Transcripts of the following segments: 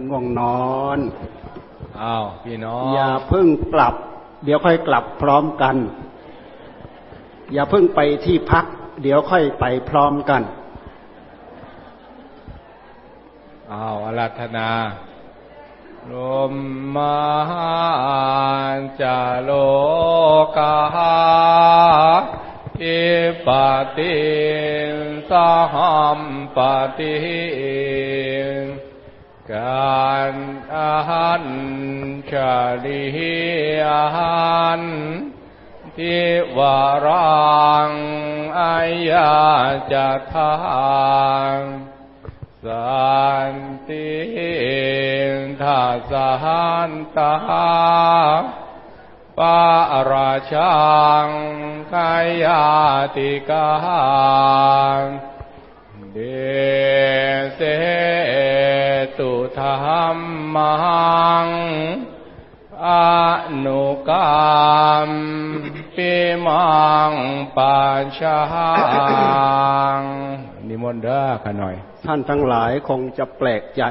อ้าวอย่าเพิ่งง่วงนอนอ้าวพี่น้องอย่าเพิ่งกลับ เดี๋ยวค่อยกลับพร้อมกัน อย่าเพิ่งไปที่พัก เดี๋ยวค่อยไปพร้อมกันอ้าวอารัธนาลมมหาจาโลกาอิปติสหัมปติการอาหันชาลิอาหันทิวารังอายาจะทางสันติทัสหันตาปาราชังกายาติกาเดเส ตุธรรมังอนุกรรมปิมังปัญชางนิมนต์เด้อขหน่อย ท่านทั้งหลายคงจะแปลกใจ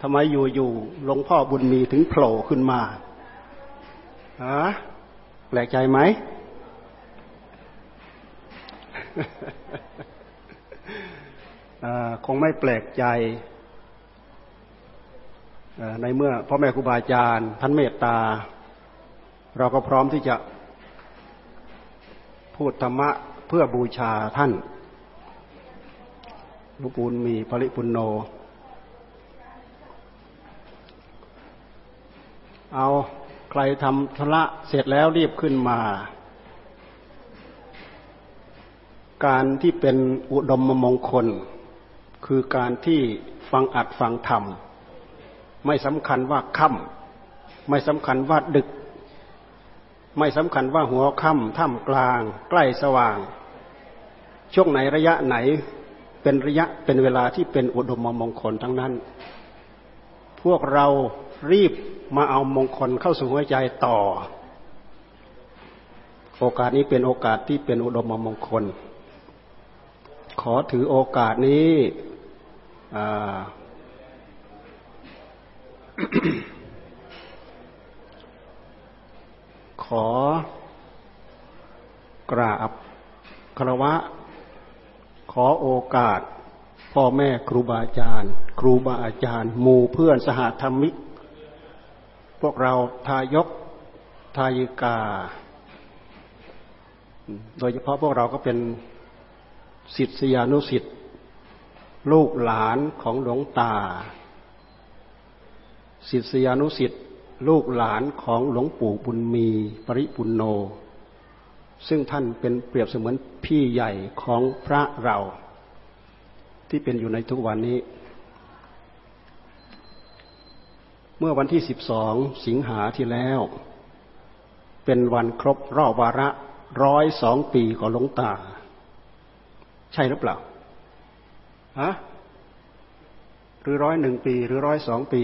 ทำไมอยู่ๆหลวงพ่อบุญมีถึงโผล่ขึ้นมาฮะแปลกใจไหม คงไม่แปลกใจ ในเมื่อพ่อแม่ครูบาอาจารย์ท่านเมตตา เราก็พร้อมที่จะพูดธรรมะเพื่อบูชาท่านหลวงปู่มีปริปุณโน เอาใครทำธุระเสร็จแล้วรีบขึ้นมา การที่เป็นอุดมมงคล คือการที่ฟังอัดฟังธรรม ไม่สำคัญว่าค่ำไม่สำคัญว่าดึก ไม่สำคัญว่าหัวค่ำท่ามกลาง ใกล้สว่าง ช่วงไหนระยะไหนเป็นระยะเป็นเวลาที่เป็นอุดมมงคลทั้งนั้น พวกเรารีบมาเอามงคลเข้าสู่หัวใจต่อ โอกาสนี้เป็นโอกาสที่เป็นอุดมมงคล ขอถือโอกาสนี้อ่า ขอกราบคารวะ ขอโอกาส พ่อแม่ครูบาอาจารย์ ครูบาอาจารย์หมู่เพื่อนสหธรรมิก พวกเราทายกทายิกา โดยเฉพาะพวกเราก็เป็นศิษยานุศิษย์ลูกหลานของหลวงตา ศิษยานุศิษย์ลูกหลานของหลวงปู่บุญมีปริปุณโน ซึ่งท่านเป็นเปรียบเสมือนพี่ใหญ่ของพระเรา ที่เป็นอยู่ในทุกวันนี้ เมื่อวันที่สิบสองสิงหาที่แล้ว เป็นวันครบรอบวาระร้อยสองปีของหลวงตา ใช่หรือเปล่าฮะหรือร้อยหนึ่งปีหรือร้อยสองปี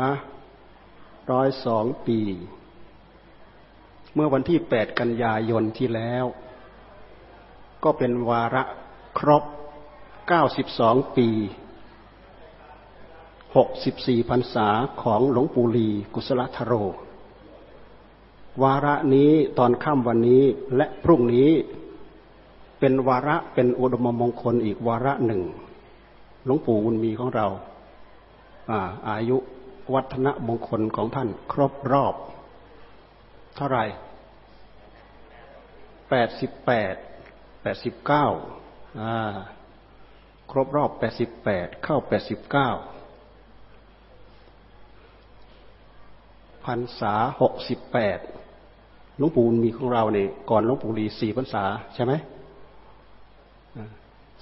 ะร้อยสองปี เมื่อวันที่แปดกันยายนที่แล้ว ก็เป็นวาระครบเก้าสิบสองปีหกสิบสี่พรรษาของหลวงปู่ลีกุศลธโร วาระนี้ตอนค่ำวันนี้และพรุ่งนี้เป็นวาระเป็นอุดมมงคลอีกวาระหนึ่ง หลวงปู่บุญมีของเราอาอายุ วัฒนมงคลของท่านครบรอบ เท่าไหร่แปดสิบแปดแปดสิบเก้าครบรอบแปดสิบแปดเข้าแปดสิบเก้าพรรษาหกสิบแปดหลวงปู่มีของเราเนี่ยก่อนหลวงปู่ลีสี่พรรษาใช่ไหม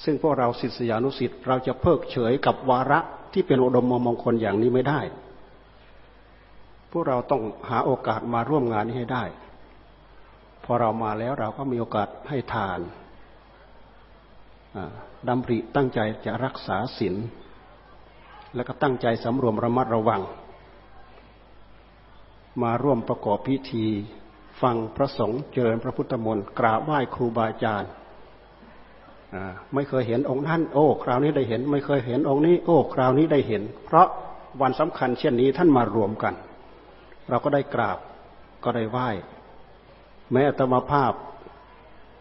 ซึ่งพวกเราศิษยานุศิษย์เราจะเพิกเฉยกับวาระที่เป็นอุดมมงคลอย่างนี้ไม่ได้ วกเราต้องหาโอกาสมาร่วมงานนี้ให้ได้ พอเรามาแล้วเราก็มีโอกาสให้ทานดำริตั้งใจจะรักษาศีลแล้วก็ตั้งใจสำรวมระมัดระวัง มาร่วมประกอบพิธี ฟังพระสงฆ์เจริญพระพุทธมนต์กราบไหว้ครูบาอาจารย์ไม่เคยเห็นองค์นั้นโอ้ คราวนี้ได้เห็น ไม่เคยเห็นองค์นี้ โอ้ คราวนี้ได้เห็น เพราะวันสำคัญเช่นนี้ท่านมารวมกัน เราก็ได้กราบก็ได้ไหว้ แม้ธรรมภาพ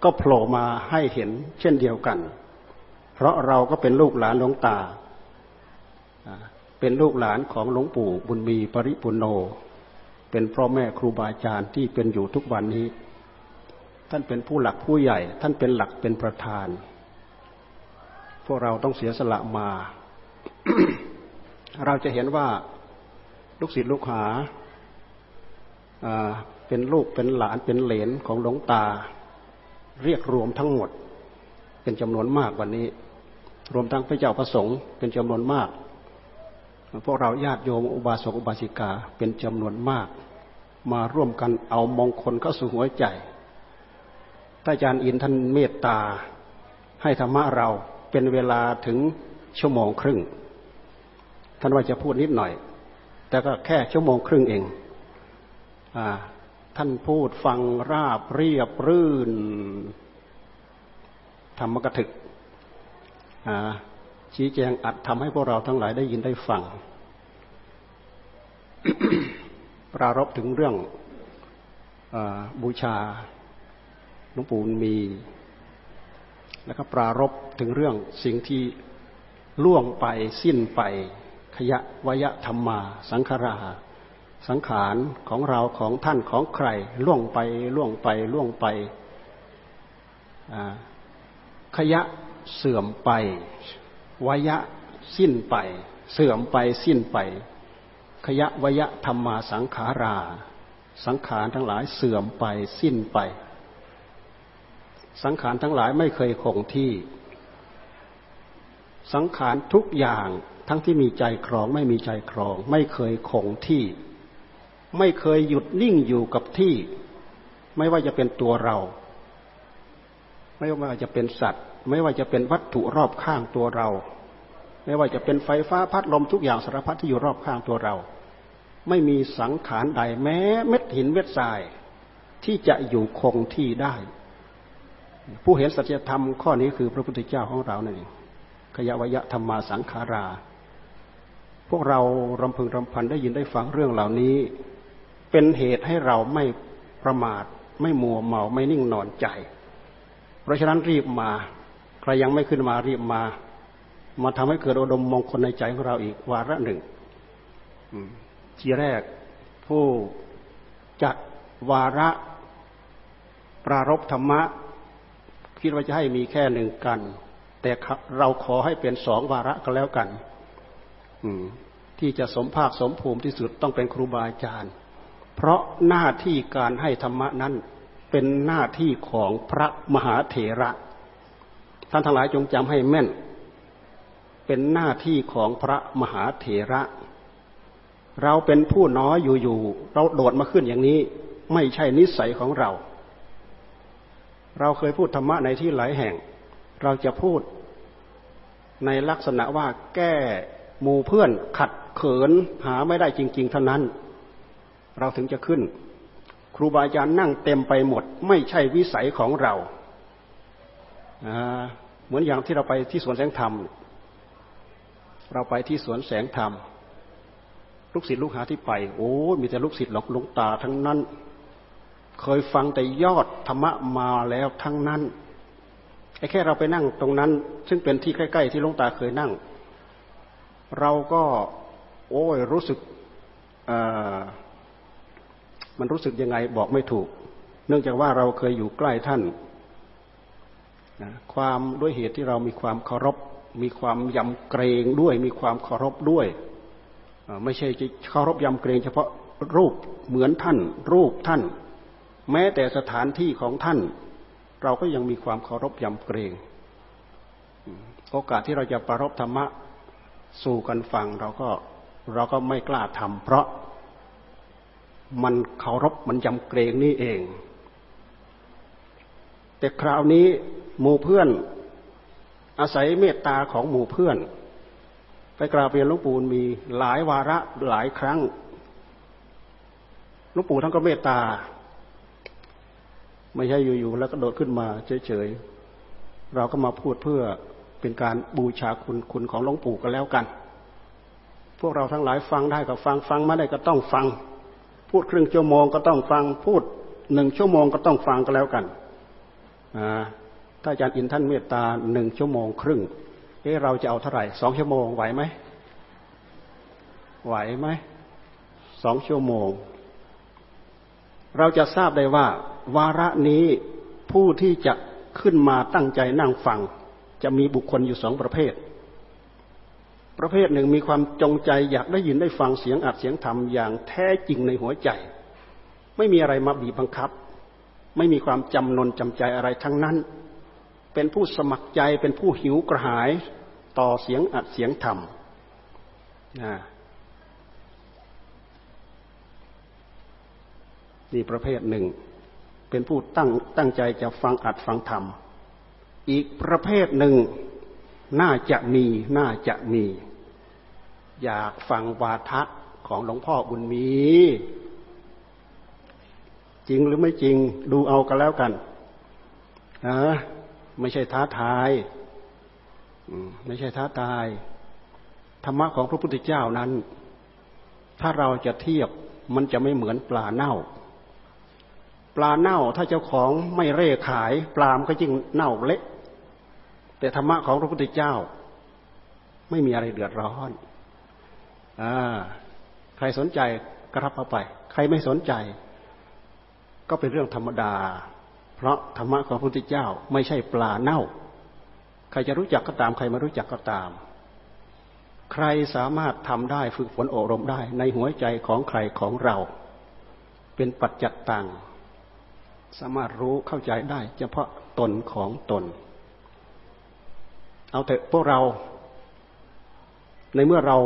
ก็โผล่มาให้เห็นเช่นเดียวกัน เพราะเราก็เป็นลูกหลานหลวงตา เป็นลูกหลานของหลวงปู่บุญมีปริปุโน เป็นพ่อแม่ครูบาอาจารย์ที่เป็นอยู่ทุกวันนี้ ท่านเป็นผู้หลักผู้ใหญ่ ท่านเป็นหลักเป็นประธาน พวกเราต้องเสียสละมา เราจะเห็นว่าลูกศิษย์ลูกหา เป็นลูกเป็นหลานเป็นเหลนของหลวงตา เรียกรวมทั้งหมด เป็นจำนวนมากวันนี้ รวมทั้งพระเจ้าประสงค์เป็นจำนวนมากพวกเราญาติโยมอุบาสกอุบาสิกาเป็นจำนวนมาก มาร่วมกันเอามงคลเข้าสู่หัวใจท่านอาจารย์อินท่านเมตตา ให้ธรรมะเราเป็นเวลาถึงชั่วโมงครึ่ง ท่านว่าจะพูดนิดหน่อย แต่ก็แค่ชั่วโมงครึ่งเอง ท่านพูดฟังราบเรียบรื่น ธรรมกถึกชี้แจงอัดทำให้พวกเราทั้งหลายได้ยินได้ฟัง ปรารบถึงเรื่องอบูชาหลวงปู่มี แล้วก็ปรารบถึงเรื่องสิ่งที่ล่วงไปสิ้นไป ขยะวยะธรรมาสังขารา สังขารของเราของท่านของใครล่วงไปล่วงไปล่วงไปขยะเสื่อมไปวยะสิ้นไป เสื่อมไปสิ้นไป ขยะวยะธรรมาสังขารา สังขารทั้งหลายเสื่อมไปสิ้นไป สังขารทั้งหลายไม่เคยคงที่ สังขารทุกอย่างทั้งที่มีใจครองไม่มีใจครอง ไม่เคยคงที่ ไม่เคยหยุดนิ่งอยู่กับที่ ไม่ว่าจะเป็นตัวเรา ไม่ว่าจะเป็นสัตว์ ไม่ว่าจะเป็นวัตถุรอบข้างตัวเรา ไม่ว่าจะเป็นไฟฟ้าพัดลมทุกอย่างสารพัดที่อยู่รอบข้างตัวเรา ไม่มีสังขารใดแม้ เม็ดหินเม็ดทราย ที่จะอยู่คงที่ได้ ผู้เห็นสัจธรรมข้อนี้คือพระพุทธเจ้าของเราเนี่ยขยวยะธรรมาสังขาราพวกเรารำพึงรำพันได้ยินได้ฟังเรื่องเหล่านี้ เป็นเหตุให้เราไม่ประมาท ไม่มัวเมาไม่นิ่งนอนใจ เพราะฉะนั้นรีบมา ใครยังไม่ขึ้นมารีบมา มาทำให้เกิดอดมมงคลในใจของเราอีกวาระหนึ่งทีแรก ผู้จัดวาระปรารบธรรมะ คิดว่าจะให้มีแค่หนึ่งกัน แต่เราขอให้เป็นสองวาระก็แล้วกันที่จะสมภาคสมภูมิที่สุดต้องเป็นครูบาอาจารย์ เพราะหน้าที่การให้ธรรมะนั้นเป็นหน้าที่ของพระมหาเถระ ท่านทั้งหลายจงจำให้แม่น เป็นหน้าที่ของพระมหาเถระ เราเป็นผู้น้อยอยู่ๆเราโดดมาขึ้นอย่างนี้ ไม่ใช่นิสัยของเรา เราเคยพูดธรรมะในที่หลายแห่ง เราจะพูดในลักษณะว่าแก้หมู่เพื่อนขัดเขินหาไม่ได้จริง ๆ เท่านั้น เราถึงจะขึ้น ครูบาอาจารย์นั่งเต็มไปหมด ไม่ใช่วิสัยของเราเหมือนอย่างที่เราไปที่สวนแสงธรรม เราไปที่สวนแสงธรรม ลูกศิษย์ลูกหาที่ไป โอ้มีแต่ลูกศิษย์หลอกลุงตาทั้งนั้น เคยฟังแต่ยอดธรรมะมาแล้วทั้งนั้นไอ้แค่เราไปนั่งตรงนั้น ซึ่งเป็นที่ใกล้ ๆ ที่ลุงตาเคยนั่ง เราก็ โอ้ยรู้สึก มันรู้สึกยังไงบอกไม่ถูก เนื่องจากว่าเราเคยอยู่ใกล้ท่านนะความด้วยเหตุที่เรามีความเคารพ มีความยำเกรงด้วย มีความเคารพด้วยไม่ใช่จะเคารพยำเกรงเฉพาะรูปเหมือนท่าน รูปท่าน แม้แต่สถานที่ของท่าน เราก็ยังมีความเคารพยำเกรง โอกาสที่เราจะประรบธรรมะสู่กันฟังเราก็เราก็ไม่กล้าทำเพราะ มันเคารพมันยำเกรงนี่เอง แต่คราวนี้หมู่เพื่อน อาศัยเมตตาของหมู่เพื่อน ไปกราบเรียนหลวงปู่มีหลายวาระหลายครั้งหลวงปู่ท่านก็เมตตา ไม่ใช่อยู่ๆแล้วก็โดดขึ้นมาเฉยๆเราก็มาพูดเพื่อเป็นการบูชาคุณคุณของหลวงปู่กันแล้วกัน พวกเราทั้งหลายฟังได้ก็ฟังฟังไม่ได้ก็ต้องฟัง พูดครึ่งชั่วโมงก็ต้องฟังพูดหนึ่งชั่วโมงก็ต้องฟังก็แล้วกันถ้าอาจารย์อินท่านเมตตาหนึ่งชั่วโมงครึ่งเอ๊เราจะเอาเท่าไหร่สองชั่วโมงไหวไหมไหวไหมสองชั่วโมง เราจะทราบได้ว่า วาระนี้ผู้ที่จะขึ้นมาตั้งใจนั่งฟัง จะมีบุคคลอยู่สองประเภท ประเภทหนึ่งมีความจงใจอยากได้ยินได้ฟังเสียงอัดเสียงธรรมอย่างแท้จริงในหัวใจ ไม่มีอะไรมาบีบบังคับ ไม่มีความจำนนจำใจอะไรทั้งนั้น เป็นผู้สมัครใจเป็นผู้หิวกระหายต่อเสียงอัดเสียงธรรมนี่ประเภทหนึ่ง เป็นผู้ตั้งตั้งใจจะฟังอัดฟังธรรม อีกประเภทหนึ่ง น่าจะมีน่าจะมี อยากฟังวาทะของหลวงพ่อบุญมี จริงหรือไม่จริง ดูเอากันแล้วกันนะไม่ใช่ท้าทายไม่ใช่ท้าทายธรรมะของพระพุทธเจ้านั้น ถ้าเราจะเทียบมันจะไม่เหมือนปลาเน่า ปลาเน่าถ้าเจ้าของไม่เร่ขาย ปลามก็ยิ่งเน่าเละ แต่ธรรมะของพระพุทธเจ้า ไม่มีอะไรเดือดร้อนอ่าใครสนใจก็รับเอาไป ใครไม่สนใจ ก็เป็นเรื่องธรรมดา เพราะธรรมะของพระพุทธเจ้า ไม่ใช่ปลาเน่า ใครจะรู้จักก็ตาม ใครไม่รู้จักก็ตาม ใครสามารถทำได้ฝึกฝนอบรมได้ ในหัวใจของใครของเรา เป็นปัจจัตตังสามารถรู้เข้าใจได้ เฉพาะตนของตน เอาแต่พวกเรา ในเมื่อเรา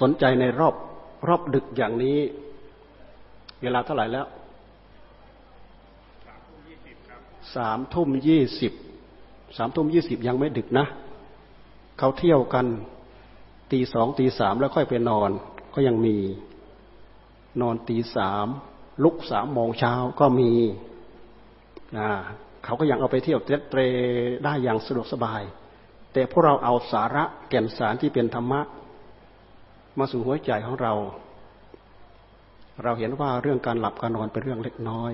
สนใจในรอบรอบดึกอย่างนี้ เวลาเท่าไหร่แล้วสามทุ่มยี่สิบสามทุ่มยี่สิบยังไม่ดึกนะ เขาเที่ยวกันตีสองตีสามแล้วค่อยไปนอน ก็ยังมี นอนตีสามลุกสามโมงเช้าก็มีเขาก็ยังเอาไปเที่ยวเตรได้อย่างสะดวกสบาย แต่พวกเราเอาสาระแก่นสารที่เป็นธรรมะ มาสู่หัวใจของเรา เราเห็นว่าเรื่องการหลับการนอนเป็นเรื่องเล็กน้อย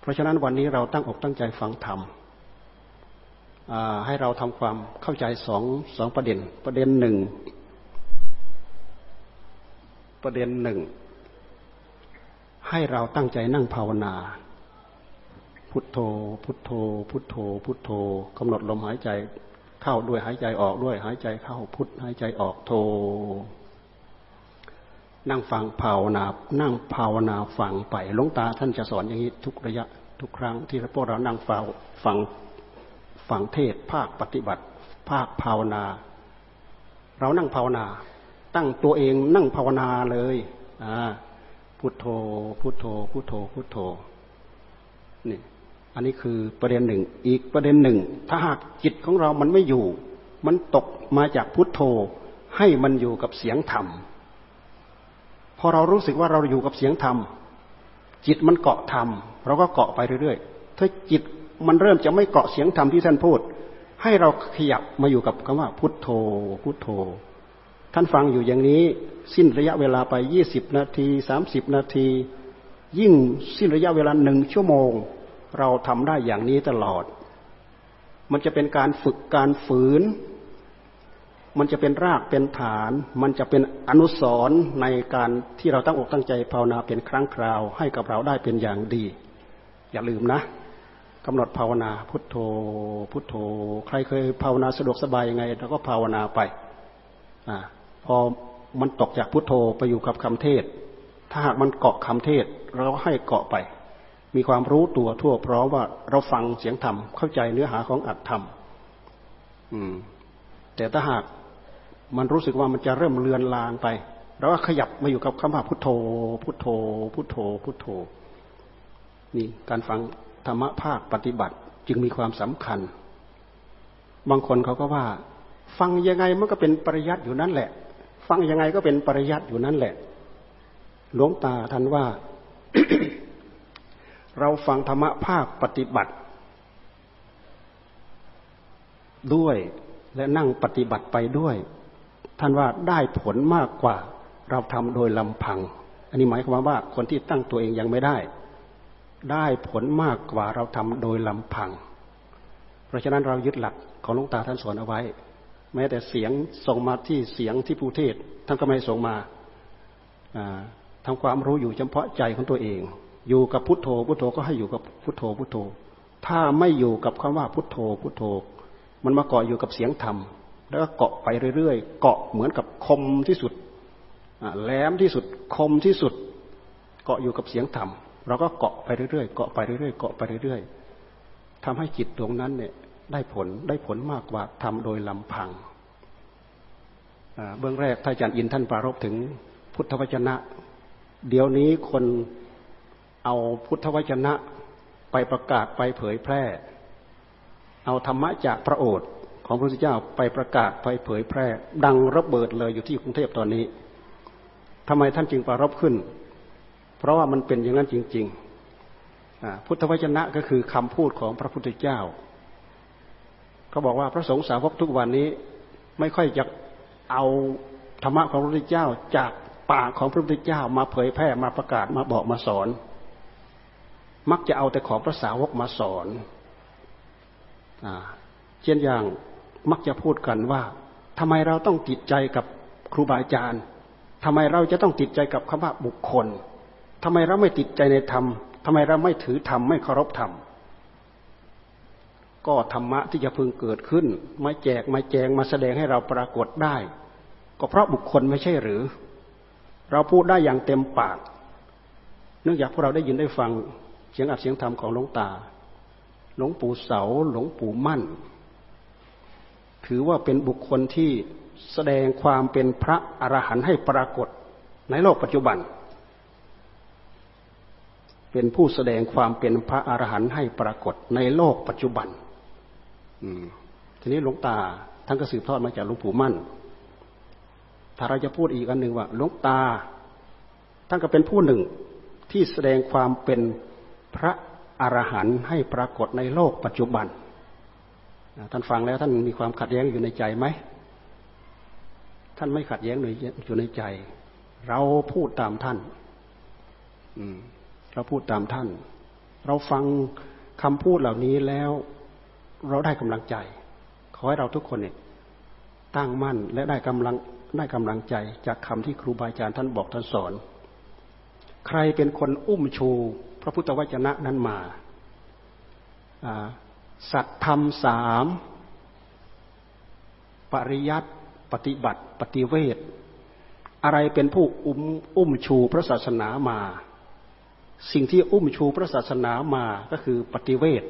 เพราะฉะนั้นวันนี้เราตั้งอกตั้งใจฟังธรรมให้เราทำความเข้าใจสองสองประเด็น ประเด็นหนึ่งประเด็นหนึ่งให้เราตั้งใจนั่งภาวนา พุทโธ พุทโธ พุทโธ พุทโธกำหนดลมหายใจ เข้าด้วยหายใจออกด้วย หายใจเข้าพุทหายใจออกโธนั่งฟังภาวนา นั่งภาวนาฟังไปหลวงตาท่านจะสอนอย่างนี้ทุกระยะทุกครั้งที่พวกเรานั่งฟังฟังฟังเทศภาคปฏิบัติ ภาคภาวนา เรานั่งภาวนา ตั้งตัวเองนั่งภาวนาเลยอ่าพุทโธ พุทโธ พุทโธ พุทโธนี่ อันนี้คือประเด็นหนึ่ง อีกประเด็นหนึ่ง ถ้าหากจิตของเรามันไม่อยู่ มันตกมาจากพุทโธ ให้มันอยู่กับเสียงธรรม พอเรารู้สึกว่าเราอยู่กับเสียงธรรม จิตมันเกาะธรรม เราก็เกาะไปเรื่อยๆ ถ้าจิตมันเริ่มจะไม่เกาะเสียงธรรมที่ท่านพูด ให้เราขยับมาอยู่กับคำว่า พุทโธ พุทโธ ท่านฟังอยู่อย่างนี้ สิ้นระยะเวลาไปยี่สิบนาทีสามสิบนาที ยิ่งสิ้นระยะเวลาหนึ่งชั่วโมง เราทำได้อย่างนี้ตลอด มันจะเป็นการฝึกการฝืน มันจะเป็นรากเป็นฐาน มันจะเป็นอนุสรณ์ในการที่เราตั้งอกตั้งใจภาวนาเป็นครั้งคราว ให้กับเราได้เป็นอย่างดี อย่าลืมนะกำหนดภาวนาพุทโธ พุทโธ ใครเคยภาวนาสะดวกสบายยังไงเราก็ภาวนาไปอพอมันตกจากพุทโธไปอยู่กับคำเทศ ถ้าหากมันเกาะคำเทศ เราก็ให้เกาะไป มีความรู้ตัวทั่วพร้อมว่าเราฟังเสียงธรรมเข้าใจเนื้อหาของอัตธรรมอืมแต่ถ้าหากมันรู้สึกว่ามันจะเริ่มเลือนลางไปเราก็ขยับมาอยู่กับคำว่าพุทโธ พุทโธ พุทโธ พุทโธ นี่การฟังธรรมะภาคปฏิบัติจึงมีความสำคัญ บางคนเขาก็ว่า ฟังยังไงมันก็เป็นปริยัติอยู่นั่นแหละ ฟังยังไงก็เป็นปริยัติอยู่นั่นแหละ หลวงตาท่านว่า เราฟังธรรมะภาคปฏิบัติ ด้วยและนั่งปฏิบัติไปด้วย ท่านว่าได้ผลมากกว่า เราทำโดยลำพัง อันนี้หมายความว่าคนที่ตั้งตัวเองยังไม่ได้ ได้ผลมากกว่าเราทำโดยลำพัง เพราะฉะนั้นเรายึดหลักของหลวงตาท่านสอนเอาไว้ แม้แต่เสียงส่งมาที่เสียงที่ผู้เทศท่านก็ไม่ส่งมาทำความรู้อยู่เฉพาะใจของตัวเอง อยู่กับพุทโธพุทโธก็ให้อยู่กับพุทโธพุทโธ ถ้าไม่อยู่กับคำว่าพุทโธพุทโธ มันมาเกาะอยู่กับเสียงธรรม แล้วก็เกาะไปเรื่อยๆ เกาะเหมือนกับคมที่สุดแหลมที่สุดคมที่สุด เกาะอยู่กับเสียงธรรมเราก็เกาะไปเรื่อยๆเกาะไปเรื่อยๆเกาะไปเรื่อยๆทำให้จิตดวงนั้นเนี่ยได้ผลได้ผลมากกว่าทำโดยลำพังเบื้องแรกท่านอาจารย์อินท่านปรารบถึงพุทธวจนะ เดี๋ยวนี้คน เอาพุทธวจนะไปประกาศไปเผยแพร่ เอาธรรมะจากพระโอษฐ์ของพระพุทธเจ้าไปประกาศไปเผยแพร่ ดังระเบิดเลยอยู่ที่กรุงเทพตอนนี้ทำไมท่านจึงปรารบขึ้น เพราะว่ามันเป็นอย่างนั้นจริงๆพุทธวจนะก็คือคำพูดของพระพุทธเจ้าเขาบอกว่าพระสงฆ์สาวกทุกวันนี้ไม่ค่อยจะเอาธรรมะของพระพุทธเจ้าจากปากของพระพุทธเจ้ามาเผยแพร่มาประกาศมาบอกมาสอน มักจะเอาแต่ของพระสาวกมาสอนเช่นอย่างมักจะพูดกันว่าทำไมเราต้องติดใจกับครูบาอาจารย์ทำไมเราจะต้องติดใจกับคำว่าบุคคลทำไมเราไม่ติดใจในธรรมทำไมเราไม่ถือธรรมไม่เคารพธรรมก็ธรรมะที่จะพึงเกิดขึ้นมาแจกมาแจงมาแสดงให้เราปรากฏได้ ก็เพราะบุคคลไม่ใช่หรือ เราพูดได้อย่างเต็มปาก เนื่องจากพวกเราได้ยินได้ฟัง เสียงอัดเสียงธรรมของหลวงตา หลวงปู่เสา หลวงปู่มั่น ถือว่าเป็นบุคคลที่แสดงความเป็นพระอรหันต์ให้ปรากฏในโลกปัจจุบัน เป็นผู้แสดงความเป็นพระอรหันต์ให้ปรากฏในโลกปัจจุบัน ทีนี้หลวงตาท่านก็สืบทอดมาจากหลวงปู่มั่น ถ้าเราจะพูดอีกอันหนึ่งว่าหลวงตาท่านก็เป็นผู้หนึ่งที่แสดงความเป็น พระอรหันต์ให้ปรากฏในโลกปัจจุบัน ท่านฟังแล้วท่านมีความขัดแย้งอยู่ในใจไหม ท่านไม่ขัดแย้งอยู่ในใจ เราพูดตามท่าน เราพูดตามท่าน เราฟังคำพูดเหล่านี้แล้ว เราได้กำลังใจ ขอให้เราทุกคนเนี่ยตั้งมั่นและได้กำลังได้กำลังใจจากคำที่ครูบาอาจารย์ท่านบอกท่านสอน ใครเป็นคนอุ้มชู พระพุทธวจนะนั้นมา สัตธรรมสามปริยัติปฏิบัติปฏิเวทอะไรเป็นผู้อุ้มอุ้มชูพระศาสนามา สิ่งที่อุ้มชูพระศาสนามาก็คือปฏิเวท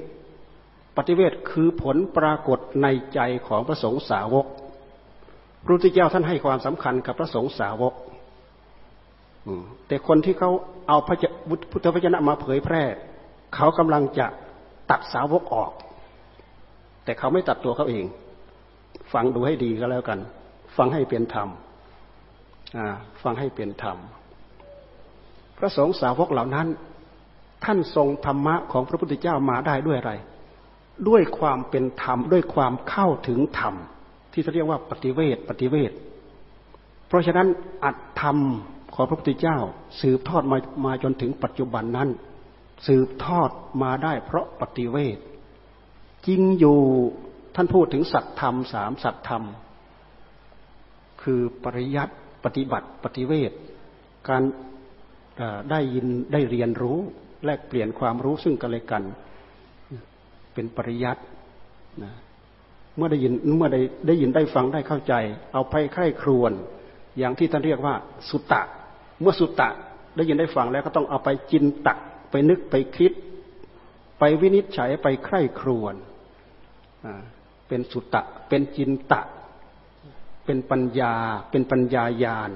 ปฏิเวทคือผลปรากฏในใจของพระสงฆ์สาวกพระพุทธเจ้าท่านให้ความสำคัญกับพระสงฆ์สาวก แต่คนที่เขาเอาพระพุทธวจนะมาเผยแพร่ เขากำลังจะตัดสาวกออก แต่เขาไม่ตัดตัวเขาเอง ฟังดูให้ดีก็แล้วกัน ฟังให้เป็นธรรมฟังให้เป็นธรรม พระสงฆ์สาวกเหล่านั้น ท่านทรงธรรมะของพระพุทธเจ้ามาได้ด้วยอะไร ด้วยความเป็นธรรม ด้วยความเข้าถึงธรรม ที่เขาเรียกว่าปฏิเวทปฏิเวทเพราะฉะนั้นอัตธรรม ของพระพุทธเจ้า สืบทอดมามาจนถึงปัจจุบันนั้น สืบทอดมาได้เพราะปฏิเวทจริงอยู่ท่านพูดถึงสัตธรรมสามสัตธรรม คือปริยัติปฏิบัติปฏิเวทการได้ยินได้เรียนรู้ แลกเปลี่ยนความรู้ซึ่งกันและกัน เป็นปริยัตินะเมื่อได้ยินเมื่อได้ได้ยินได้ฟังได้เข้าใจ เอาไปใคร่ครวญอย่างที่ท่านเรียกว่า สุตตะ เมื่อสุตตะได้ยินได้ฟังแล้วก็ต้องเอาไปจินตักไปนึกไปคิด ไปวินิจฉัยไปใคร่ครวญเป็นสุตตะ เป็นจินตะ เป็นปัญญา เป็นปัญญายาน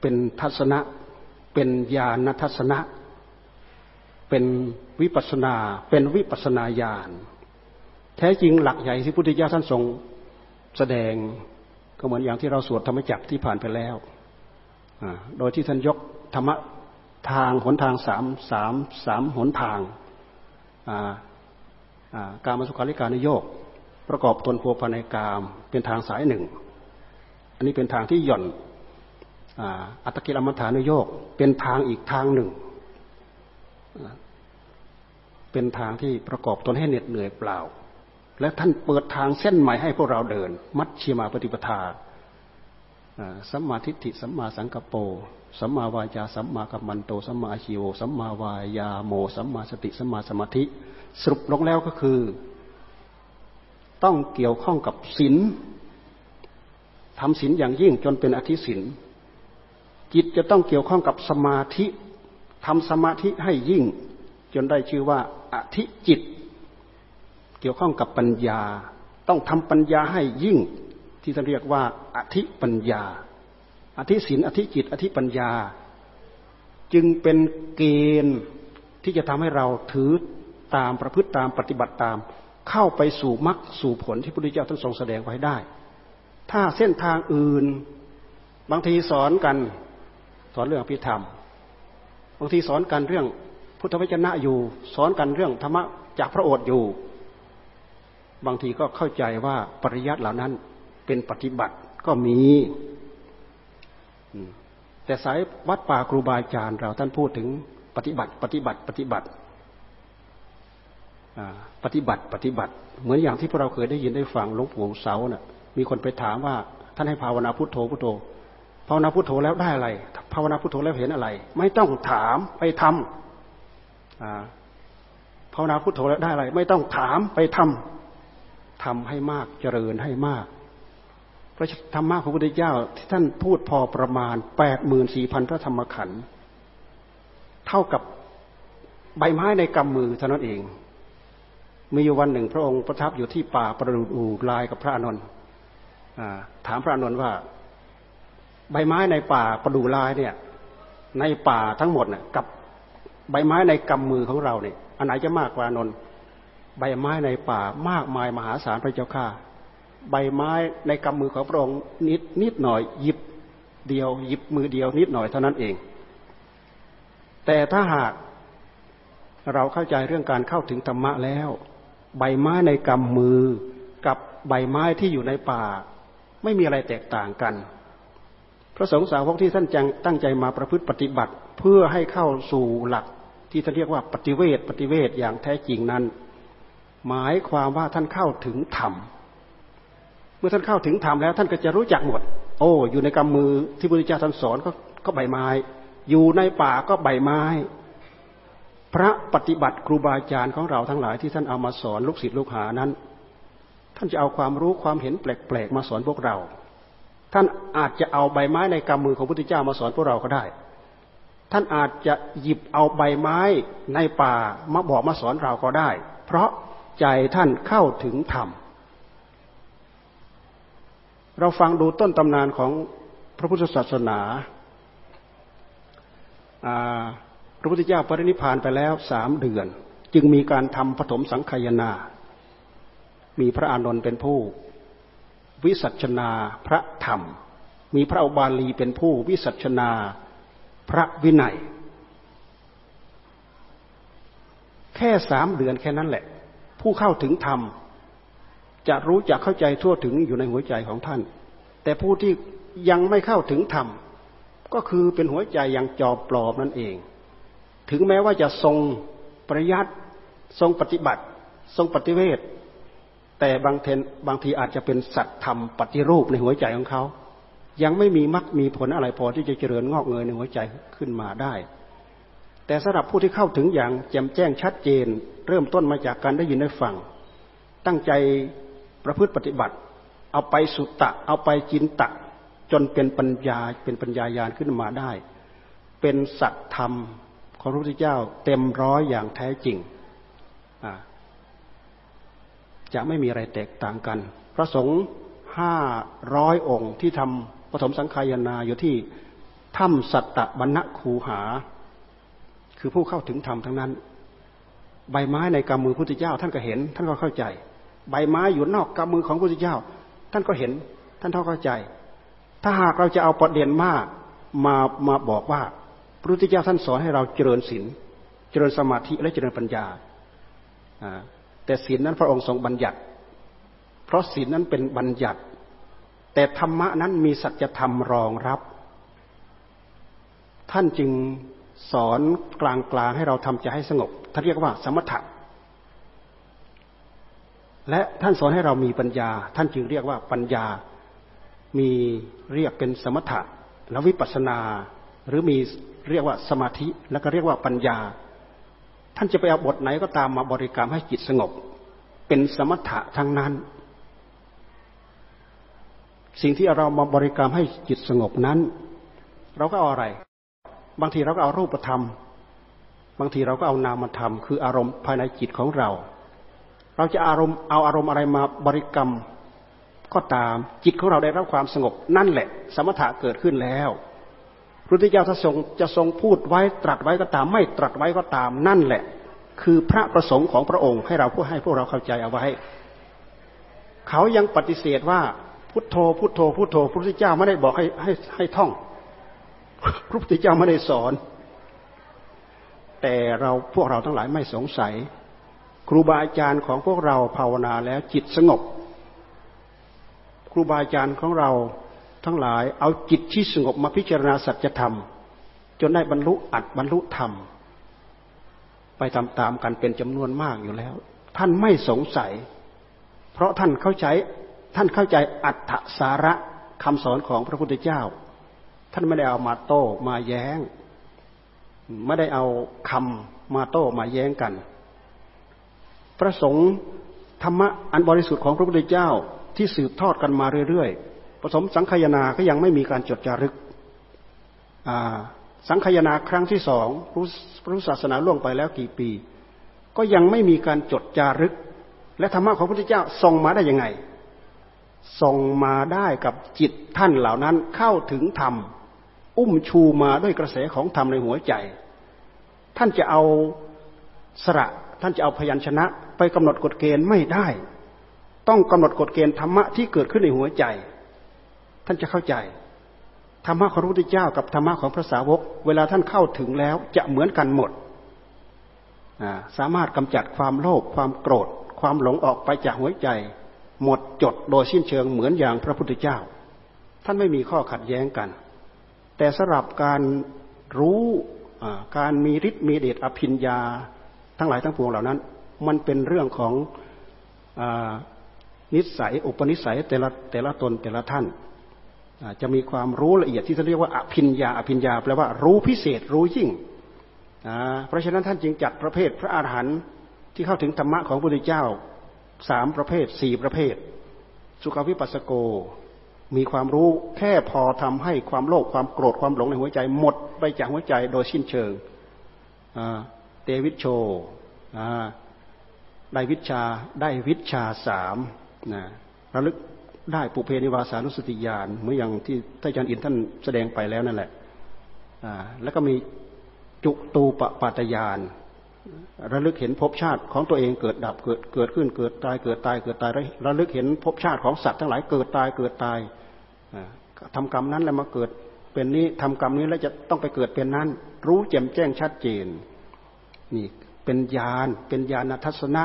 เป็นทัศนะ เป็นญาณทัศนะ เป็นวิปัสนา เป็นวิปัสนาญาณแท้จริงหลักใหญ่ที่พุทธเจ้าท่านทรงแสดงก็เหมือนอย่างที่เราสวดธรรมจักรที่ผ่านไปแล้ว โดยที่ท่านยกธรรมะทางหนทางสามสามสามหนทางการมาสุขาริการนโยกประกอบตนพัวพันในกามเป็นทางสายหนึ่ง อันนี้เป็นทางที่หย่อนอัตกิลมัฐานโยกเป็นทางอีกทางหนึ่ง เป็นทางที่ประกอบตนให้เหน็ดเหนื่อยเปล่า และท่านเปิดทางเส้นใหม่ให้พวกเราเดิน มัชชีมาปฏิปทา สัมมาทิฏฐิสัมมาสังกปรสัมมาวายาสัมมากัมมันโตสัมมาชิโวสัมมาวายาโมสัมมาสติสัมมาสมาธิ สรุปลงแล้วก็คือ ต้องเกี่ยวข้องกับศีลทำศีลอย่างยิ่งจนเป็นอธิศีลจิตจะต้องเกี่ยวข้องกับสมาธิทำสมาธิให้ยิ่ง จนได้ชื่อว่าอธิจิต เกี่ยวข้องกับปัญญา ต้องทำปัญญาให้ยิ่ง ที่จะเรียกว่า ธิปัญญา อธิศีลอธิจิต อธิปัญญา จึงเป็นเกณฑ์ที่จะทำให้เราถือตามประพฤติตามปฏิบัติตาม เข้าไปสู่มรรคสู่ผลที่พระพุทธเจ้าท่านทรงแสดงไว้ได้ ถ้าเส้นทางอื่น บางทีสอนกันสอนเรื่องพิธรรม บางทีสอนกันเรื่องพุทธวจนะอยู่ สอนกันเรื่องธรรมะจากพระโอษฐ์อยู่ บางทีก็เข้าใจว่าปริยัติเหล่านั้นเป็นปฏิบัติ ก็มี แต่สายวัดป่าครูบาอาจารย์เราท่านพูดถึงปฏิบัติ ปฏิบัติ ปฏิบัติปฏิบัติ ปฏิบัติ เหมือนอย่างที่พวกเราเคยได้ยินได้ฟังหลวงปู่เสาเนะ่ะ มีคนไปถามว่า ท่านให้ภาวนาพุทโธพุทโธภาวนาพุทโธแล้วได้อะไร ภาวนาพุทโธแล้วเห็นอะไร ไม่ต้องถามไปทำภาวนาพุทโธแล้วได้อะไร ไม่ต้องถามไปทำทำให้มากเจริญให้มาก ระธรรมะของพระพุทธเจ้าที่ท่านพูดพอประมาณแปดหมื่นสี่พันพระธรรมขันธ์เท่ากับใบไม้ในกำมือเท่านั้นเอง มีอยู่วันหนึ่ง พระองค์ประทับอยู่ที่ป่าประดูอูลายกับพระอนุนถามพระอนุนว่า ใบไม้ในป่าประดูลายเนี่ย ในป่าทั้งหมดเนี่ยกับใบไม้ในกำมือของเราเนี่ยอันไหนจะมากกว่านนใบไม้ในป่ามากมายมหาศาลพระเจ้าข้า ใบไม้ในกำมือของพระองค์นิดนิดหน่อยหยิบเดียวหยิบมือเดียวนิดหน่อยเท่านั้นเอง แต่ถ้าหากเราเข้าใจเรื่องการเข้าถึงธรรมะแล้ว ใบไม้ในกำมือกับใบไม้ที่อยู่ในป่า ไม่มีอะไรแตกต่างกัน พระสงฆ์สาวกที่ท่านจังตั้งใจมาประพฤติปฏิบัติเพื่อให้เข้าสู่หลักที่ท่านเรียกว่าปฏิเวทปฏิเวทอย่างแท้จริงนั้น หมายความว่าท่านเข้าถึงธรรม เมื่อท่านเข้าถึงธรรมแล้วท่านก็จะรู้จักหมด โอ้ อยู่ในกำมือที่พระพุทธเจ้าท่านสอนก็ก็ใบไม้ อยู่ในป่าก็ใบไม้ พระปฏิบัติครูบาอาจารย์ของเราทั้งหลายที่ท่านเอามาสอนลูกศิษย์ลูกหานั้น ท่านจะเอาความรู้ความเห็นแปลกๆมาสอนพวกเรา ท่านอาจจะเอาใบไม้ในกำมือของพระพุทธเจ้ามาสอนพวกเราก็ได้ ท่านอาจจะหยิบเอาใบไม้ในป่ามาบอกมาสอนเราก็ได้ เพราะใจท่านเข้าถึงธรรม เราฟังดูต้นตำนานของพระพุทธศาสนาพระพุทธเจ้าปรินิพานไปแล้วสามเดือน จึงมีการทำปฐมสังขยนา มีพระอานนท์เป็นผู้ วิสัชนาพระธรรม มีพระอบาลีเป็นผู้วิสัชนาพระวินัย แค่สามเดือนแค่นั้นแหละ ผู้เข้าถึงธรรม จะรู้จะเข้าใจทั่วถึงอยู่ในหัวใจของท่าน แต่ผู้ที่ยังไม่เข้าถึงธรรมก็คือเป็นหัวใจยังจอบปลอบนั่นเอง ถึงแม้ว่าจะทรงปริยัติทรงปฏิบัติ ทรงปฏิเวทแต่บางเทนบางทีอาจจะเป็นสัตธรรมปฏิรูปในหัวใจของเขา ยังไม่มีมรรคมีผลอะไรพอที่จะเจริญงอกเงยในหัวใจขึ้นมาได้ แต่สำหรับผู้ที่เข้าถึงอย่างแจ่มแจ้งชัดเจน เริ่มต้นมาจากการได้ยินได้ฟัง ตั้งใจ ประพฤติปฏิบัติ เอาไปสุตตะ เอาไปจินตะ จนเป็นปัญญาเป็นปัญญายาณขึ้นมาได้ เป็นสัตธรรมของพระพุทธเจ้าเต็มร้อยอย่างแท้จริงจะไม่มีอะไรแตกต่างกัน พระสงฆ์ห้าร้อยองค์ที่ทำปฐมสังขายนาอยู่ที่ถ้ำสัตตบรรณคูหา คือผู้เข้าถึงธรรมทั้งนั้น ใบไม้ในกำมือพุทธเจ้าท่านก็เห็น ท่านก็เข้าใจ ใบไม้อยู่นอกกำมือของพระพุทธเจ้า ท่านก็เห็น ท่านเท่าเข้าใจ ถ้าหากเราจะเอาประเด็นมากมามาบอกว่าพระพุทธเจ้าท่านสอนให้เราเจริญศีลเจริญสมาธิและเจริญปัญญาแต่ศีลนั้นพระองค์ทรงบัญญัติ เพราะศีลนั้นเป็นบัญญัติ แต่ธรรมะนั้นมีสัจธรรมรองรับ ท่านจึงสอนกลางๆให้เราทำใจให้สงบท่านเรียกว่าสมถะ และท่านสอนให้เรามีปัญญา ท่านจึงเรียกว่าปัญญา มีเรียกเป็นสมถะแล้ววิปัสนา หรือมีเรียกว่าสมาธิ แล้วก็เรียกว่าปัญญา ท่านจะไปเอาบทไหนก็ตามมาบริกรรมให้จิตสงบ เป็นสมถะทั้งนั้น สิ่งที่เรามาบริกรรมให้จิตสงบนั้น เราก็เอาอะไร บางทีเราก็เอารูปธรรม บางทีเราก็เอานามธรรม คืออารมณ์ภายในจิตของเรา เราจะอารมณ์เอาอารมณ์อะไรมาบริกรรมก็ตามจิตของเราได้รับความสงบนั่นแหละ สมถะเกิดขึ้นแล้วพระพุทธเจ้าถ้าทรงจะทรงพูดไว้ตรัสไว้ก็ตาม ไม่ตรัสไว้ก็ตามนั่นแหละ คือพระประสงค์ของพระองค์ให้เราผู้ให้พวกเราเข้าใจเอาไว้ เขายังปฏิเสธว่าพุทโธพุทโธพุทโธพระพุทธเจ้าไม่ได้บอกให้ให้ให้ท่อง พระพุทธเจ้าไม่ได้สอน แต่เราพวกเราทั้งหลายไม่สงสัย ครูบาอาจารย์ของพวกเราภาวนาแล้วจิตสงบ ครูบาอาจารย์ของเราทั้งหลายเอาจิตที่สงบมาพิจารณาสัจธรรม จนได้บรรลุอัดบรรลุธรรม ไปตามๆกันเป็นจำนวนมากอยู่แล้ว ท่านไม่สงสัย เพราะท่านเข้าใจท่านเข้าใจอัตถสาระคำสอนของพระพุทธเจ้า ท่านไม่ได้เอามาโต้มาแย้ง ไม่ได้เอาคำมาโต้มาแย้งกัน พระสงฆ์ธรรมะอันบริสุทธิ์ของพระพุทธเจ้าที่สืบทอดกันมาเรื่อยๆผสมสังขยาก็ยังไม่มีการจดจารึกสังขยาครั้งที่สองพระศาสนาล่วงไปแล้วกี่ปี ก็ยังไม่มีการจดจารึก และธรรมะของพระพุทธเจ้าส่งมาได้ยังไงส่งมาได้กับจิตท่านเหล่านั้นเข้าถึงธรรม อุ้มชูมาด้วยกระแสของธรรมในหัวใจ ท่านจะเอาสระท่านจะเอาพยัญชนะ ไปกำหนดกฎเกณฑ์ไม่ได้ ต้องกำหนดกฎเกณฑ์ธรรมะที่เกิดขึ้นในหัวใจ ท่านจะเข้าใจธรรมะของพระพุทธเจ้ากับธรรมะของพระสาวก เวลาท่านเข้าถึงแล้วจะเหมือนกันหมด สามารถกำจัดความโลภความโกรธ ความหลงออกไปจากหัวใจ หมดจดโดยสิ้นเชิงเหมือนอย่างพระพุทธเจ้า ท่านไม่มีข้อขัดแย้งกัน แต่สำหรับการรู้การมีฤทธิ์มีเดชอภิญญา ทั้งหลายทั้งปวงเหล่านั้น มันเป็นเรื่องของอนิสัยอุปนิสัยแต่ละแต่ละตนแต่ละท่านจะมีความรู้ละเอียดที่เขาเรียกว่าอภิญญาอภิญญาแปลว่ารู้พิเศษรู้ยิ่งเพราะฉะนั้นท่านจึงจัดประเภทพระอาหารหันต์ที่เข้าถึงธรรมะของพระพุทธเจ้าสามประเภทสี่ประเภท สุขวิปัสสโก มีความรู้แค่พอทำให้ความโลภความโกรธความหลงในหัวใจหมดไปจากหัวใจโดยสิ้นเชิงเตวิชโช ได้วิชาได้วิชาสามนะระลึกได้ปุเพนิวาสานุสติญาณเมื่ออย่างที่ท่านอาจารย์อินท่านแสดงไปแล้วนั่นแหละแล้วก็มีจุตูปปาตยานระลึกเห็นภพชาติของตัวเองเกิดดับเกิดเกิดขึ้นเกิดตายเกิดตายเกิดตายระลึกเห็นภพชาติของสัตว์ทั้งหลายเกิดตายเกิดตายทำกรรมนั้นแล้วมาเกิดเป็นนี้ทำกรรมนี้แล้วจะต้องไปเกิดเป็นนั้น รู้แจ่มแจ้งชัดเจน นี่ เป็นญาณเป็นญาณทัศนะ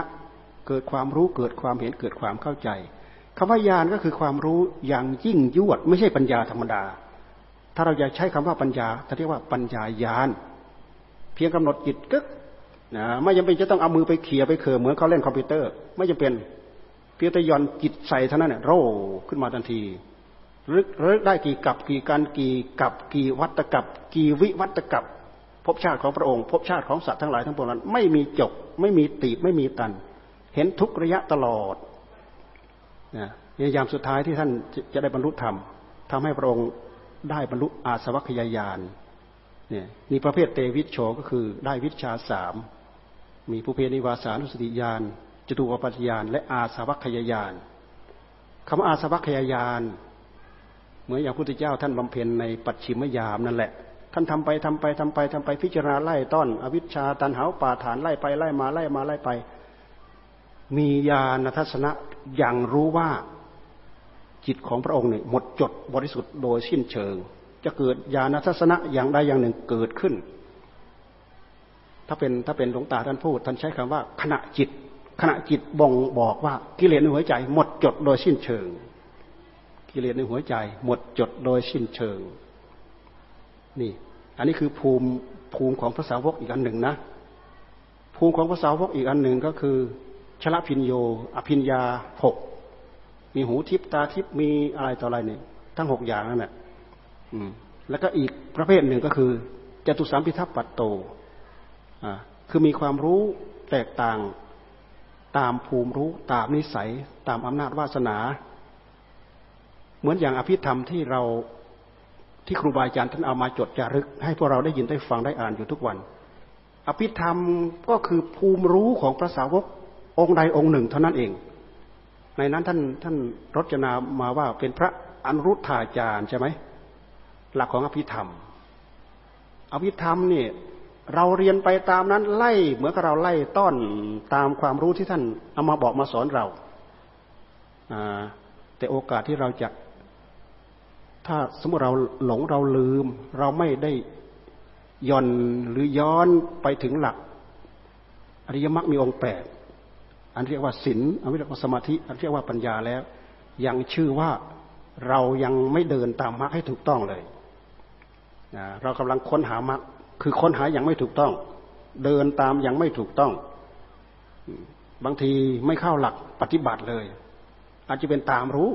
เกิดความรู้เกิดความเห็นเกิดความเข้าใจคำว่าญาณก็คือความรู้อย่างยิ่งยวด ไม่ใช่ปัญญาธรรมดา ถ้าเราอยากใช้คำว่าปัญญาจะเรียกว่าปัญญาญาณเพียงกำหนดจิตกึกนะไม่จำเป็นจะต้องเอามือไปเขี่ยไปเขื่อเหมือนเขาเล่นคอมพิวเตอร์ ไม่จำเป็นเพียงแต่ย่อนจิตใส่เท่านั้นเนี่ยโร่ขึ้นมาทันทีรึกรึกได้กี่กับกี่การกี่กับกี่วัตกับกี่วิวัตกับ ภพชาติของพระองค์ภพชาติของสัตว์ทั้งหลายทั้งปวงนั้น ไม่มีจบไม่มีตีบไม่มีตัน เห็นทุกระยะตลอดนะยามสุดท้ายที่ท่านจะได้บรรลุธรรมทำให้พระองค์ได้บรรลุอาสวัคยายานเนี่ยมีประเภทเตวิชโชก็คือได้วิชาสามมีภูเพนิวาสานุสติญาณจตุวปัญญาณและอาสวัคยายานคำอาสวัคยายานเหมือนอย่างพระพุทธเจ้าท่านบำเพ็ญในปัจฉิมยามนั่นแหละ ท่านทำไปทำไปทำไปทำไปพิจารณาไล่ต้อน อวิชชาตันหาป่าฐานไล่ไปไล่มาไล่มาไล่ไป มีญาณทัศนะอย่างรู้ว่าจิตของพระองค์เนี่ยหมดจดบริสุทธิ์โดยสิ้นเชิง จะเกิดญาณทัศนะอย่างใดอย่างหนึ่งเกิดขึ้น ถ้าเป็นถ้าเป็นหลวงตาท่านพูดท่านใช้คำว่า ขณะจิต ขณะจิตบ่งบอกว่ากิเลสในหัวใจ หมดจดโดยสิ้นเชิง กิเลสในหัวใจ หมดจดโดยสิ้นเชิง นี่ อันนี้คือภูมิภูมิของพระสาวกอีกอันหนึ่งนะ ภูมิของพระสาวกอีกอันหนึ่งก็คือชละพินโย อภินยาหกมีหูทิพตาทิพมีอะไรต่ออะไรเนี่ยทั้งหกอย่างนั่นแหละแล้วก็อีกประเภทหนึ่งก็คือจตุสามพิทัพปัตโตอ่าคือมีความรู้แตกต่างตามภูมิรู้ตามนิสัย ตามอำนาจวาสนา เหมือนอย่างอภิธรรมที่เรา ที่ครูบาอาจารย์ท่านเอามาจดจารึก ให้พวกเราได้ยินได้ฟังได้อ่านอยู่ทุกวัน อภิธรรมก็คือภูมิรู้ของพระสาวกองค์ใดองค์หนึ่งเท่านั้นเอง ในนั้นท่านท่านรจนามาว่าเป็นพระอนุรุทธาจารย์ใช่ไหมหลักของอภิธรรม อภิธรรมเนี่ยเราเรียนไปตามนั้นไล่เหมือนกับเราไล่ต้อนตามความรู้ที่ท่านเอามาบอกมาสอนเราแต่โอกาสที่เราจะ ถ้าสมมติเราหลงเราลืม เราไม่ได้ย่อนหรือย้อนไปถึงหลัก อริยมรรคมีองค์แปดอันเรียกว่าศีลอันเรียกว่าสมาธิ อันเรียกว่าปัญญาแล้ว ยังชื่อว่าเรายังไม่เดินตามมรรคให้ถูกต้องเลยเรากำลังค้นหามรรคคือค้นหาอย่างไม่ถูกต้อง เดินตามอย่างไม่ถูกต้อง บางทีไม่เข้าหลักปฏิบัติเลย อาจจะเป็นตามรู้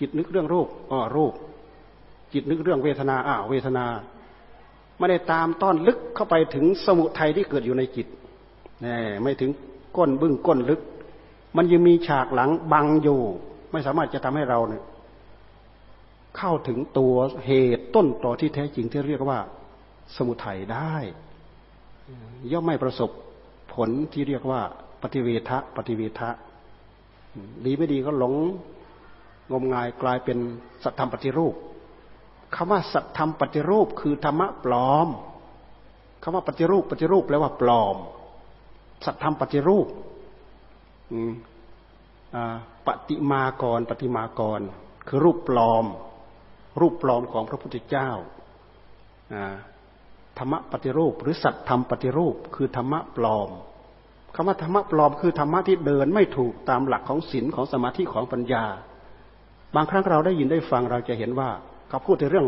จิตนึกเรื่องรูปอ๋อรูป จิตนึกเรื่องเวทนาอ้าวเวทนา ไม่ได้ตามต้อนลึกเข้าไปถึงสมุทัยที่เกิดอยู่ในจิตนี่ไม่ถึงก้นบึ้งก้นลึก มันยังมีฉากหลังบังอยู่ ไม่สามารถจะทำให้เราเนี่ยเข้าถึงตัวเหตุต้นต่อที่แท้จริงที่เรียกว่า สมุทัยได้ ย่อมไม่ประสบผลที่เรียกว่า ปฏิเวทะปฏิเวทะดีไม่ดีก็หลง งมงายกลายเป็นสัตธรรมปฏิรูปคำว่าสัตธรรมปฏิรูปคือธรรมะปลอมคำว่าปฏิรูปปฏิรูปแปลว่าปลอม สัตธรรมปฏิรูปปฏิมากรปฏิมากร คือรูปปลอม รูปปลอมของพระพุทธเจ้าธรรมะปฏิรูป หรือสัตธรรมปฏิรูป คือธรรมะปลอมคำว่าธรรมะปลอมคือธรรมะที่เดินไม่ถูกตามหลักของศีลของสมาธิของปัญญา บางครั้งเราได้ยินได้ฟังเราจะเห็นว่า เขาพูดถึงเรื่อง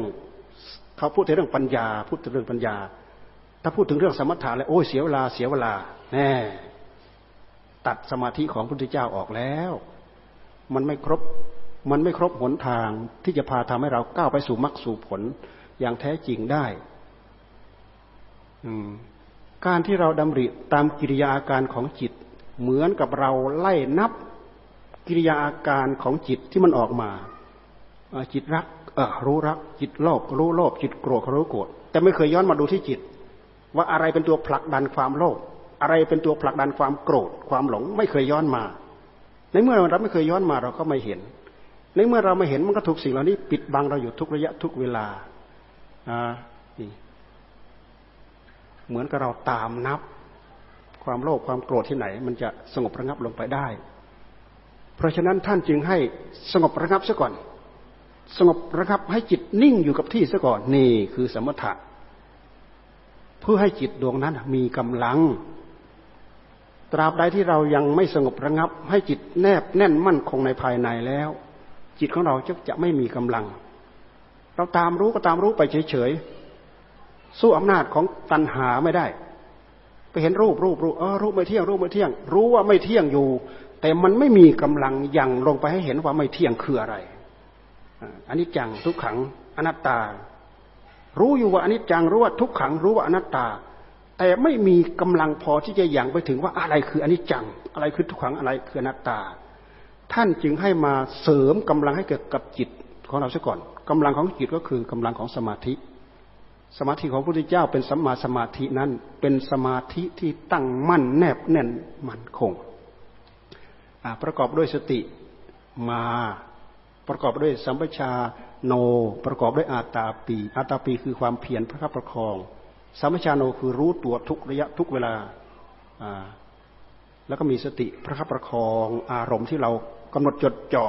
เขาพูดถึงเรื่องปัญญา พูดถึงเรื่องปัญญา ถ้าพูดถึงเรื่องสมถะแล้วโอ้ยเสียเวลาเสียเวลาแน่ตัดสมาธิของพระพุทธเจ้าออกแล้ว มันไม่ครบมันไม่ครบหนทางที่จะพาทำให้เราก้าวไปสู่มรรคสู่ผลอย่างแท้จริงได้การที่เราดำริตามกิริยาอาการของจิต เหมือนกับเราไล่นับ กิริยาอาการของจิตที่มันออกมา จิตรักเอรู้รัก จิตโลภรู้โลภจิตโกรธรู้โกรธแต่ไม่เคยย้อนมาดูที่จิต ว่าอะไรเป็นตัวผลักดันความโลภอะไรเป็นตัวผลักดันความโกรธความหลง ไม่เคยย้อนมา ในเมื่อเราไม่เคยย้อนมาเราก็ไม่เห็น ในเมื่อเราไม่เห็นมันก็ถูกสิ่งเหล่านี้ ปิดบังเราอยู่ทุกระยะทุกเวลานี่เหมือนกับเราตามนับ ความโลภความโกรธที่ไหน มันจะสงบระงับลงไปได้ เพราะฉะนั้นท่านจึงให้สงบระงับซะก่อน สงบระงับให้จิตนิ่งอยู่กับที่ซะก่อนนี่คือสมถะเพื่อให้จิตดวงนั้นมีกำลัง ตราบใดที่เรายังไม่สงบระงับ ให้จิตแนบแน่นมั่นคงในภายในแล้ว จิตของเราจะจะไม่มีกำลัง เราตามรู้ก็ตามรู้ไปเฉยๆสู้อำนาจของตัณหาไม่ได้ ไปเห็นรูปรูปรูปเออรูปไม่เที่ยงรูปไม่เที่ยง รู้ว่าไม่เที่ยงอยู่ แต่มันไม่มีกำลังยังลงไปให้เห็นว่าไม่เที่ยงคืออะไรอันนี้จังทุกขังอนัตตา รู้อยู่ว่าอนิจจังรู้ว่าทุกขังรู้ว่าอนัตตา แต่ไม่มีกำลังพอที่จะยังไปถึงว่าอะไรคืออนิจจัง อะไรคือทุกขังอะไรคืออนัตตา ท่านจึงให้มาเสริมกำลังให้เกิดกับจิตของเราซะก่อนกำลังของจิตก็คือกำลังของสมาธิ สมาธิของพระพุทธเจ้าเป็นสัมมาสมาธินั้นเป็นสมาธิที่ตั้งมั่นแนบแน่นมั่นคง ประกอบด้วยสติมา ประกอบด้วยสัมปชาโน ประกอบด้วยอาตาปี อาตาปีคือความเพียรพระคับประคอง สัมปชาโนคือรู้ตัวทุกระยะทุกเวลา แล้วก็มีสติพระคับประคอง อารมณ์ที่เรากำหนดจดจ่อ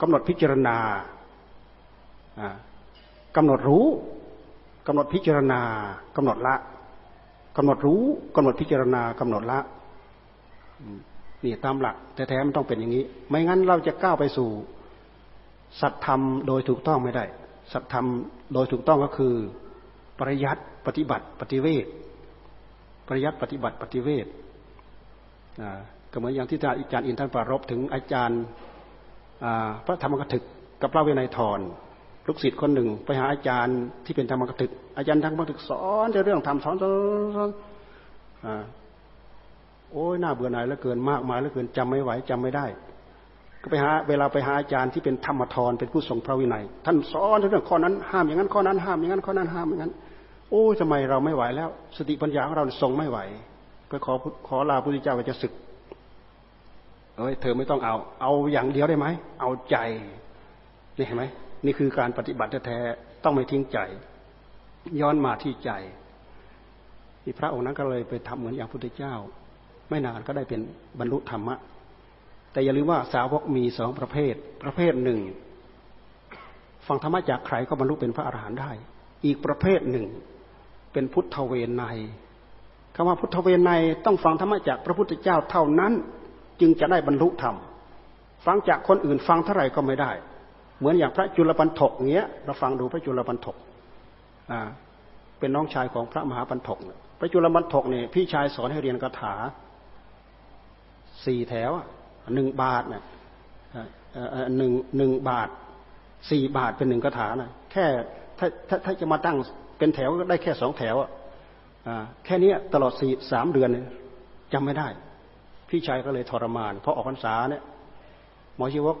กำหนดพิจารณากำหนดรู้กำหนดพิจารณากำหนดละกำหนดรู้กำหนดพิจารณากำหนดละ นี่ตามหลักแต่แท้มันต้องเป็นอย่างนี้ ไม่งั้นเราจะก้าวไปสู่สัตธรรมโดยถูกต้องไม่ได้ สัตธรรมโดยถูกต้องก็คือ ปริยัติปฏิบัติปฏิเวทปริยัติปฏิบัติปฏิเวทก็เหมือนอย่างที่อาจารย์อินท่านปรารบถึงอาจารย์พระธรรมกถึกกับพระเวนัยทรลูกศิษย์คนหนึ่ง ไปหาอาจารย์ที่เป็นธรรมกถึก อาจารย์ธรรมกถึกสอนเรื่องธรรมสอนสอน โอ้ยน่าเบื่อหน่ายเหลือเกินมากมายเหลือเกินจำไม่ไหวจำไม่ได้ ก็ไปหาเวลาไปหาอาจารย์ที่เป็นธรรมทรเป็นผู้ทรงพระวินัย ท่านสอนเรื่องข้อนั้นห้ามอย่างนั้นข้อนั้นห้ามอย่างนั้นข้อนั้นห้ามอย่างนั้น โอ้ยทำไมเราไม่ไหวแล้ว สติปัญญาของเราทรงไม่ไหวไปขอขอลาพระพุทธเจ้าไปจะศึกเอ้ยเธอไม่ต้องเอา เอาอย่างเดียวได้ไหม เอาใจนี่เห็นไหมนี่คือการปฏิบัติแท้ต้องไม่ทิ้งใจ ย้อนมาที่ใจที่พระองค์นั้นก็เลยไปทำเหมือนอย่างพุทธเจ้า ไม่นานก็ได้เป็นบรรลุธรรมะ แต่อย่าลืมว่าสาวกมีสองประเภท ประเภทหนึ่ง ฟังธรรมะจากใครก็บรรลุเป็นพระอรหันต์ได้ อีกประเภทหนึ่ง เป็นพุทธเวไนคำว่าพุทธเวไนต้องฟังธรรมะจากพระพุทธเจ้าเท่านั้น จึงจะได้บรรลุธรรมฟังจากคนอื่นฟังเท่าไหร่ก็ไม่ได้ เหมือนอย่างพระจุลปันถกเงี้ย เราฟังดูพระจุลปันถกอ่าเป็นน้องชายของพระมหาปันถก พระจุลปันถกเนี่ยพี่ชายสอนให้เรียนคาถา สี่แถวหนึ่งบาทเนี่ยหนึ่งหนึ่งบาทสี่บาทเป็นหนึ่งคาถานะแค่ถ้าถ้าถ้าจะมาตั้งเป็นแถวก็ได้แค่สองแถวอะแค่นี้ตลอดสี่สามเดือนจำไม่ได้ พี่ชายก็เลยทรมานเพราะออกพรรษาเนี่ยหมอชีวก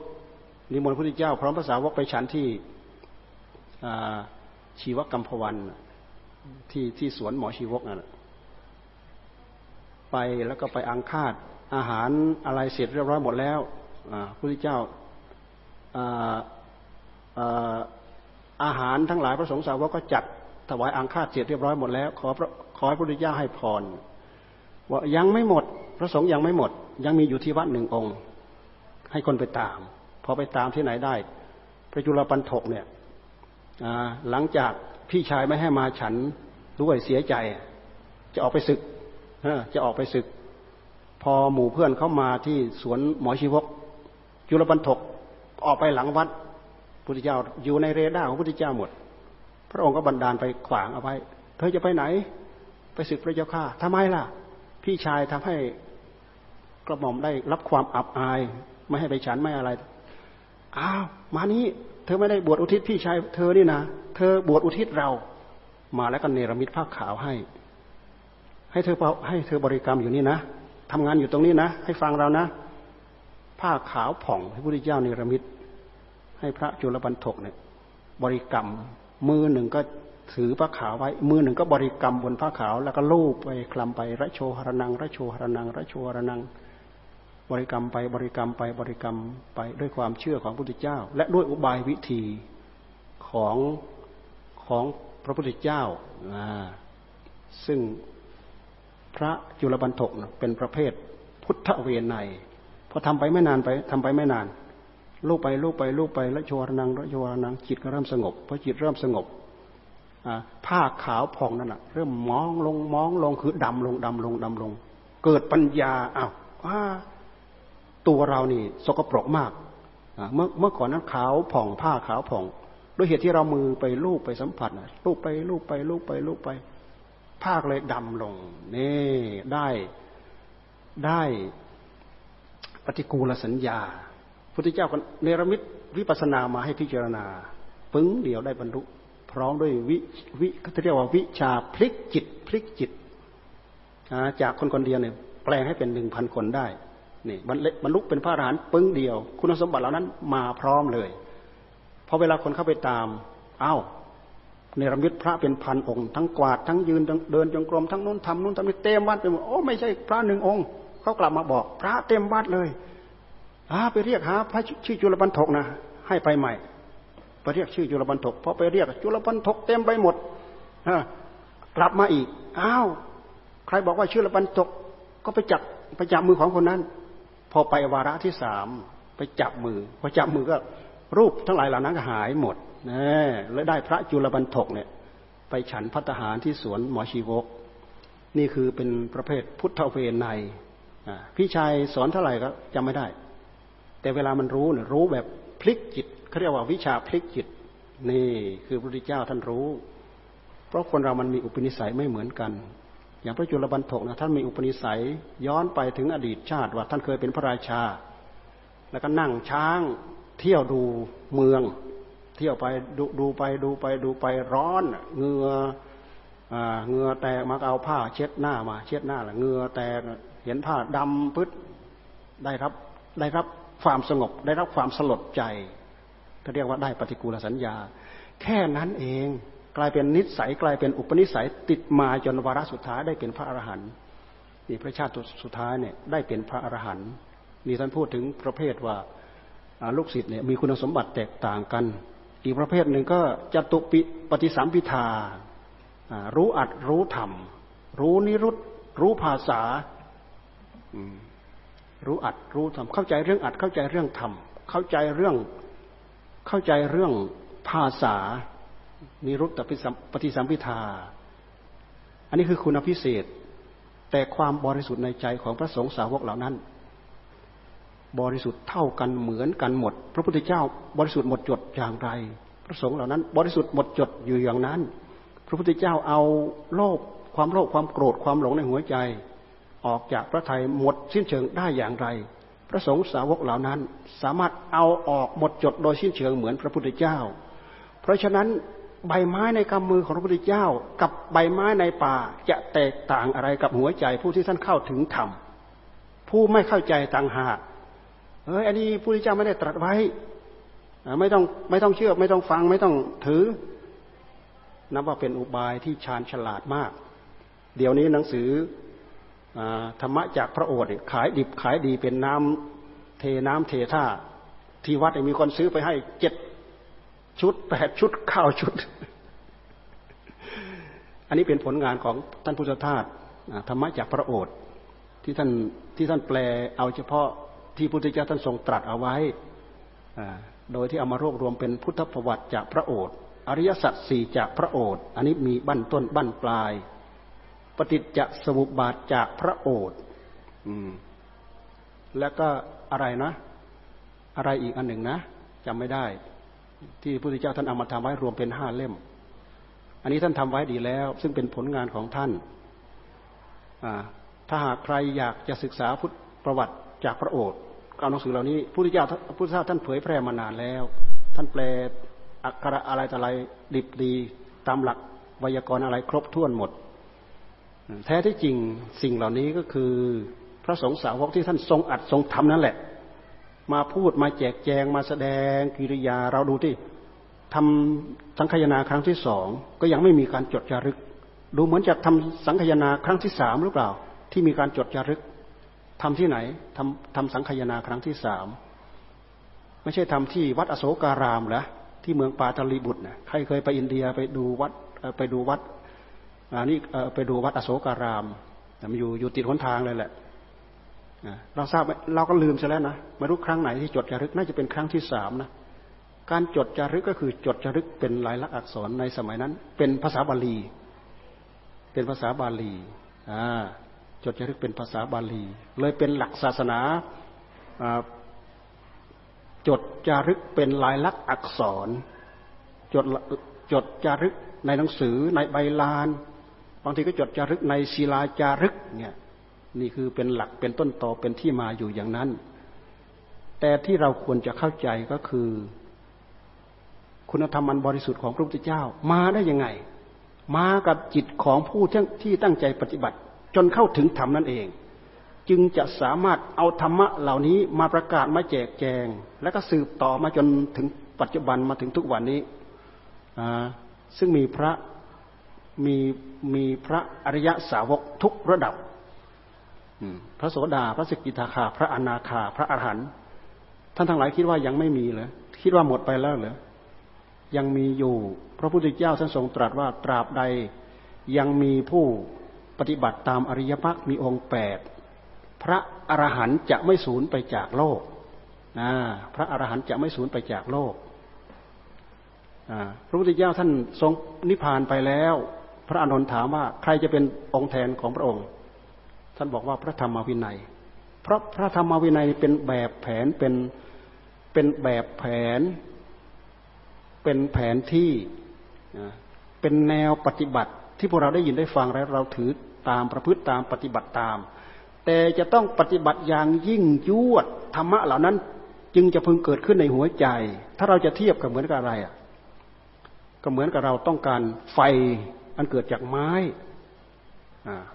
นิมนต์พระพุทธเจ้า พร้อมภาษาวกไปฉันที่ชีวกรรมพวันที่ที่สวนหมอชีวกนั่นไปแล้วก็ไปอังคาด อาหารอะไรเสร็จเรียบร้อยหมดแล้วพระพุทธเจ้าอาหารทั้งหลายพระสงฆ์สาวกก็จัดถวายอังคาดเสร็จเรียบร้อยหมดแล้ว ขอขอให้พระพุทธเจ้าให้พรว่ายังไม่หมด พระสงฆ์ยังไม่หมด ยังมีอยู่ที่วัดหนึ่งองค์ ให้คนไปตาม พอไปตามที่ไหนได้ พระจุลปันถกเนี่ยหลังจากพี่ชายไม่ให้มาฉันด้วยเสียใจ จะออกไปศึกจะออกไปศึก พอหมู่เพื่อนเข้ามาที่สวนหมอชีวกจุลปันถกออกไปหลังวัดพุทธเจ้าอยู่ในเรดาร์ของพุทธเจ้าหมด พระองค์ก็บันดาลไปขวางเอาไว้ เธอจะไปไหน ไปศึกพระเจ้าข้าทำไมล่ะ พี่ชายทำให้กระหม่อมได้รับความอับอาย ไม่ให้ไปฉันไม่อะไร อ้าว มานี้ เธอไม่ได้บวชอุทิศพี่ชาย เธอนี่นะ เธอบวชอุทิศเรา มาแล้วก็เนรมิตผ้าขาวให้ ให้เธอให้เธอบริกรรมอยู่นี่นะ ทำงานอยู่ตรงนี้นะ ให้ฟังเรานะ ผ้าขาวผ่องให้พระพุทธเจ้าเนรมิตให้พระจุลปันถกเนี่ย บริกรรม มือหนึ่งก็ถือผ้าขาวไว้ มือหนึ่งก็บริกรรมบนผ้าขาว แล้วก็ลูบไปคลำไป ระโชหรนัง ระโชหรนัง ระโชหรนัง บริกรรมไปบริกรรมไปบริกรรมไปด้วยความเชื่อของพระพุทธเจ้า และด้วยอุบายวิธีของของพระพุทธเจ้า ซึ่ง พระจุลบรรทกเป็นประเภทพุทธเวไนพอทำไปไม่นานไปทำไปไม่นาน ลูกไปลูกไปลูกไปล้วโชวนังล้วโชวนังจิตก็เริ่มสงบพอจิตเริ่มสงบผ้าขาวผ่องนั่นแหะเริ่มมองลงมองลงคือดำลงดำลงดำลง เกิดปัญญาอ้าวตัวเรานี่ สกปรกมากเมื่อเมื่อก่อนนั้นขาวผ่องผ้าขาวผ่องด้วยเหตุที่เรามือไปลูบไปสัมผัสลูบไปลูบไปลูบไปลูบไป ผ้าเลยดำลง นี่ได้ได้ปฏิกูลสัญญาพุทธเจ้าก็เนรมิตวิปัสนามาให้พิจารณา ปึ้งเดียวได้บรรลุพร้อมด้วยวิวิเขาเรียกว่าวิชาพลิกจิตพลิกจิตจากคนคนเดียวเนี่ยแปลงให้เป็นหนึ่งพันคนได้นี่บรรลุเป็นพระอรหันต์ปึ้งเดียว คุณสมบัติเหล่านั้นมาพร้อมเลยพอเวลาคนเข้าไปตามอา้าว เนรมิตพระเป็นพันองค์ ทั้งกวาดทั้งยืนทั้งเดินจงกรมทั้งนู้นทำนู้นทำนี้เต็มวัดไปหมดโอ้ไม่ใช่พระหนึ่งองค์เขากลับมาบอก พระเต็มวัดเลยอาไปเรียกหาพระชื่อจุลปันทกนะ ให้ไปใหม่ไปเรียกชื่อจุลปันทกพอไปเรียกจุลปันทกเต็มไปหมดกลับมาอีกอ้าวใครบอกว่าชื่อจุลปันทกก็ไปจับไปจับมือของคนนั้น พอไปวาระที่สามไปจับมือพอจับมือก็รูปทั้งหลายเหล่านั้นก็หายหมด นะแล้วได้พระจุลบรรทกเนี่ย ไปฉันพัฒหารที่สวนหมอชีวก นี่คือเป็นประเภทพุทธเวไนพี่ชายสอนเท่าไหร่ก็จำไม่ได้ แต่เวลามันรู้เนี่ยรู้แบบพลิกจิตเขาเรียกว่าวิชาพลิกจิต นี่คือพระพุทธเจ้าท่านรู้ เพราะคนเรามันมีอุปนิสัยไม่เหมือนกัน อย่างพระจุลบรรทกนะท่านมีอุปนิสัยย้อนไปถึงอดีตชาติว่าท่านเคยเป็นพระราชา แล้วก็นั่งช้างเที่ยวดูเมือง เที่ยวไปดูดูไปดูไปดูไปร้อนเงือเงือแตกมาเอาผ้าเช็ดหน้ามา เช็ดหน้าแหละเงือแตกเห็นผ้าดำปึ๊ดได้รับได้รับความสงบ ได้รับความสลดใจเขาเรียกว่าได้ปฏิกูลสัญญา แค่นั้นเองกลายเป็นนิสัยกลายเป็นอุปนิสัยติดมาจนวาระสุดท้ายได้เป็นพระอรหันต์นี่พระชาติสุดท้ายเนี่ยได้เป็นพระอรหันต์นี่ท่านพูดถึงประเภทว่าลูกศิษย์เนี่ยมีคุณสมบัติแตกต่างกัน อีกประเภทหนึ่งก็จตุปิปฏิสัมพิทารู้อัดรู้ธรรม รู้นิรุตรู้ภาษา รู้อัดรู้ธรรมเข้าใจเรื่องอัดเข้าใจเรื่องธรรม เข้าใจเรื่องเข้าใจเรื่องภาษา นิรุตตปฏิสัมพิทา อันนี้คือคุณพิเศษ แต่ความบริสุทธิ์ในใจของพระสงฆ์สาวกเหล่านั้น บริสุทธิ์เท่ากันเหมือนกันหมด พระพุทธเจ้าบริสุทธิ์หมดจดอย่างไร พระสงฆ์เหล่านั้น บริสุทธิ์หมดจดอยู่อย่างนั้น พระพุทธเจ้าเอาโลภความโลภความโกรธความหลงในหัวใจ ออกจากพระทัยหมดสิ้นเชิงได้อย่างไร พระสงฆ์สาวกเหล่านั้น สามารถเอาออกหมดจดโดยสิ้นเชิงเหมือนพระพุทธเจ้า เพราะฉะนั้นใบไม้ในกำมือของพระพุทธเจ้า กับใบไม้ในป่าจะแตกต่างอะไรกับหัวใจผู้ที่ท่านเข้าถึงธรรมผู้ไม่เข้าใจต่างหาก เฮ้ยอันนี้พระพุทธเจ้าไม่ได้ตรัสไว้ไม่ต้องไม่ต้องเชื่อไม่ต้องฟังไม่ต้องถือ นับว่าเป็นอุบายที่ชาญฉลาดมาก เดี๋ยวนี้หนังสือธรรมะจากพระโอษฐ์ขายดิบขายดีเป็นน้ำเทน้ำเทท่า ที่วัดมีคนซื้อไปให้เจ็ดชุดแปดชุดข้าวชุด อันนี้เป็นผลงานของท่านพุทธทาสธรรมะจากพระโอษฐ์ที่ท่านที่ท่านแปลเอาเฉพาะ ที่พุทธเจ้าท่านทรงตรัสเอาไว้โดยที่เอามารวบรวมเป็นพุทธประวัติจากพระโอษฐ์อริยสัจสี่จากพระโอษฐ์อันนี้มีบั้นต้นบั้นปลาย ปฏิจจสมุปบาทจากพระโอษฐ์แล้วก็อะไรนะ อะไรอีกอันหนึ่งนะจำไม่ได้ ที่พระพุทธเจ้าท่านเอามาทำไว้รวมเป็นห้าเล่ม อันนี้ท่านทำไว้ดีแล้ว ซึ่งเป็นผลงานของท่านถ้าหากใครอยากจะศึกษาพุทธประวัติ จากพระโอษฐ์เอาหนังสือเหล่านี้พุทธเจ้าพุทธเจ้าท่านเผยแพร่มานานแล้ว ท่านแปลอักขระอะไรต่ออะไรดิบดีตามหลักไวยากรณ์อะไรครบถ้วนหมด แท้ที่จริงสิ่งเหล่านี้ก็คือ พระสงฆ์สาวกที่ท่านทรงอัดทรงทำนั่นแหละ มาพูดมาแจกแจงมาแสดงกิริยาเราดูที่ทำสังคยนาครั้งที่สองก็ยังไม่มีการจดจารึก ดูเหมือนจะทำสังคยนาครั้งที่สามหรือเปล่า ที่มีการจดจารึก ทำที่ไหนทำทำสังคยาครั้งที่สามไม่ใช่ทำที่วัดอโศการามเหรอที่เมืองปาตลีบุตรนะใครเคยไปอินเดียไปดูวัดไปดูวัดอันนี้ไปดูวัดอโศการามมันอยู่อยู่ติดหนทางเลยแหละเราทราบเราก็ลืมซะแล้วนะไม่รู้ครั้งไหนที่จดจารึกน่าจะเป็นครั้งที่สามนะการจดจารึกก็คือจดจารึกเป็นลายลักษณ์อักษรในสมัยนั้น เป็นภาษาบาลี เป็นภาษาบาลีอ่า จดจารึกเป็นภาษาบาลี เลยเป็นหลักศาสนาจดจารึกเป็นลายลักษณ์อักษร จดจดจารึกในหนังสือในใบลาน บางทีก็จดจารึกในศิลาจารึกเนี่ยนี่คือเป็นหลักเป็นต้นตอเป็นที่มาอยู่อย่างนั้น แต่ที่เราควรจะเข้าใจก็คือ คุณธรรมอันบริสุทธิ์ของพระพุทธเจ้า มาได้ยังไง มากับจิตของผู้ที่ตั้งใจปฏิบัติ จนเข้าถึงธรรมนั่นเอง จึงจะสามารถเอาธรรมะเหล่านี้มาประกาศมาแจกแจง แล้วก็สืบต่อมาจนถึงปัจจุบันมาถึงทุกวันนี้ซึ่งมีพระมีมีพระอริยสาวกทุกระดับพระโสดาพระสกิทาคา พระอนาคา พระอรหันต์ท่านทั้งหลายคิดว่ายังไม่มีเลยคิดว่าหมดไปแล้วเหรอยังมีอยู่ พระพุทธเจ้าท่านทรงตรัสว่าตราบใดยังมีผู้ ปฏิบัติตามอริยมรรคมีองค์แปดพระอรหันต์จะไม่สูญไปจากโลกนะพระอรหันต์จะไม่สูญไปจากโลกพระพุทธเจ้าท่านทรงนิพพานไปแล้ว พระอานนท์ถามว่าใครจะเป็นองค์แทนของพระองค์ ท่านบอกว่าพระธรรมวินัย เพราะพระธรรมวินัยเป็นแบบแผนเป็นเป็นแบบแผน เป็นแผนที่เป็นแนวปฏิบัติที่พวกเราได้ยินได้ฟังแล้วเราถือ ตามประพฤติตามปฏิบัติตาม แต่จะต้องปฏิบัติอย่างยิ่งยวดธรรมะเหล่านั้นจึงจะพึงเกิดขึ้นในหัวใจ ถ้าเราจะเทียบกับเหมือนกับอะไรอะก็เหมือนกับเราต้องการไฟอันเกิดจากไม้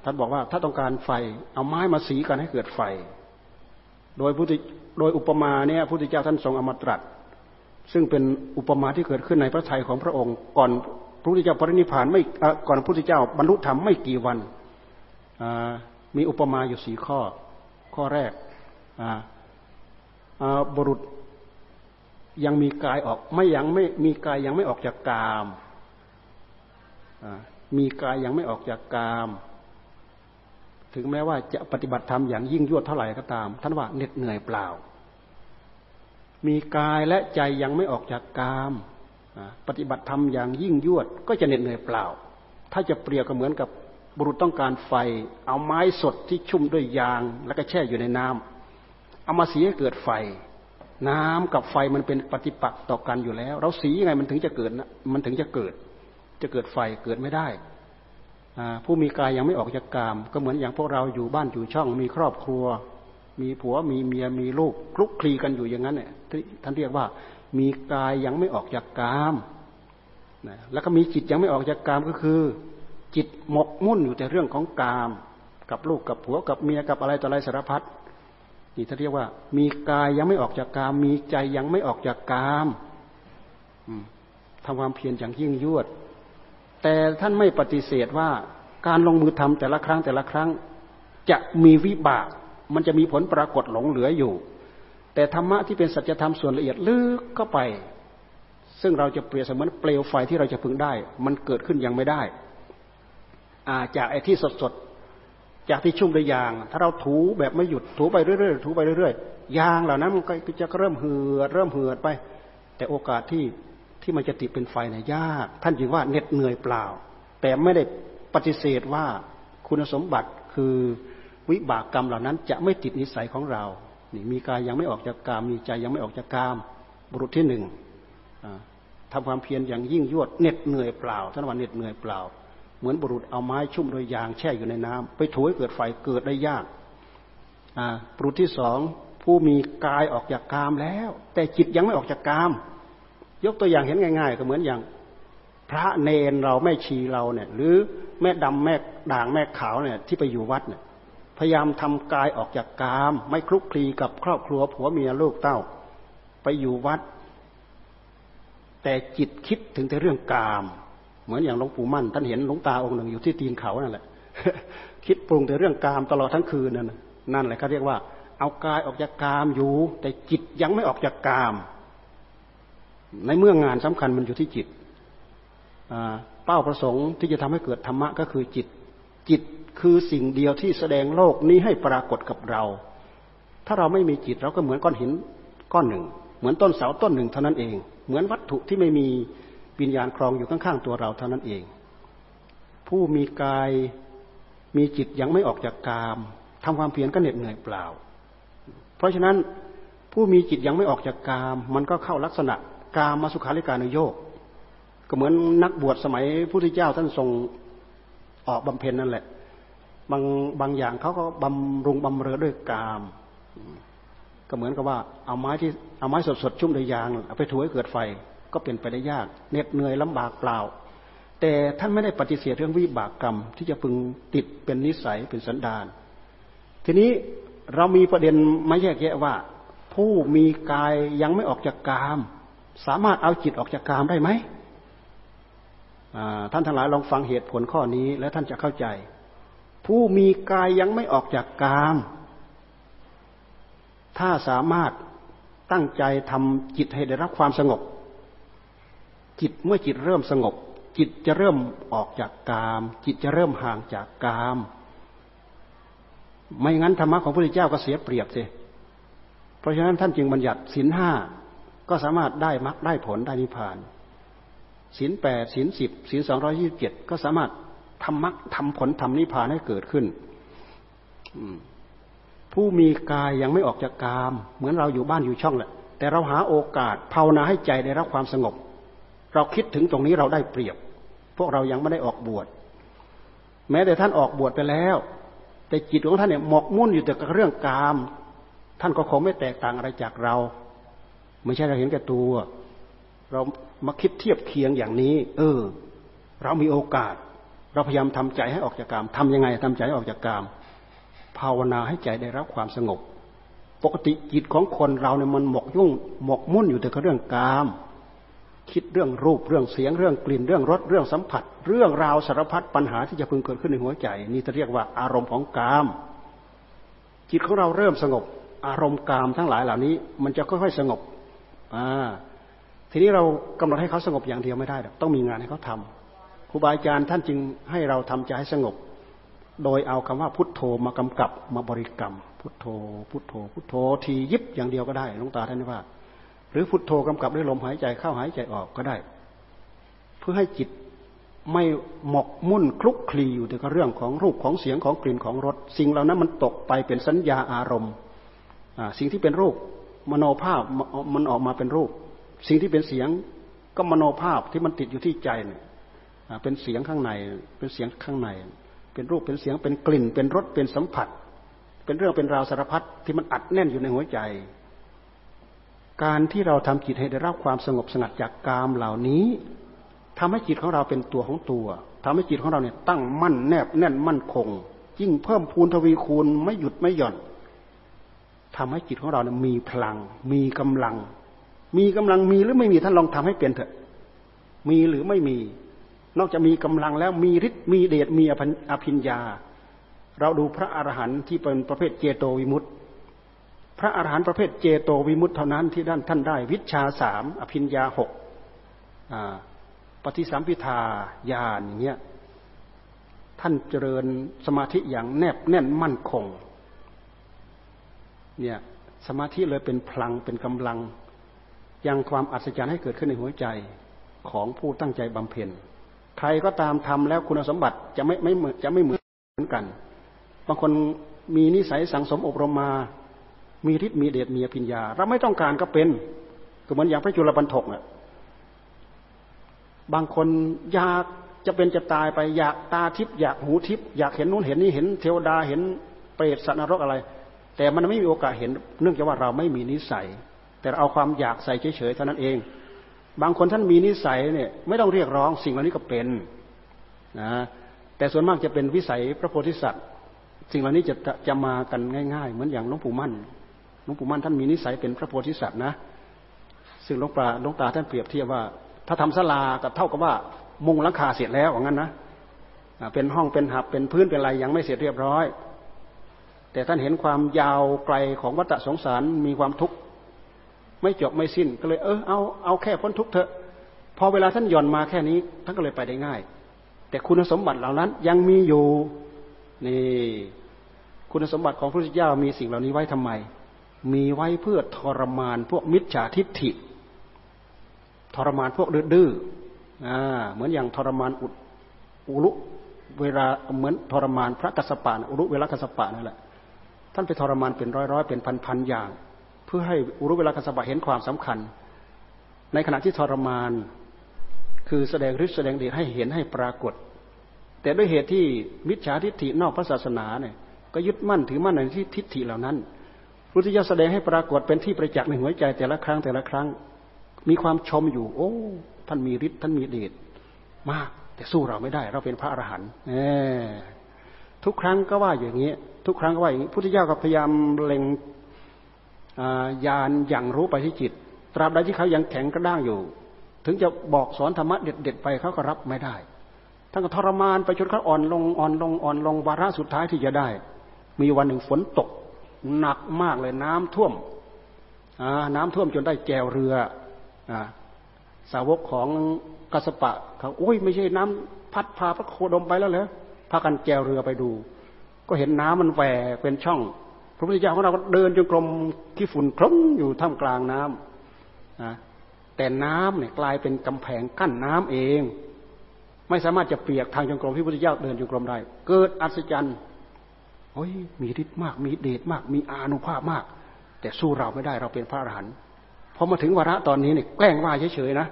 ท่านบอกว่าถ้าต้องการไฟ เอาไม้มาสีกันให้เกิดไฟ โดยพุทธโดยอุปมาเนี่ยพุทธเจ้าท่านทรงอมตรัสซึ่งเป็นอุปมาที่เกิดขึ้นในพระทัยของพระองค์ ก่อนพระพุทธเจ้าปรินิพานไม่ก่อนพระพุทธเจ้าบรรลุธรรมไม่กี่วัน มีอุปมาอยู่สี่ข้อ ข้อแรกบุรุษยังมีกายออก ไม่ยังไม่มีกายยังไม่ออกจากกามมีกายยังไม่ออกจากกาม ถึงแม้ว่าจะปฏิบัติธรรมอย่างยิ่งยวดเท่าไหร่ก็ตาม ท่านว่าเหน็ดเหนื่อยเปล่า มีกายและใจยังไม่ออกจากกาม ปฏิบัติธรรมอย่างยิ่งยวดก็จะเหน็ดเหนื่อยเปล่า ถ้าจะเปรียบก็เหมือนกับ บุรุษต้องการไฟ เอาไม้สดที่ชุ่มด้วยยาง แล้วก็แช่อยู่ในน้ำเอามาสีให้เกิดไฟ น้ำกับไฟมันเป็นปฏิปักษ์ต่อกันอยู่แล้ว เราสียังไงมันถึงจะเกิดนะมันถึงจะเกิด จะเกิดไฟเกิดไม่ได้ผู้มีกายยังไม่ออกจากกาม ก็เหมือนอย่างพวกเราอยู่บ้านอยู่ช่องมีครอบครัว มีผัวมีเมียมีลูกคลุกคลีกันอยู่อย่างนั้นเนี่ยท่านเรียกว่า มีกายยังไม่ออกจากกามแล้วก็มีจิตยังไม่ออกจากกามก็คือ จิตหมกมุ่นอยู่แต่เรื่องของกาม กับลูกกับผัวกับเมียกับอะไรต่ออะไรสารพัดนี่ท่านเรียกว่า มีกายยังไม่ออกจากกาม มีใจยังไม่ออกจากกามทำความเพียรอย่างยิ่งยวด แต่ท่านไม่ปฏิเสธว่าการลงมือทำแต่ละครั้งแต่ละครั้ง จะมีวิบาก มันจะมีผลปรากฏหลงเหลืออยู่ แต่ธรรมะที่เป็นสัจธรรมส่วนละเอียดลึกเข้าไป ซึ่งเราจะเปรียบเสมือนเปลวไฟที่เราจะพึงได้ มันเกิดขึ้นยังไม่ได้ จากไอ้ที่สดๆจากที่ชุ่มด้วยยาง ถ้าเราถูแบบไม่หยุดถูไปเรื่อยๆถูไปเรื่อยๆยางเหล่านั้นมันก็จะเริ่มเหือดเริ่มเหือดไป แต่โอกาสที่ที่มันจะติดเป็นไฟเนี่ยยาก ท่านจึงว่าเหน็ดเหนื่อยเปล่า แต่ไม่ได้ปฏิเสธว่าคุณสมบัติคือวิบากกรรมเหล่านั้นจะไม่ติดนิสัยของเรา นี่มีกายยังไม่ออกจากกาม มีใจยังไม่ออกจากกาม บุรุษที่หนึ่งทำความเพียรอย่างยิ่งยวดเหน็ดเหนื่อยเปล่าท่านว่าเหน็ดเหนื่อยเปล่า เหมือนบุรุษเอาไม้ชุ่มโดยยางแช่อยู่ในน้ำไปถูให้เกิดไฟเกิดได้ยากบุรุษที่สองผู้มีกายออกจากกามแล้ว แต่จิตยังไม่ออกจากกาม ยกตัวอย่างเห็นง่าย ๆ ก็เหมือนอย่าง พระเนนเราแม่ชีเราเนี่ย หรือแม่ดำแม่ด่างแม่ขาวเนี่ย ที่ไปอยู่วัดเนี่ยพยายามทำกายออกจากกาม ไม่คลุกคลีกับครอบครัวผัวเมียลูกเต้า ไปอยู่วัด แต่จิตคิดถึงแต่เรื่องกาม เหมือนอย่างหลวงปู่มั่น ท่านเห็นหลวงตาองค์หนึ่งอยู่ที่ตีนเขานั่นแหละ คิดปรุงแต่เรื่องกามตลอดทั้งคืนนั่นนั่นแหละเขาเรียกว่า เอากายออกจากกามอยู่ แต่จิตยังไม่ออกจากกาม ในเมื่องานสำคัญมันอยู่ที่จิตเป้าประสงค์ที่จะทำให้เกิดธรรมะก็คือจิต จิตคือสิ่งเดียวที่แสดงโลกนี้ให้ปรากฏกับเรา ถ้าเราไม่มีจิตเราก็เหมือนก้อนหินก้อนหนึ่ง เหมือนต้นเสาต้นหนึ่งเท่านั้นเอง เหมือนวัตถุที่ไม่มี วิญญาณครองอยู่ข้างๆตัวเราเท่านั้นเอง ผู้มีกายมีจิตยังไม่ออกจากกามทำความเพียรก็เหน็ดเหนื่อยเปล่า เพราะฉะนั้นผู้มีจิตยังไม่ออกจากกาม มันก็เข้าลักษณะกามมาสุขาริการนโยกก็เหมือนนักบวชสมัยพระพุทธเจ้าท่านทรงออกบำเพ็ญนั่นแหละ บางบางอย่างเขาก็บำรุงบำเรอด้วยกาม ก็เหมือนกับว่าเอาไม้ที่เอาไม้สดๆชุ่มด้วยยางเอาไปถูให้เกิดไฟ ก็เป็นไปได้ยากเหน็ดเหนื่อยลำบากเปล่า แต่ท่านไม่ได้ปฏิเสธเรื่องวิบากกรรม ที่จะพึงติดเป็นนิสัยเป็นสันดานทีนี้เรามีประเด็นมาแยกแยะว่า ผู้มีกายยังไม่ออกจากกาม สามารถเอาจิตออกจากกามได้ไหมท่านทั้งหลายลองฟังเหตุผลข้อนี้แล้วท่านจะเข้าใจ ผู้มีกายยังไม่ออกจากกาม ถ้าสามารถตั้งใจทำจิตให้ได้รับความสงบ จิตเมื่อจิตเริ่มสงบ จิตจะเริ่มออกจากกาม จิตจะเริ่มห่างจากกาม ไม่งั้นธรรมะของพระพุทธเจ้าก็เสียเปรียบสิเพราะฉะนั้นท่านจึงบัญญัติศีลห้าก็สามารถได้มรรคได้ผลได้นิพพานศีลแปดศีลสิบศีลสองร้อยี่สิบเจ็ดก็สามารถทำมรรคทำผลทำนิพพานให้เกิดขึ้นผู้มีกายยังไม่ออกจากกาม เหมือนเราอยู่บ้านอยู่ช่องแหละ แต่เราหาโอกาสภาวนาให้ใจได้รับความสงบ เราคิดถึงตรงนี้เราได้เปรียบ พวกเรายังไม่ได้ออกบวช แม้แต่ท่านออกบวชไปแล้ว แต่จิตของท่านเนี่ยหมกมุ่นอยู่แต่กับเรื่องกาม ท่านก็คงไม่แตกต่างอะไรจากเรา ไม่ใช่เราเห็นแก่ตัว เรามาคิดเทียบเคียงอย่างนี้ เออ เรามีโอกาส เราพยายามทำใจให้ออกจากกามทำยังไงทำใจให้ออกจากกาม ภาวนาให้ใจได้รับความสงบ ปกติจิตของคนเราเนี่ยมันหมกยุ่งหมกมุ่นอยู่แต่กับเรื่องกาม คิดเรื่องรูปเรื่องเสียงเรื่องกลิ่นเรื่องรสเรื่องสัมผัส เรื่องราวสารพัดปัญหาที่จะพึงเกิดขึ้นในหัวใจ นี่จะเรียกว่าอารมณ์ของกาม จิตของเราเริ่มสงบ อารมณ์กามทั้งหลายเหล่านี้ มันจะค่อยๆสงบอ่าทีนี้เรากำหนดให้เขาสงบอย่างเดียวไม่ได้ต้องมีงานให้เขาทาครูบาอาจารย์ท่านจึงให้เราทำใจให้สงบ โดยเอาคำว่าพุทโธมากำกับมาบริกรรม พุทโธ พุทโธ พุทโธทียิบอย่างเดียวก็ได้ลุงตาท่านว่า รือพุทโธกำกับด้วยลมหายใจเข้าหายใจออกก็ได้ เพื่อให้จิตไม่หมกมุ่นคลุกคลีอยู่แต่กับเรื่องของรูปของเสียงของกลิ่นของรสสิ่งเหล่านั้นมันตกไปเป็นสัญญาอารมณ์สิ่งที่เป็นรูปมโนภาพมันออกมาเป็นรูป สิ่งที่เป็นเสียงก็มโนภาพที่มันติดอยู่ที่ใจเนี่ยเป็นเสียงข้างใน เป็นเสียงข้างใน เป็นรูปเป็นเสียงเป็นกลิ่น เป็นรสเป็นสัมผัส เป็นเรื่องเป็นราวสารพัดที่มันอัดแน่นอยู่ในหัวใจ การที่เราทำจิตให้ได้รับความสงบสงัดจากกามเหล่านี้ทำให้จิตของเราเป็นตัวของตัวทำให้จิตของเราเนี่ยตั้งมั่นแนบแน่นมั่นคงยิ่งเพิ่มพูนทวีคูณไม่หยุดไม่หย่อนทำให้จิตของเราเนี่ยมีพลัง มีกำลัง มีกำลังมีหรือไม่มีท่านลองทำให้เปลี่ยนเถอะ มีหรือไม่มี นอกจากมีกำลังแล้วมีฤทธิ์มีเดชมีอภิญญา เราดูพระอรหันต์ที่เป็นประเภทเจโตวิมุตต์ พระอรหันต์ประเภทเจโตวิมุตต์เท่านั้นที่ท่านท่านได้ วิชาสามอภิญญาหกปฏิสัมพิทาญาณอย่างเงี้ยท่านเจริญสมาธิอย่างแนบแน่นมั่นคง เนี่ยสมาธิเลยเป็นพลังเป็นกำลัง ยังความอัศจรรย์ให้เกิดขึ้นในหัวใจของผู้ตั้งใจบำเพ็ญใครก็ตามทำแล้วคุณสมบัติจะไม่ไม่จะไม่เหมือนกัน บางคนมีนิสัยสังสมอบรมมา มีฤทธิ์มีเดชมีปัญญา เราไม่ต้องการก็เป็น ก็เหมือนอย่างพระจุลปันถกอะบางคนอยากจะเป็นจะตายไปอยากตาทิพย์อยากหูทิพย์อยากเห็นนู้นเห็นนี่เห็นเทวดาเห็นเปรตสัตว์นรกอะไร แต่มันไม่มีโอกาสเห็น เนื่องจากว่าเราไม่มีนิสัย แต่เราเอาความอยากใส่เฉยๆเท่านั้นเอง บางคนท่านมีนิสัยเนี่ย ไม่ต้องเรียกร้องสิ่งเหล่านี้ก็เป็นนะแต่ส่วนมากจะเป็นวิสัยพระโพธิสัตว์ สิ่งเหล่านี้จะจะมากันง่าย ๆ เหมือนอย่างหลวงปู่มั่น หลวงปู่มั่นท่านมีนิสัยเป็นพระโพธิสัตว์นะ ซึ่งหลวงตาหลวงตาท่านเปรียบเทียบว่า ถ้าทำศาลากับเท่ากับว่ามุงหลังคาเสร็จแล้วอย่างนั้นนะเป็นห้องเป็นหับเป็นพื้นเป็นอะไรยังไม่เสร็จเรียบร้อย แต่ท่านเห็นความยาวไกลของวัฏสงสารมีความทุกข์ไม่จบไม่สิ้นก็เลยเออเอาเอาแค่พ้นทุกเถอะ พอเวลาท่านหย่อนมาแค่นี้ท่านก็เลยไปได้ง่าย แต่คุณสมบัติเหล่านั้นยังมีอยู่นี่คุณสมบัติของพระพุทธเจ้ามีสิ่งเหล่านี้ไว้ทำไม มีไว้เพื่อทรมานพวกมิจฉาทิฏฐิ ทรมานพวกดื้อเหมือนอย่างทรมานอุอุลุเวลาเหมือนทรมานพระกัสสปะอุลุเวลากัสสปะนั่นแหละท่านไปทรมานเป็นร้อยร้อยเป็นพันพันอย่าง เพื่อให้อุรุเวลากัสบะเห็นความสำคัญ ในขณะที่ทรมาน คือแสดงฤทธิ์แสดงเดชให้เห็นให้ปรากฏ แต่ด้วยเหตุที่มิจฉาทิฏฐินอกพระศาสนาเนี่ยก็ยึดมั่นถือมั่นในที่ทิฏฐิเหล่านั้น พุทธิยถาแสดงให้ปรากฏเป็นที่ประจักษ์ในหัวใจแต่ละครั้งแต่ละครั้ง มีความชมอยู่ โอ้ท่านมีฤทธิ์ท่านมีเดชมาก แต่สู้เราไม่ได้ เราเป็นพระอรหันต์ทุกครั้งก็ว่าอย่างนี้ ทุกครั้งก็ว่าอย่างนี้พุทธิยถาก็พยายามเล็งญาณอย่างรู้ไปที่จิต ตราบใดที่เขายังแข็งกระด้างอยู่ ถึงจะบอกสอนธรรมะเด็ดๆไปเขาก็รับไม่ได้ท่านก็ทรมานไปจนเขาอ่อนลงอ่อนลงอ่อนลงวาระสุดท้ายที่จะได้ มีวันหนึ่งฝนตก หนักมากเลยน้ำท่วมน้ำท่วมจนได้แจวเรืออสาวกของกัสปะเขาโอ้ยไม่ใช่น้ำพัดพาพระโคดมไปแล้วเหรอพากันแจวเรือไปดู ก็เห็นน้ำมันแหวกเป็นช่อง พระพุทธเจ้าของเราเดินจงกรมที่ฝุ่นคลุ้งอยู่ท่ามกลางน้ำนะแต่น้ำเนี่ยกลายเป็นกำแพงกั้นน้ำเอง ไม่สามารถจะเปียกทางจงกรมที่พระพุทธเจ้าเดินจงกรมได้ เกิดอัศจรรย์ โอ้ยมีฤทธิ์มากมีเดชมาก มีอานุภาพมาก แต่สู้เราไม่ได้เราเป็นพระอรหันต์พอมาถึงวาระตอนนี้เนี่ยแกล้งว่าเฉยๆนะ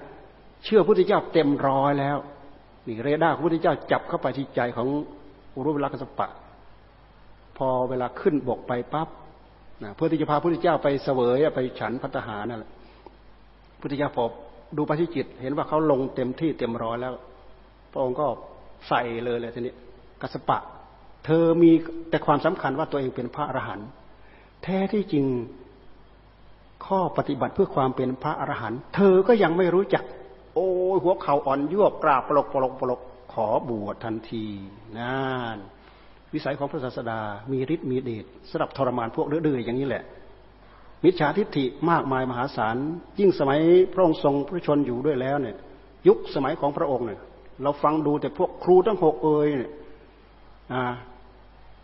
เชื่อพระพุทธเจ้าเต็มร้อยแล้วนี่เรดาร์พระพุทธเจ้าจับเข้าไปที่ใจของอุรุเวลากัสปะ พอเวลาขึ้นบกไปปั๊บนะเพื่อที่จะพาพระพุทธเจ้าไปเสวยไปฉันพัฒหานั่นแหละพุทธเจ้าพอดูไปที่จิต เห็นว่าเขาลงเต็มที่เต็มร้อยแล้ว พระองค์ก็ใส่เลยเลยทีนี้กัสปะ เธอมีแต่ความสำคัญว่าตัวเองเป็นพระอรหันต์แท้ที่จริงข้อปฏิบัติเพื่อความเป็นพระอรหันต์เธอก็ยังไม่รู้จัก โอ้หัวเข่าอ่อนยวบกราบปลกปลกปลกขอบวชทันทีนั่นวิสัยของพระศาสดา มีฤทธิ์มีเดชสำหรับทรมานพวกเดือดอย่างนี้แหละ มิจฉาทิฏฐิมากมายมหาศาลยิ่งสมัยพระองค์ทรงพระชนอยู่ด้วยแล้วเนี่ย ยุคสมัยของพระองค์เนี่ย เราฟังดูแต่พวกครูทั้งหกเอ่ยเนี่ย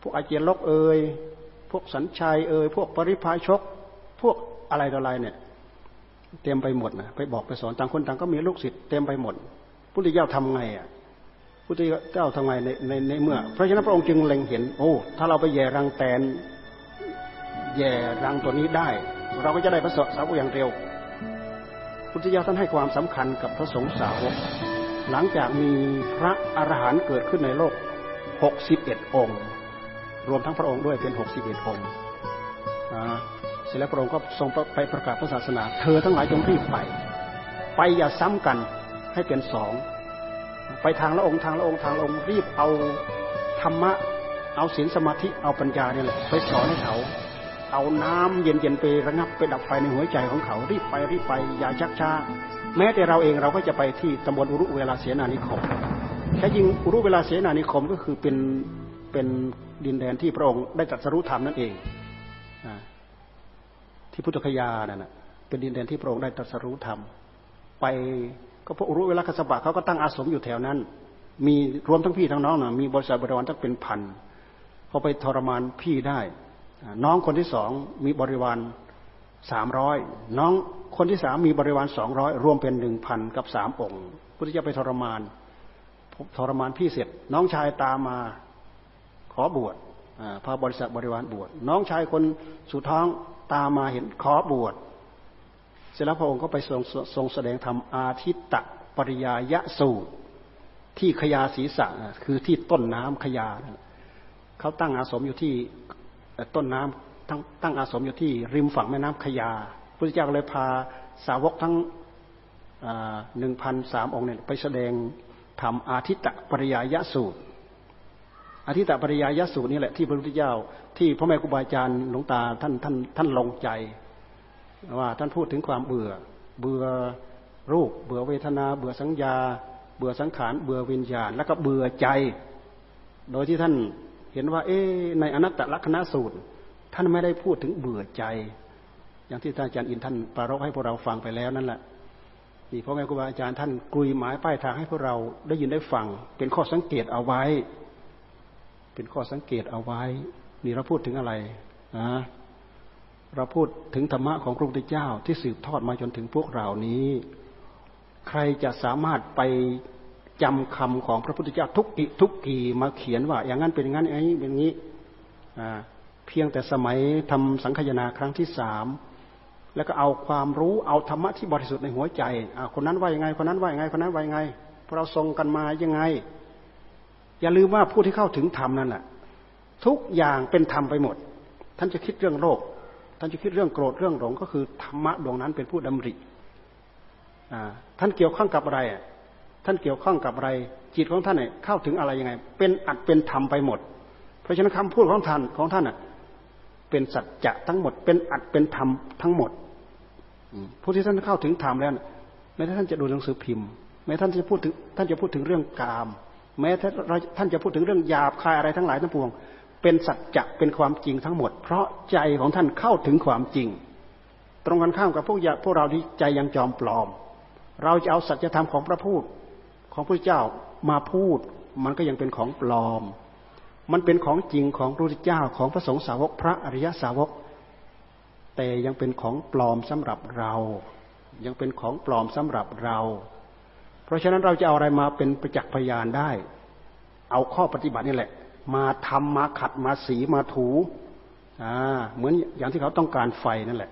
พวกอาเจียนลกเอ่ยพวกสัญชัยเอ่ยพวกปริพายชก พวกอะไรต่ออะไรเนี่ย เต็มไปหมดนะไปบอกไปสอนต่างคนต่างก็มีลูกศิษย์เต็มไปหมดพุทธเจ้าทำไงอะพุทธเจ้าทำไงในในในเมื่อ เพราะฉะนั้นพระองค์จึงเล็งเห็น โอ้ ถ้าเราไปแย่รังแตน แย่รังตัวนี้ได้ เราก็จะได้พระสาวกอย่างเร็ว พุทธเจ้าท่านให้ความสำคัญกับพระสงฆ์สาวก หลังจากมีพระอรหันต์เกิดขึ้นในโลกหกสิบเอ็ดองค์ รวมทั้งพระองค์ด้วยเป็นหกสิบเอ็ดองค์เสร็จแล้วพระองค์ก็ทรงไปประกาศพระศาสนา เธอทั้งหลายจงรีบไป ไปอย่าซ้ำกันให้เป็นสองไปทางละองค์ทางละองค์ทางละองค์รีบเอาธรรมะ เอาศีลสมาธิเอาปัญญาเนี่ยแหละไปสอนให้เขา เอาน้ำเย็นๆไประงับไปดับไฟในหัวใจของเขา รีบไปรีบไปอย่าชักช้าแม้แต่เราเองเราก็จะไปที่ตำบลอุรุเวลาเสนานิคมแค่ยิงอุรุเวลาเสนานิคมก็คือเป็น เป็นดินแดนที่พระองค์ได้ตรัสรู้ธรรมนั่นเองที่พุทธคยานั่นนะเป็นดินแดนที่พระองค์ได้ตรัสรู้ธรรมไปก็พระอุรุเวลาคสบะเขาก็ตั้งอาสมอยู่แถวนั้น มีรวมทั้งพี่ทั้งน้องนะมีบริษัทบริวารตั้งเป็นพันเขาไปทรมานพี่ได้น้องคนที่สองมีบริวารสามร้อยน้องคนที่สามมีบริวารสองร้อยรวมเป็นหนึ่งพันกับสามองค์พุทธเจ้าไปทรมานทรมานพี่เสร็จ น้องชายตามมา อบวชพาบริษัทบริวารบวชน้องชายคนสุท้องตามมาเห็นขอบวชเสร็จแล้วพระองค์ก็ไปทรงทรงแสดงธรรมอาทิตตะปริยายะสูตร ที่ขยาศีสังคือที่ต้นน้ำขยาเขาตั้งอาสมอยู่ที่ต้นน้ำตั้งตั้งอาสมอยู่ที่ริมฝั่งแม่น้ำขยาพระเจ้าเลยพาสาวกทั้งหนึ่งพันสามองค์เนี่ยไปแสดงทำอาทิตตะปริยายะสูตร อาทิตตปริยายสูตรนี่แหละที่พระพุทธเจ้า ที่พระแม่ครูบาอาจารย์หลวงตาท่านท่านท่านลงใจว่าท่านพูดถึงความเบื่อ เบื่อรูป เบื่อเวทนา เบื่อสัญญา เบื่อสังขารเบื่อวิญญาณ แล้วก็เบื่อใจ โดยที่ท่านเห็นว่า เอ๊ในอนัตตลักษณสูตร ท่านไม่ได้พูดถึงเบื่อใจ อย่างที่อาจารย์อินท่านปรารภให้พวกเราฟังไปแล้วนั่นแหละนี่พ่อแม่ครูบาอาจารย์ท่านกลุยหมายป้ายทางให้พวกเราได้ยินได้ฟังเป็นข้อสังเกตเอาไว้ เป็นข้อสังเกตเอาไว้ นี่เราพูดถึงอะไรนะเราพูดถึงธรรมะของพระพุทธเจ้าที่สืบทอดมาจนถึงพวกเรานี้ ใครจะสามารถไปจำคำของพระพุทธเจ้าทุกอิทุกกีมาเขียนว่า อย่างนั้นเป็นอย่างนั้นอย่างนี้เป็นอย่างนี้เพียงแต่สมัยทำสังคยนาครั้งที่สามแล้วก็เอาความรู้เอาธรรมะที่บริสุทธิ์ในหัวใจคนนั้นว่ายังไงคนนั้นว่ายังไงคนนั้นว่ายังไงพวกเราทรงกันมายังไง อย่าลืมว่าผู้ที่เข้าถึงธรรมนั่นแหละทุกอย่างเป็นธรรมไปหมด ท่านจะคิดเรื่องโลก ท่านจะคิดเรื่องโกรธเรื่องหลงก็คือธรรมะดวงนั้นเป็นผู้ดำริท่านเกี่ยวข้องกับอะไรท่านเกี่ยวข้องกับอะไร จิตของท่านเนี่ยเข้าถึงอะไรยังไง เป็นอัดเป็นธรรมไปหมด เพราะฉะนั้นคำพูดของท่านของท่านอะเป็นสัจจะทั้งหมด เป็นอัดเป็นธรรมทั้งหมดผู้ที่ท่านเข้าถึงธรรมแล้วแม้ท่านจะดูหนังสือพิมพ์แม้ท่านจะพูดถึงท่านจะพูดถึงเรื่องกาม แม้ท่านจะพูดถึงเรื่องหยาบคายอะไรทั้งหลายทั้งปวง เป็นสัจจะเป็นความจริงทั้งหมด เพราะใจของท่านเข้าถึงความจริง ตรงกันข้ามกับพวกพวกเราที่ใจยังจอมปลอม เราจะเอาสัจธรรมของพระพูดของพระเจ้ามาพูด มันก็ยังเป็นของปลอม มันเป็นของจริงของพระพุทธเจ้าของพระสงฆ์สาวกพระอริยสาวก แต่ยังเป็นของปลอมสำหรับเรา ยังเป็นของปลอมสำหรับเรา เพราะฉะนั้นเราจะเอาอะไรมาเป็นประจักษ์พยานได้ เอาข้อปฏิบัตินี่แหละ มาทำมาขัดมาสีมาถูอ่าเหมือนอย่างที่เขาต้องการไฟนั่นแหละ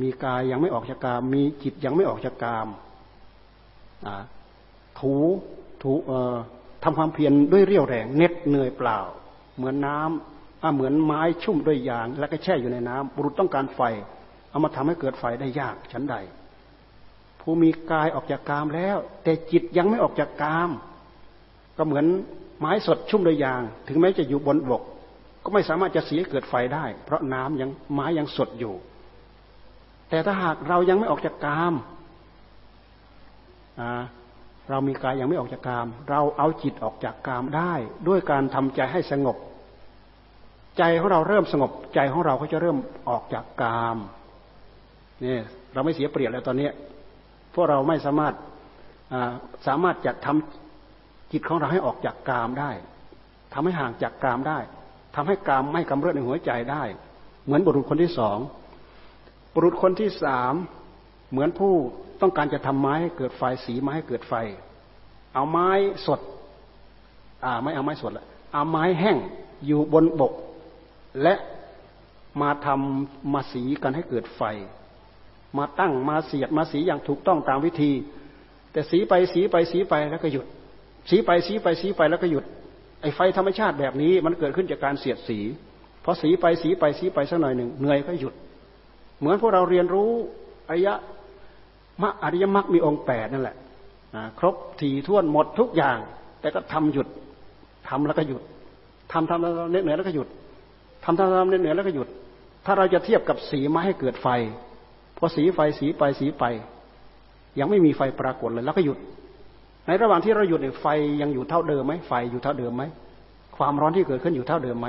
มีกายยังไม่ออกจากกามมีจิตยังไม่ออกจากกามถูถูเอ่อทำความเพียรด้วยเรี่ยวแรงเน็ดเหนื่อยเปล่า เหมือนน้ำเหมือนไม้ชุ่มด้วยยาง แล้วก็แช่อยู่ในน้ำบุรุษต้องการไฟ เอามาทำให้เกิดไฟได้ยากชั้นใด ผู้มีกายออกจากกามแล้ว แต่จิตยังไม่ออกจากกาม ก็เหมือนไม้สดชุ่มด้วยยาง ถึงแม้จะอยู่บนบก ก็ไม่สามารถจะเสียเกิดไฟได้ เพราะน้ำยังไม้ยังสดอยู่ แต่ถ้าหากเรายังไม่ออกจากกามเรามีกายยังไม่ออกจากกาม เราเอาจิตออกจากกามได้ ด้วยการทำใจให้สงบ ใจของเราเริ่มสงบ ใจของเราก็จะเริ่มออกจากกามเนี่ยเราไม่เสียเปรียบแล้วตอนนี้ พวกเราไม่สามารถสามารถจะทำจิตของเราให้ออกจากกามได้ทำให้ห่างจากกามได้ทำให้กามไม่กำเริบในหัวใจได้ เหมือนบุรุษคนที่สองบุรุษคนที่สามเหมือนผู้ต้องการจะทำไม้ให้เกิดไฟสีไม้ให้เกิดไฟ เอาไม้สด อ่าไม่เอาไม้สดละเอาไม้แห้งอยู่บนบก และมาทำมาสีกันให้เกิดไฟ มาตั้งมาเสียดมาสีอย่างถูกต้องตามวิธี แต่สีไปสีไปสีไปแล้วก็หยุด สีไปสีไปสีไปแล้วก็หยุด ไอ้ไฟธรรมชาติแบบนี้มันเกิดขึ้นจากการเสียดสีพอสีไปสีไปสีไปสักหน่อยหนึ่งเหนื่อยก็หยุด เหมือนพวกเราเรียนรู้อริยะมรรคอริยมรรคมีองค์แปดนั่นแหละครบถี่ท่วนหมดทุกอย่าง แต่ก็ทำหยุดทำแล้วก็หยุดทำทำแล้วเนื้อเหนือแล้วก็หยุดทำทำทำเนื้อเนือแล้วก็หยุด ถ้าเราจะเทียบกับสีมาให้เกิดไฟ พอสีไฟสีไปสีไป ยังไม่มีไฟปรากฏเลย แล้วก็หยุด ในระหว่างที่เราหยุดเนี่ยไฟยังอยู่เท่าเดิมไหมไฟอยู่เท่าเดิมไหมความร้อนที่เกิดขึ้นอยู่เท่าเดิมไหม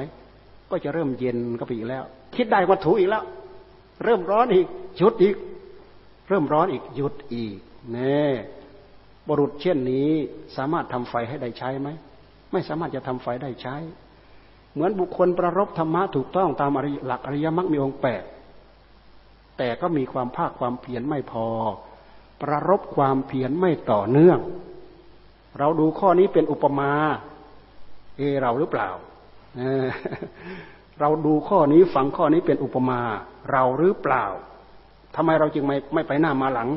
ก็จะเริ่มเย็นก็ไปอีกแล้ว คิดได้วัตถุอีกแล้ว เริ่มร้อนอีกหยุดอีก เริ่มร้อนอีกหยุดอีกเน่บรุษเช่นนี้สามารถทำไฟให้ได้ใช้ไหมไม่สามารถจะทำไฟได้ใช้ เหมือนบุคคลประรบธรรมะถูกต้องตามหลักอริยมรรคมีองค์แปด แต่ก็มีความภาคความเพียรไม่พอ ประรบความเพียรไม่ต่อเนื่อง เราดูข้อนี้เป็นอุปมา เอเราหรือเปล่าเราดูข้อนี้ฟังข้อนี้เป็นอุปมา เราหรือเปล่าทำไมเราจึงไม่ไม่ไปหน้ามาหลัง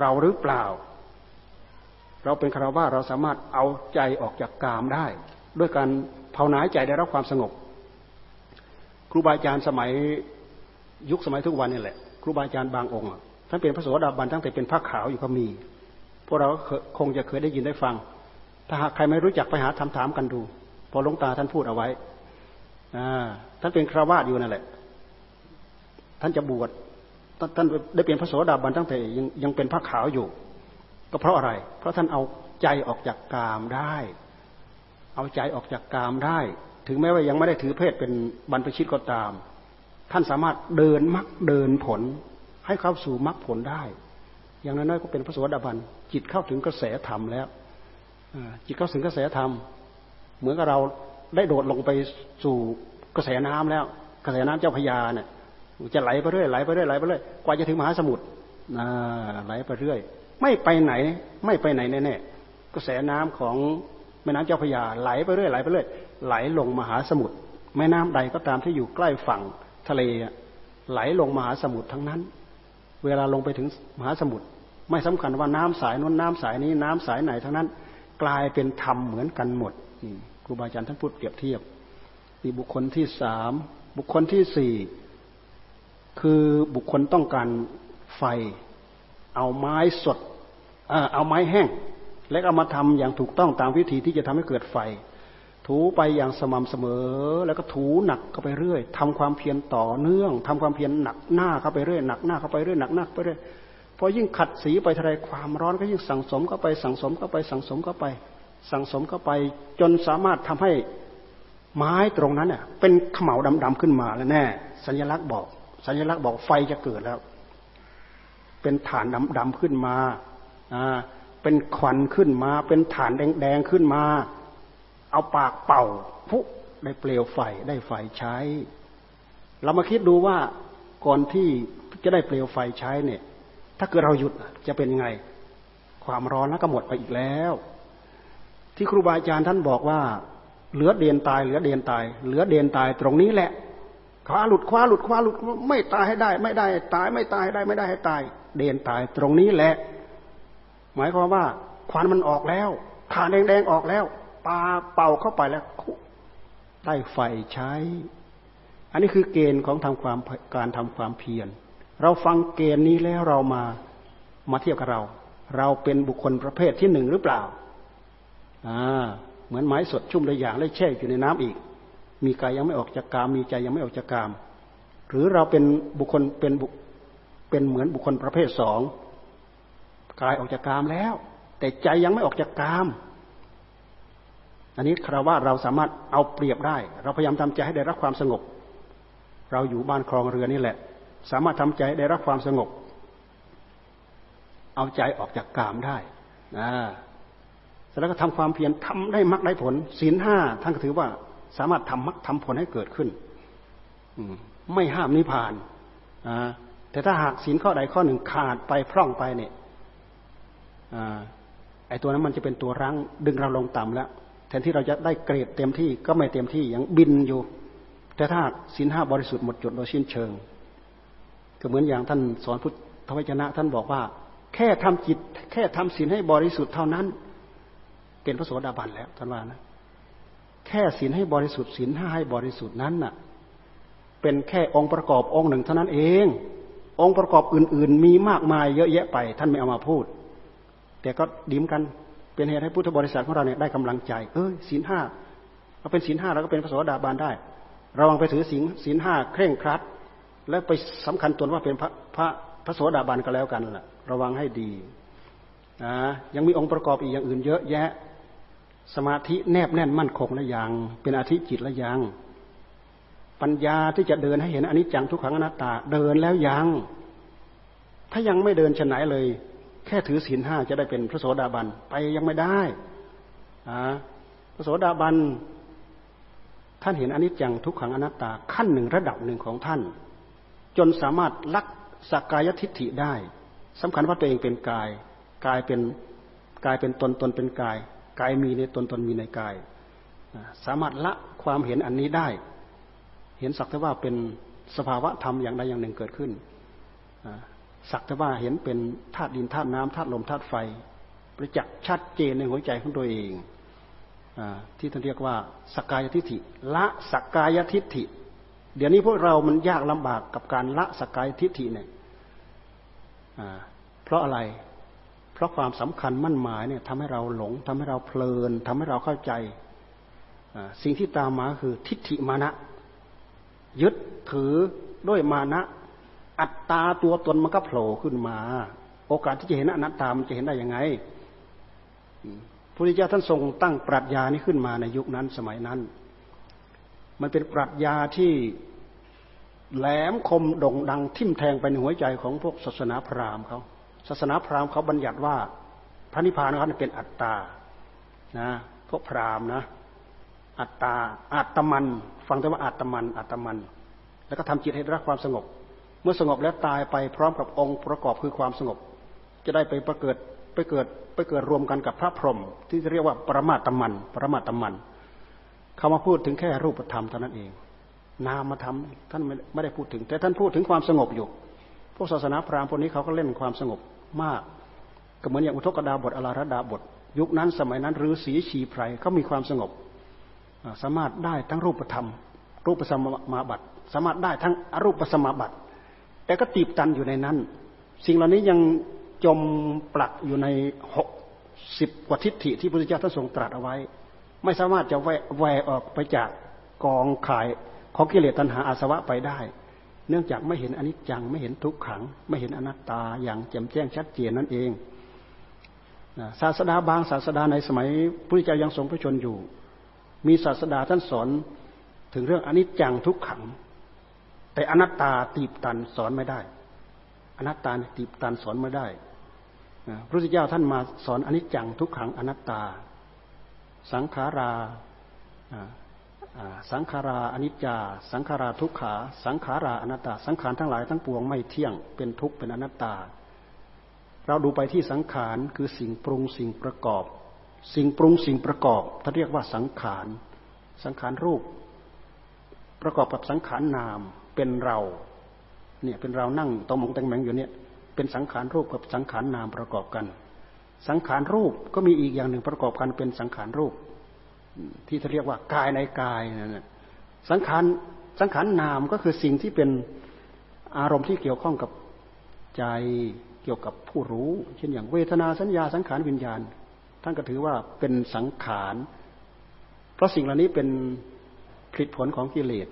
เราหรือเปล่า เราเป็นคารวะเราสามารถเอาใจออกจากกามได้ ด้วยการภาวนาใจได้รับความสงบ ครูบาอาจารย์สมัยยุคสมัยทุกวันนี่แหละ ครูบาอาจารย์บางองค์ท่านเป็นพระโสดาบันตั้งแต่เป็นพระขาวอยู่ก็มี พวกเราคงจะเคยได้ยินได้ฟัง ถ้าหากใครไม่รู้จักไปหาถามถามกันดู พอลงตาท่านพูดเอาไว้ท่านเป็นคราวาสอยู่นั่นแหละ ท่านจะบวชท่านได้เป็นพระโสดาบันตั้งแต่ยังยังเป็นพระขาวอยู่ ก็เพราะอะไร เพราะท่านเอาใจออกจากกามได้ เอาใจออกจากกามได้ ถึงแม้ว่ายังไม่ได้ถือเพศเป็นบรรพชิตก็ตาม ท่านสามารถเดินมรรคเดินผล ให้เข้าสู่มรรคผลได้ อย่างน้อยๆก็เป็นพระโสดาบันจิตเข้าถึงกระแสธรรมแล้วจิตเข้าถึงกระแสธรรม เหมือนกับเราได้โดดลงไปสู่กระแสน้ำแล้ว กระแสน้ำเจ้าพยาเนี่ยจะไหลไปเรื่อยไหลไปเรื่อยไหลไปเรื่อยกว่าจะถึงมหาสมุทรไหลไปเรื่อย ไม่ไปไหน ไม่ไปไหนแน่ๆกระแสน้ำของแม่น้ำเจ้าพระยาไหลไปเรื่อยไหลไปเรื่อยไหลลงมหาสมุทรแม่น้ำใดก็ตามที่อยู่ใกล้ฝั่ง ทะเลไหลลงมหาสมุทรทั้งนั้น เวลาลงไปถึงมหาสมุทรไม่สำคัญว่าน้ำสายนู้นน้ำสายนี้น้ำสายไหนทั้งนั้น กลายเป็นธรรมเหมือนกันหมดครูบาอาจารย์ท่านพูดเปรียบเทียบมีบุคคลที่สามบุคคลที่สี่คือบุคคลต้องการไฟ เอาไม้สดเอาไม้แห้ง และเอามาทำอย่างถูกต้องตามวิธีที่จะทำให้เกิดไฟ ถูไปอย่างสม่ำเสมอ แล้วก็ถูหนักเข้าไปเรื่อยทำความเพียรต่อเนื่องทำความเพียรหนักหน้าเข้าไปเรื่อยหนักหน้าเข้าไปเรื่อยหนักหน้าไปเรื่อยพอยิ่งขัดสีไปเท่าไรความร้อนก็ยิ่งสั่งสมเข้าไปสั่งสมเข้าไปสั่งสมเข้าไป สั่งสมเข้าไป จนสามารถทำให้ไม้ตรงนั้นเน่ยเป็นขมเหลาดำๆขึ้นมาแล้วแน่สัญลักษณ์บอก สัญลักษณ์บอกไฟจะเกิดแล้ว เป็นฐานดำดำขึ้นมาอ่าเป็นควันขึ้นมา เป็นฐานแดงแดงขึ้นมา เอาปากเป่าพุได้เปลวไฟได้ไฟใช้ เรามาคิดดูว่าก่อนที่จะได้เปลวไฟใช้เนี่ย ถ้าเกิดเราหยุดจะเป็นยังไง ความร้อนแล้วก็หมดไปอีกแล้ว ที่ครูบาอาจารย์ท่านบอกว่า เหลือเดียนตาย เหลือเดียนตาย เหลือเดียนตายตรงนี้แหละคว้าหลุดคว้าหลุดคว้าหลุดไม่ตายให้ได้ ไม่ได้ตายไม่ตายได้ไม่ได้ให้ตาย เดียนตายตรงนี้แหละ หมายความว่าควันมันออกแล้วฐานแดงๆออกแล้ว ปาเป่าเข้าไปแล้วได้ไฟใช้ อันนี้คือเกณฑ์ของทำความการทำความเพียร เราฟังเกณฑ์นี้แล้วเรามามาเทียบกับเรา เราเป็นบุคคลประเภทที่หนึ่งหรือเปล่าอ่าเหมือนไม้สดชุ่มระอย่างและแช่อยู่ในน้ำอีก มีกายยังไม่ออกจากกาม มีใจยังไม่ออกจากกาม หรือเราเป็นบุคคลเป็นบุเป็นเหมือนบุคคลประเภทสองกายออกจากกามแล้ว แต่ใจยังไม่ออกจากกาม อันนี้คราว่าเราสามารถเอาเปรียบได้ เราพยายามทำใจให้ได้รับความสงบ เราอยู่บ้านครองเรือนี่แหละ สามารถทำใจได้รับความสงบ เอาใจออกจากกามได้นะแล้วก็ทำความเพียรทำได้มรรคได้ผลศีลห้าท่านก็ถือว่าสามารถทำมรรคทำผลให้เกิดขึ้นไม่ห้ามนิพพานแต่ถ้าหากศีลข้อใดข้อหนึ่งขาดไปพร่องไปเนี่ยไอ้ตัวนั้นมันจะเป็นตัวรั้งดึงเราลงต่ำแล้ว แทนที่เราจะได้เกรดเต็มที่ก็ไม่เต็มที่ยังบินอยู่ แต่ถ้าสินห้าบริสุทธิ์หมดจดโดยสิ้นเชิง ก็เหมือนอย่างท่านสอนพุทธวจนะ ท่านบอกว่า แค่ทำจิต แค่ทำศีลให้บริสุทธิ์เท่านั้น เป็นพระโสดาบันแล้วท่านว่านะ แค่ศีลให้บริสุทธิ์ศีลห้าให้บริสุทธิ์นั้นน่ะ เป็นแค่องค์ประกอบองค์หนึ่งเท่านั้นเอง องค์ประกอบอื่น ๆ มีมากมายเยอะแยะไป ท่านไม่เอามาพูด แต่ก็ดิ้มกัน เป็นเหตุให้พุทธบริษัทของเราเนี่ยได้กำลังใจ เอ้ยศีลห้าเราเป็นศีลห้าเราก็เป็นพระโสดาบันได้ระวังไปถือศีลศีลห้าเคร่งครัด แล้วไปสำคัญตนว่าเป็นพระพระพระโสดาบันก็แล้วกันล่ะ ระวังให้ดีนะยังมีองค์ประกอบอีกอย่างอื่นเยอะแยะ สมาธิแนบแน่นมั่นคงและยังเป็นอาธิจิตและยังปัญญาที่จะเดินให้เห็นอนิจจังทุกขังอนัตตาเดินแล้วยัง ถ้ายังไม่เดินชนไหนเลย แค่ถือศีลห้าจะได้เป็นพระโสดาบันไปยังไม่ได้พระโสดาบันท่านเห็นอนิจจังทุกขังอนัตตาขั้นหนึ่งระดับหนึ่งของท่าน จนสามารถลักสักกายทิฏฐิได้สำคัญว่าตัวเองเป็นกาย กายเป็นกายเป็นตนตนเป็นกาย กายมีในตนตนมีในกาย สามารถละความเห็นอันนี้ได้ เห็นสักแต่ว่าเป็นสภาวะธรรมอย่างใดอย่างหนึ่งเกิดขึ้น สักแต่ว่าเห็นเป็นธาตุดินธาตุน้ำธาตุลมธาตุไฟ ประจักษ์ชัดเจนในหัวใจของตัวเองอที่ท่านเรียกว่าสกายทิฏฐิ ละสกายทิฏฐิ เดี๋ยวนี้พวกเรามันยากลำบากกับการละสกายทิฏฐิเนี่ยเพราะอะไร เพราะความสำคัญมั่นหมายเนี่ยทำให้เราหลงทำให้เราเพลินทำให้เราเข้าใจสิ่งที่ตามมาคือทิฏฐิมานะ ยึดถือด้วยมานะ อัตตาตัวตนมันก็โผล่ขึ้นมา โอกาสที่จะเห็นอนัตตามันจะเห็นได้ยังไงพระพุทธเจ้าท่านทรงตั้งปรัชญานี้ขึ้นมาในยุคนั้นสมัยนั้น มันเป็นปรัชญาที่แหลมคมด่งดังทิ่มแทงไปในหัวใจของพวกศาสนาพราหมณ์เขาศาสนาพราหมณ์เขาบัญญัติว่าพระนิพพานเขาเป็นอัตตา นะพวกพราหมณ์นะ อัตตาอัตมัน ฟังแต่ว่าอัตมันอัตมัน แล้วก็ทำจิตให้รักความสงบ เมื่อสงบแล้วตายไปพร้อมกับองค์ประกอบคือความสงบ จะได้ไปประเกิดไปเกิดไปเกิดรวมกันกับพระพรหมที่เรียกว่าปรมาตมันปรมาตมันเขามาพูดถึงแค่รูปธรรมเท่านั้นเอง นามธรรมท่านไม่ได้พูดถึง แต่ท่านพูดถึงความสงบอยู่ พวกศาสนาพราหมณ์พวกนี้เขาก็เล่นความสงบมาก ก็เหมือนอย่างอุทกดาบทอลารดาบท ยุคนั้นสมัยนั้นหรือสีชีไพรเขามีความสงบ สามารถได้ทั้งรูปธรรม รูปสมาบัติ สามารถได้ทั้งอรูปสมาบัติ แต่ก็ตีบตันอยู่ในนั้น สิ่งเหล่านี้ยังจมปลักอยู่ในหกสิบกว่าทิฏฐิที่พระพุทธเจ้าท่านทรงตรัสเอาไว้ ไม่สามารถจะแหวออกไปจากกองข่ายของกิเลสตัณหาอาสวะไปได้ เนื่องจากไม่เห็นอนิจจังไม่เห็นทุกขัง ไม่เห็นอนัตตาอย่างแจ่มแจ้งชัดเจนนั่นเองศาสดาบางศาสดาในสมัยพระพุทธเจ้ายังทรงพระชนอยู่ มีศาสดาท่านสอนถึงเรื่องอนิจจังทุกขัง แต่อนัตตาตีบตันสอนไม่ได้ อนัตตาตีบตันสอนไม่ได้พระพุทธเจ้าท่านมาสอนอนิจจังทุกขังอนัตตา สังขาราสังขาราอนิจจา สังขาราทุกขา สังขาราอนัตตา สังขารทั้งหลายทั้งปวงไม่เที่ยงเป็นทุกข์เป็นอนัตตา เราดูไปที่สังขารคือสิ่งปรุงสิ่งประกอบ สิ่งปรุงสิ่งประกอบท่านเรียกว่าสังขาร สังขารรูป ประกอบกับสังขารนาม เป็นเรา เนี่ยเป็นเรานั่งตองมองแตงแมงอยู่เนี่ย เป็นสังขารรูปกับสังขารนามประกอบกัน สังขารรูปก็มีอีกอย่างหนึ่งประกอบกันเป็นสังขารรูป ที่เขาเรียกว่ากายในกายนั่นสังขารสังขารนามก็คือสิ่งที่เป็นอารมณ์ที่เกี่ยวข้องกับใจเกี่ยวกับผู้รู้ เช่นอย่างเวทนาสัญญาสังขารวิญญาณ ท่านก็ถือว่าเป็นสังขาร เพราะสิ่งเหล่านี้เป็นผลผลของกิเลส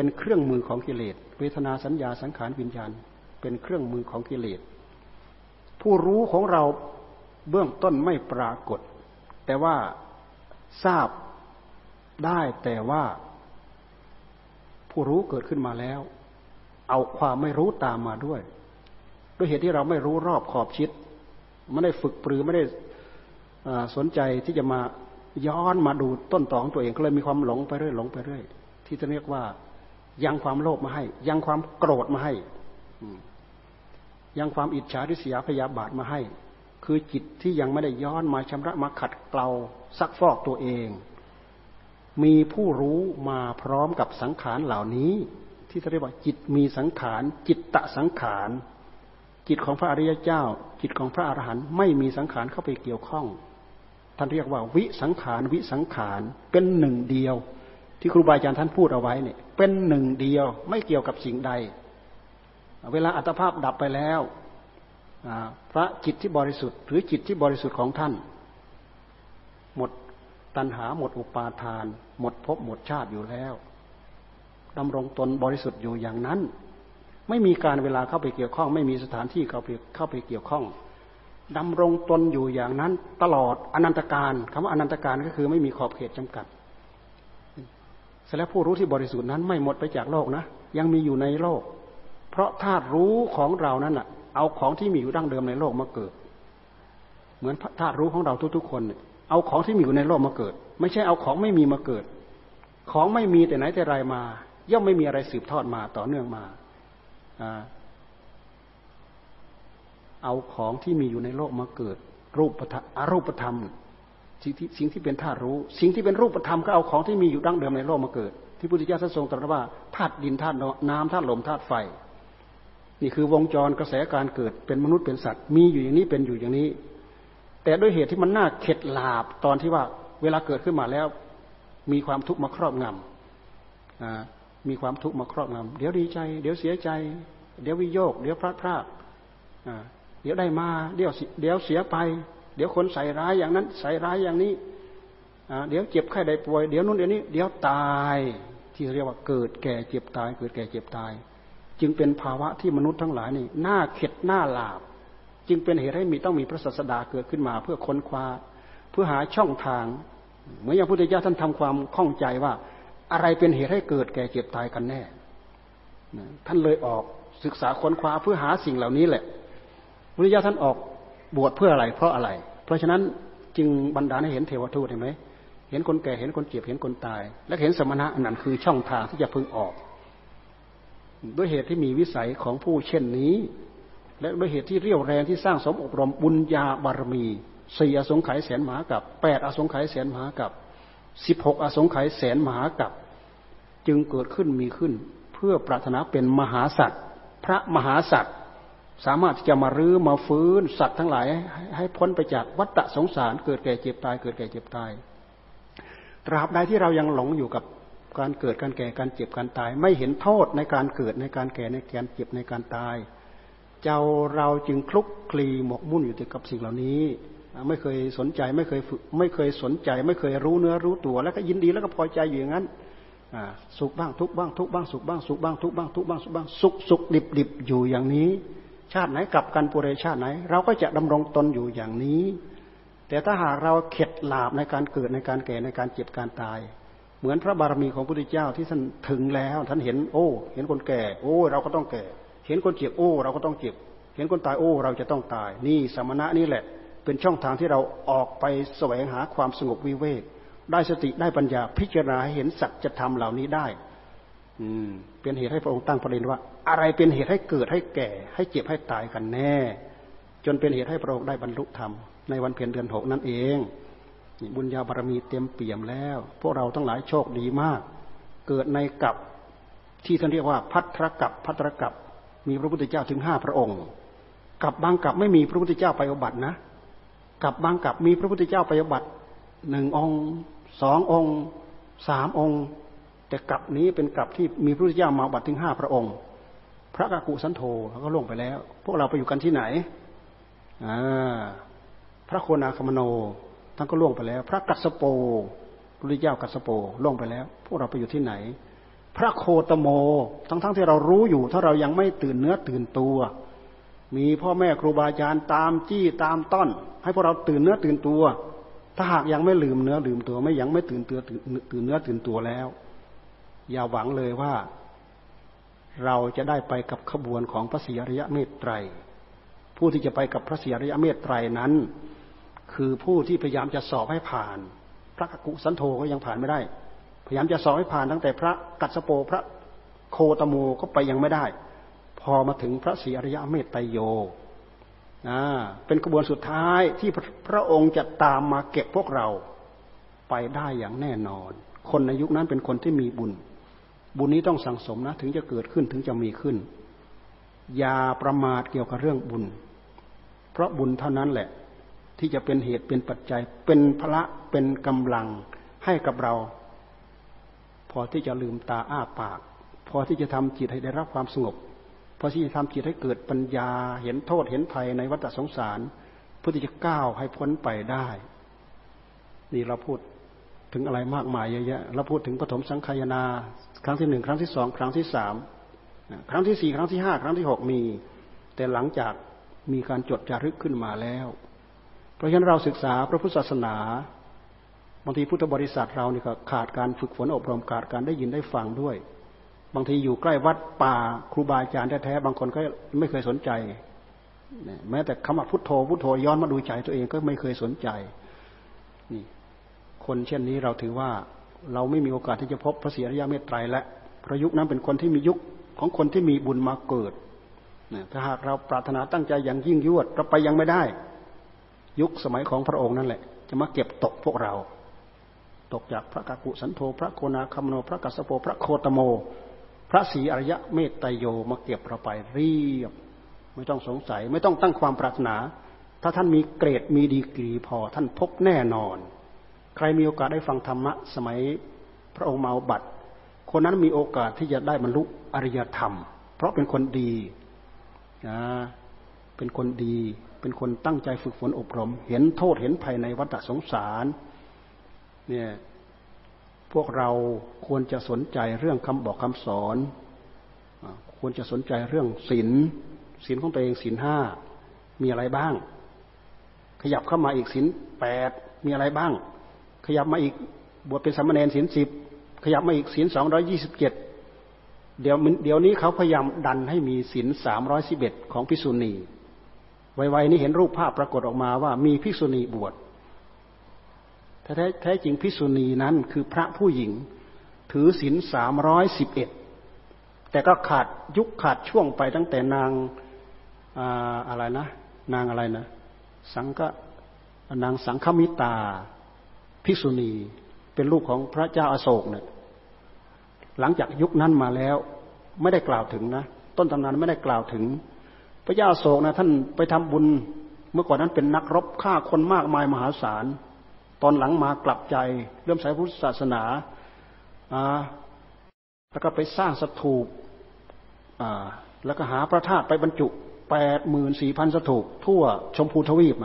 เป็นเครื่องมือของกิเลส เวทนาสัญญาสังขารวิญญาณ เป็นเครื่องมือของกิเลส ผู้รู้ของเราเบื้องต้นไม่ปรากฏ แต่ว่าทราบได้แต่ว่า ผู้รู้เกิดขึ้นมาแล้ว เอาความไม่รู้ตามมาด้วยด้วยเหตุที่เราไม่รู้รอบขอบชิดไม่ได้ฝึกปรือไม่ได้สนใจที่จะมาย้อนมาดูต้นตอของตัวเองก็เลยมีความหลงไปเรื่อยหลงไปเรื่อยที่จะเรียกว่า ยังความโลภมาให้ ยังความโกรธมาให้ยังความอิจฉาริษยาพยาบาทมาให้ คือจิตที่ยังไม่ได้ย้อนมาชำระมาขัดเกลาซักฟอกตัวเอง มีผู้รู้มาพร้อมกับสังขารเหล่านี้ ที่เรียกว่าจิตมีสังขาร จิตตะสังขาร จิตของพระอริยเจ้า จิตของพระอรหันต์ไม่มีสังขารเข้าไปเกี่ยวข้องท่านเรียกว่าวิสังขารวิสังขารเป็นหนึ่งเดียว ที่ครูบาอาจารย์ท่านพูดเอาไว้เนี่ย เป็นหนึ่งเดียวไม่เกี่ยวกับสิ่งใด เวลาอัตภาพดับไปแล้วพระจิตที่บริสุทธิ์ หรือจิตที่บริสุทธิ์ของท่าน หมดตัณหาหมดอุปาทาน หมดภพหมดชาติอยู่แล้วดำรงตนบริสุทธิ์อยู่อย่างนั้น ไม่มีการเวลาเข้าไปเกี่ยวข้อง ไม่มีสถานที่เข้าไปเข้าไปเกี่ยวข้องดำรงตนอยู่อย่างนั้น ตลอดอนันตการคำว่าอนันตการก็คือไม่มีขอบเขตจำกัด เสร็จแล้วผู้รู้ที่บริสุทธิ์นั้นไม่หมดไปจากโลกนะ ยังมีอยู่ในโลก เพราะธาตุรู้ของเรานั้นอะ เอาของที่มีอยู่ดั้งเดิมในโลกมาเกิด เหมือนธาตุรู้ของเราทุกๆคนเอาของที่มีอยู่ในโลกมาเกิด ไม่ใช่เอาของไม่มีมาเกิด ของไม่มีแต่ไหนแต่ไรมา ย่อมไม่มีอะไรสืบทอดมาต่อเนื่องมาเอาของที่มีอยู่ในโลกมาเกิด รูปธรรมอรูปธรรม สิ่งที่สิ่งที่เป็นธาตุรู้ สิ่งที่เป็นรูปธรรมก็เอาของที่มีอยู่ดั้งเดิมในโลกมาเกิด ที่พุทธเจ้าทรงตรัสว่าธาตุดินธาตุน้ำธาตุลมธาตุไฟ นี่คือวงจรกระแสการเกิดเป็นมนุษย์เป็นสัตว์ มีอยู่อย่างนี้เป็นอยู่อย่างนี้ แต่ด้วยเหตุที่มันน่าเข็ดหลาบตอนที่ว่าเวลาเกิดขึ้นมาแล้ว มีความทุกข์มาครอบงำมีความทุกข์มาครอบงำเดี๋ยวดีใจ เดี๋ยวเสียใจ เดี๋ยววิโยก เดี๋ยวพลาดพลาดเดี๋ยวได้มา เดี๋ยวเดี๋ยวเสียไป เดี๋ยวคนใส่ร้ายอย่างนั้น ใส่ร้ายอย่างนี้เดี๋ยวเจ็บไข้ได้ป่วย เดี๋ยวนู้นเดี๋ยวนี้ เดี๋ยวตาย ที่เรียกว่าเกิดแก่เจ็บตาย เกิดแก่เจ็บตาย จึงเป็นภาวะที่มนุษย์ทั้งหลายนี่หน้าเข็ดหน้าหลาบ จึงเป็นเหตุให้มีต้องมีพระศาสดาเกิดขึ้นมา เพื่อค้นคว้าเพื่อหาช่องทาง เหมือนอย่างพุทธเจ้าท่านทำความข้องใจว่า อะไรเป็นเหตุให้เกิดแก่เจ็บตายกันแน่ท่านเลยออกศึกษาค้นคว้าเพื่อหาสิ่งเหล่านี้แหละพุทธเจ้าท่านออก บวชเพื่ออะไร เพราะอะไร เพราะฉะนั้นจึงบรรดาให้เห็นเทวทูตเห็นไหมเห็นคนแก่เห็นคนเจ็บเห็นคนตาย และเห็นสมณะนั่นคือช่องทางที่จะพึงออก ด้วยเหตุที่มีวิสัยของผู้เช่นนี้ และด้วยเหตุที่เรี่ยวแรงที่สร้างสมอบรมบุญญาบารมีสี่อสงไขยแสนมหากับแปดอสงไขยแสนมหากับสิบหกอสงไขยแสนมหากับจึงเกิดขึ้นมีขึ้น เพื่อปรารถนาเป็นมหาสัตว์พระมหาสัตว์ สามารถที่จะมารื้อมาฟื้นสัตว์ทั้งหลาย ให้พ้นไปจากวัฏสงสารเกิดแก่เจ็บตาย เกิดแก่เจ็บตายตราบใดที่เรายังหลงอยู่กับการเกิดการแก่การเจ็บการตาย ไม่เห็นโทษในการเกิดในการแก่ในการเจ็บในการตาย เจ้าเราจึงคลุกคลีหมกมุ่นอยู่กับสิ่งเหล่านี้ ไม่เคยสนใจไม่เคยฝึกไม่เคยสนใจ ไม่เคยรู้เนื้อรู้ตัว แล้วก็ยินดีแล้วก็พอใจอยู่อย่างนั้นสุขบ้างทุกบ้างทุกบ้างสุขบ้างสุขบ้างทุกบ้างทุกบ้างสุขบ้างสุขสุขดิบดิบอยู่อย่างนี้ ชาติไหนกลับกันปุเรชาติไหน เราก็จะดำรงตนอยู่อย่างนี้ แต่ถ้าหากเราเข็ดหลาบในการเกิดในการแก่ในการเจ็บการตาย เหมือนพระบารมีของพระพุทธเจ้าที่ท่านถึงแล้ว ท่านเห็น โอ้ เห็นคนแก่ โอ้ เราก็ต้องแก่ เห็นคนเจ็บโอ้ เราก็ต้องเจ็บ เห็นคนตายโอ้ เราจะต้องตาย นี่สมณะนี่แหละ เป็นช่องทางที่เราออกไปแสวงหาความสงบวิเวกได้สติได้ปัญญาพิจารณาเห็นสัจธรรมเหล่านี้ได้ อืม เป็นเหตุให้พระองค์ตั้งประเด็นว่า อะไรเป็นเหตุให้เกิดให้แก่ ให้เจ็บให้ตายกันแน่ จนเป็นเหตุให้พระองค์ได้บรรลุธรรมในวันเพ็ญเดือนหกนั่นเองบุญญาบารมีเต็มเปี่ยมแล้ว พวกเราทั้งหลายโชคดีมาก เกิดในกับที่ท่านเรียกว่าพัทรกับพัทรกับมีพระพุทธเจ้าถึงห้าพระองค์กับบางกับไม่มีพระพุทธเจ้าไปอบัตินะกับบางกับมีพระพุทธเจ้าไปอบัติหนึ่งองค์สององค์สามองค์ แต่กลับนี้เป็นกลับที่มีพระพุทธเจ้ามาบัติถึงห้าพระองค์ พระกากุสันโธเขาก็ล่วงไปแล้ว พวกเราไปอยู่กันที่ไหนอ่าพระโคนาคมโนท่านก็ล่วงไปแล้ว พระกัสโปพระพุทธเจ้ากัสโปล่วงไปแล้ว พวกเราไปอยู่ที่ไหน พระโคตโม ทั้งๆทที่เรารู้อยู่ ถ้าเรายังไม่ตื่นเนื้อตื่นตัว มีพ่อแม่ครูบาอาจารย์ตามจี้ตามต้อน ให้พวกเราตื่นเนื้อตื่นตัว ถ้าหากยังไม่ลืมเนื้อลืมตัวไม่ยังไม่ตื่นเตัวตื่นเนื้อตื่นตัวแล้ว อย่าหวังเลยว่า เราจะได้ไปกับขบวนของพระศรีอริยเมตไตร ผู้ที่จะไปกับพระศรีอริยเมตไตรนั้น คือผู้ที่พยายามจะสอบให้ผ่าน พระกุสันโธก็ยังผ่านไม่ได้ พยายามจะสอบให้ผ่านตั้งแต่พระกัสโปพระโคตโมก็ไปยังไม่ได้ พอมาถึงพระศรีอริยเมตไตรโยเป็นกระบวนสุดท้ายที่พระองค์จะตามมาเก็บพวกเราไปได้อย่างแน่นอน คนในยุคนั้นเป็นคนที่มีบุญ บุญนี้ต้องสั่งสมนะ ถึงจะเกิดขึ้นถึงจะมีขึ้น อย่าประมาทเกี่ยวกับเรื่องบุญ เพราะบุญเท่านั้นแหละ ที่จะเป็นเหตุเป็นปัจจัย เป็นพระเป็นกำลังให้กับเรา พอที่จะลืมตาอ้าปาก พอที่จะทำจิตให้ได้รับความสงบพอที่จะทำจิตให้เกิดปัญญาเห็นโทษเห็นภัยในวัฏสงสารเพื่อที่จะก้าวให้พ้นไปได้ นี่เราพูด ถึงอะไรมากมายเยอะแยะเราพูดถึงปฐมสังขยนา ครั้งที่หนึ่งครั้งที่สองครั้งที่สามครั้งที่สี่ครั้งที่ห้าครั้งที่หกมี แต่หลังจากมีการจดจารึกขึ้นมาแล้ว เพราะฉะนั้นเราศึกษาพระพุทธศาสนาบางทีพุทธบริษัทเราเนี่ยขาดการฝึกฝนอบรมขาดการได้ยินได้ฟังด้วย บางทีอยู่ใกล้วัดป่าครูบาอาจารย์แท้ๆบางคนก็ไม่เคยสนใจแม้แต่คำว่าพุทโธพุทโธย้อนมาดูใจตัวเองก็ไม่เคยสนใจนี่ คนเช่นนี้เราถือว่าเราไม่มีโอกาสที่จะพบพระเสียรยเมตไตรและพระยุคนั้นเป็นคนที่มียุคของคนที่มีบุญมาเกิดถ้าหากเราปรารถนาตั้งใจอย่างยิ่งยวดเราไปยังไม่ได้ ยุคสมัยของพระองค์นั่นแหละ จะมาเก็บตกพวกเรา ตกจากพระกากุสันโธพระโคนาคัมโนพระกัสสโปพระโคตโม พระศรีอริยะเมตไตโยมาเก็บเราไปเรียบ ไม่ต้องสงสัย ไม่ต้องตั้งความปรารถนา ถ้าท่านมีเกรดมีดีกรีพอท่านพบแน่นอน ใครมีโอกาสได้ฟังธรรมะสมัยพระองค์มาบัตคนนั้นมีโอกาสที่จะได้บรรลุอริยธรรม เพราะเป็นคนดีนะเป็นคนดี เป็นคนตั้งใจฝึกฝนอบรม เห็นโทษเห็นภัยในวัฏสงสารเนี่ยพวกเราควรจะสนใจเรื่องคำบอกคำสอนควรจะสนใจเรื่องศีลศีลของตัวเองศีลห้ามีอะไรบ้าง ขยับเข้ามาอีกศีลแปดมีอะไรบ้าง ขยับมาอีกบวชเป็นสามเณรศีลสิบขยับมาอีกศีลสองร้อยี่สิบเจ็ดเดี๋ยวเดี๋ยวนี้เขาพยายามดันให้มีศีลสามร้อยสิบเอ็ดของพิสุณีไวๆนี้เห็นรูปภาพปรากฏออกมาว่ามีภิษุณีบวชแท้แท้จริงภิษุณีนั้นคือพระผู้หญิงถือศีลสามร้อยสิบเอ็ดแต่ก็ขาดยุคขาดช่วงไปตั้งแต่นางอะไรนะ นางอะไรนะ สังกนางสังฆมิตา ภิกษุณีเป็นลูกของพระเจ้าอาโศกเนี่ยหลังจากยุคนั้นมาแล้วไม่ได้กล่าวถึงนะ ต้นตำนานไม่ได้กล่าวถึง พระเจ้าโศกนะท่านไปทำบุญเมื่อก่อนนั้นเป็นนักรบฆ่าคนมากมายมหาศาล ตอนหลังมากลับใจเริ่มใส่พุทธศาสนาอ่าแล้วก็ไปสร้างสถูปอ่าแล้วก็หาพระธาตุไปบรรจุแปดหมื่นสี่พันสถูปทั่วชมพูทวีป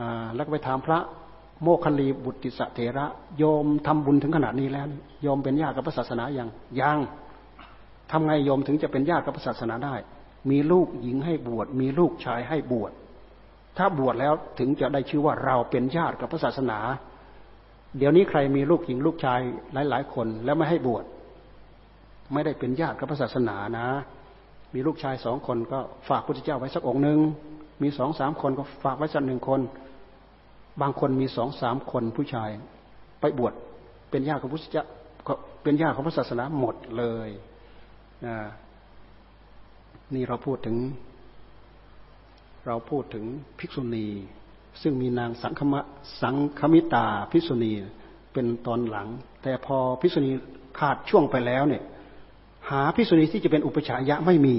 อ่าแล้วก็ไปถามพระ โมคลีบุตรสเถระ โยมทำบุญถึงขนาดนี้แล้ว โยมเป็นญาติกับพระศาสนาอย่างยังทำไงโยมถึงจะเป็นญาติกับพระศาสนาได้ มีลูกหญิงให้บวช มีลูกชายให้บวช ถ้าบวชแล้วถึงจะได้ชื่อว่าเราเป็นญาติกับพระศาสนา เดี๋ยวนี้ใครมีลูกหญิงลูกชายหลาย ๆ คนแล้วไม่ให้บวช ไม่ได้เป็นญาติกับพระศาสนานะ มีลูกชายสองคนก็ฝากพระเจ้าไว้สักองค์หนึ่งมีสองสามคนก็ฝากไว้สักหนึ่งคน บางคนมีสองสามคนผู้ชายไปบวชเป็นญาติของพระเจ้าเป็นญาติของพระศาสนาหมดเลยนี่เราพูดถึง เราพูดถึงภิกษุณี ซึ่งมีนางสังคมะสังคมิตาพิกษุณีเป็นตอนหลัง แต่พอพิกษุณีขาดช่วงไปแล้วเนี่ย หาพิกษุณีที่จะเป็นอุปชายะไม่มี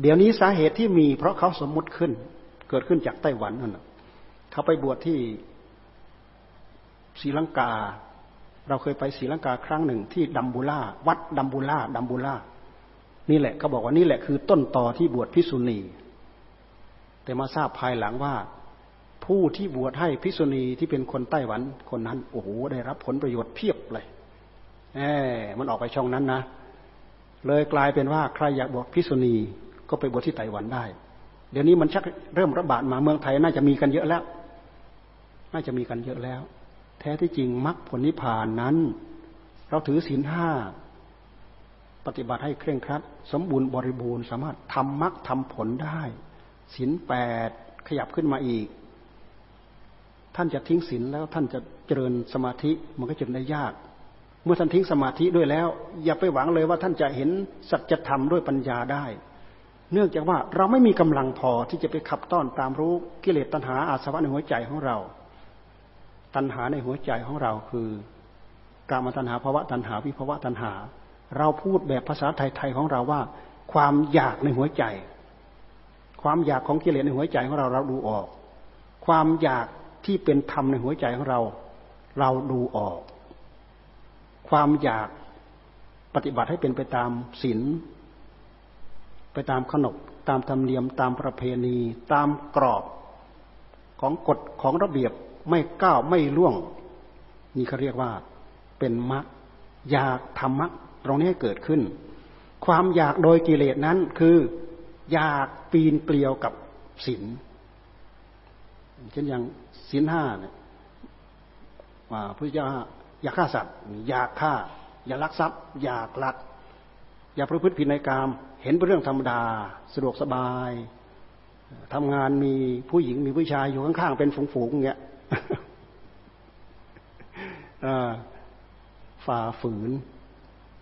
เดี๋ยวนี้สาเหตุที่มีเพราะเขาสมมุติขึ้น เกิดขึ้นจากไต้หวันนั่นแหละ เขาไปบวชที่ศรีลังกา เราเคยไปศรีลังกาครั้งหนึ่งที่ดัมบูล่าวัดดัมบูล่าดัมบูล่านี่แหละเขาบอกว่านี่แหละคือต้นต่อที่บวชพิษุณี แต่มาทราบภายหลังว่า ผู้ที่บวชให้พิษุณีที่เป็นคนไต้หวันคนนั้นโอ้โหได้รับผลประโยชน์เพียบเลยแหมมันออกไปช่องนั้นนะเลยกลายเป็นว่าใครอยากบวชพิษุณีก็ไปบวชที่ไต้หวันได้ เดี๋ยวนี้มันชักเริ่มระบาดมาเมืองไทยน่าจะมีกันเยอะแล้ว น่าจะมีกันเยอะแล้ว แท้ที่จริงมรรคผลนิพพานนั้น เราถือศีลห้าปฏิบัติให้เคร่งครัด สมบูรณ์บริบูรณ์ สามารถทำมรรคทำผลได้ศีลแปดขยับขึ้นมาอีก ท่านจะทิ้งศีลแล้วท่านจะเจริญสมาธิมันก็จะได้ยาก เมื่อท่านทิ้งสมาธิด้วยแล้ว อย่าไปหวังเลยว่าท่านจะเห็นสัจธรรมด้วยปัญญาได้ เนื่องจากว่าเราไม่มีกำลังพอที่จะไปขับต้อนตามรู้กิเลสตัณหาอาสวะในหัวใจของเรา ตัณหาในหัวใจของเราคือกามตัณหาภาวะตัณหาวิภาวะตัณหา เราพูดแบบภาษาไทยๆของเราว่า ความอยากในหัวใจ ความอยากของกิเลสในหัวใจของเราเราดูออก ความอยากที่เป็นธรรมในหัวใจของเรา เราดูออก ความอยากปฏิบัติให้เป็นไปตามศีลไปตามขนบตามธรรมเนียมตามประเพณี ตามกรอบของกฎของระเบียบ ไม่ก้าวไม่ล่วง นี่เขาเรียกว่าเป็นมรรคอยากทำมรรคตรงนี้เกิดขึ้น ความอยากโดยกิเลสนั้นคืออยากปีนเกลียวกับศีลเช่นอย่างศีลห้าเนี่ยว่าพระเจ้าอยากฆ่าสัตว์ อยากฆ่า อย่าลักทรัพย์ อยากลัก อย่าประพฤติผิดในกาม เห็นเป็นเรื่องธรรมดา สะดวกสบายทำงานมีผู้หญิงมีผู้ชายอยู่ข้างๆเป็นฝูงๆอย่างเงี้ย ฝ่าฝืน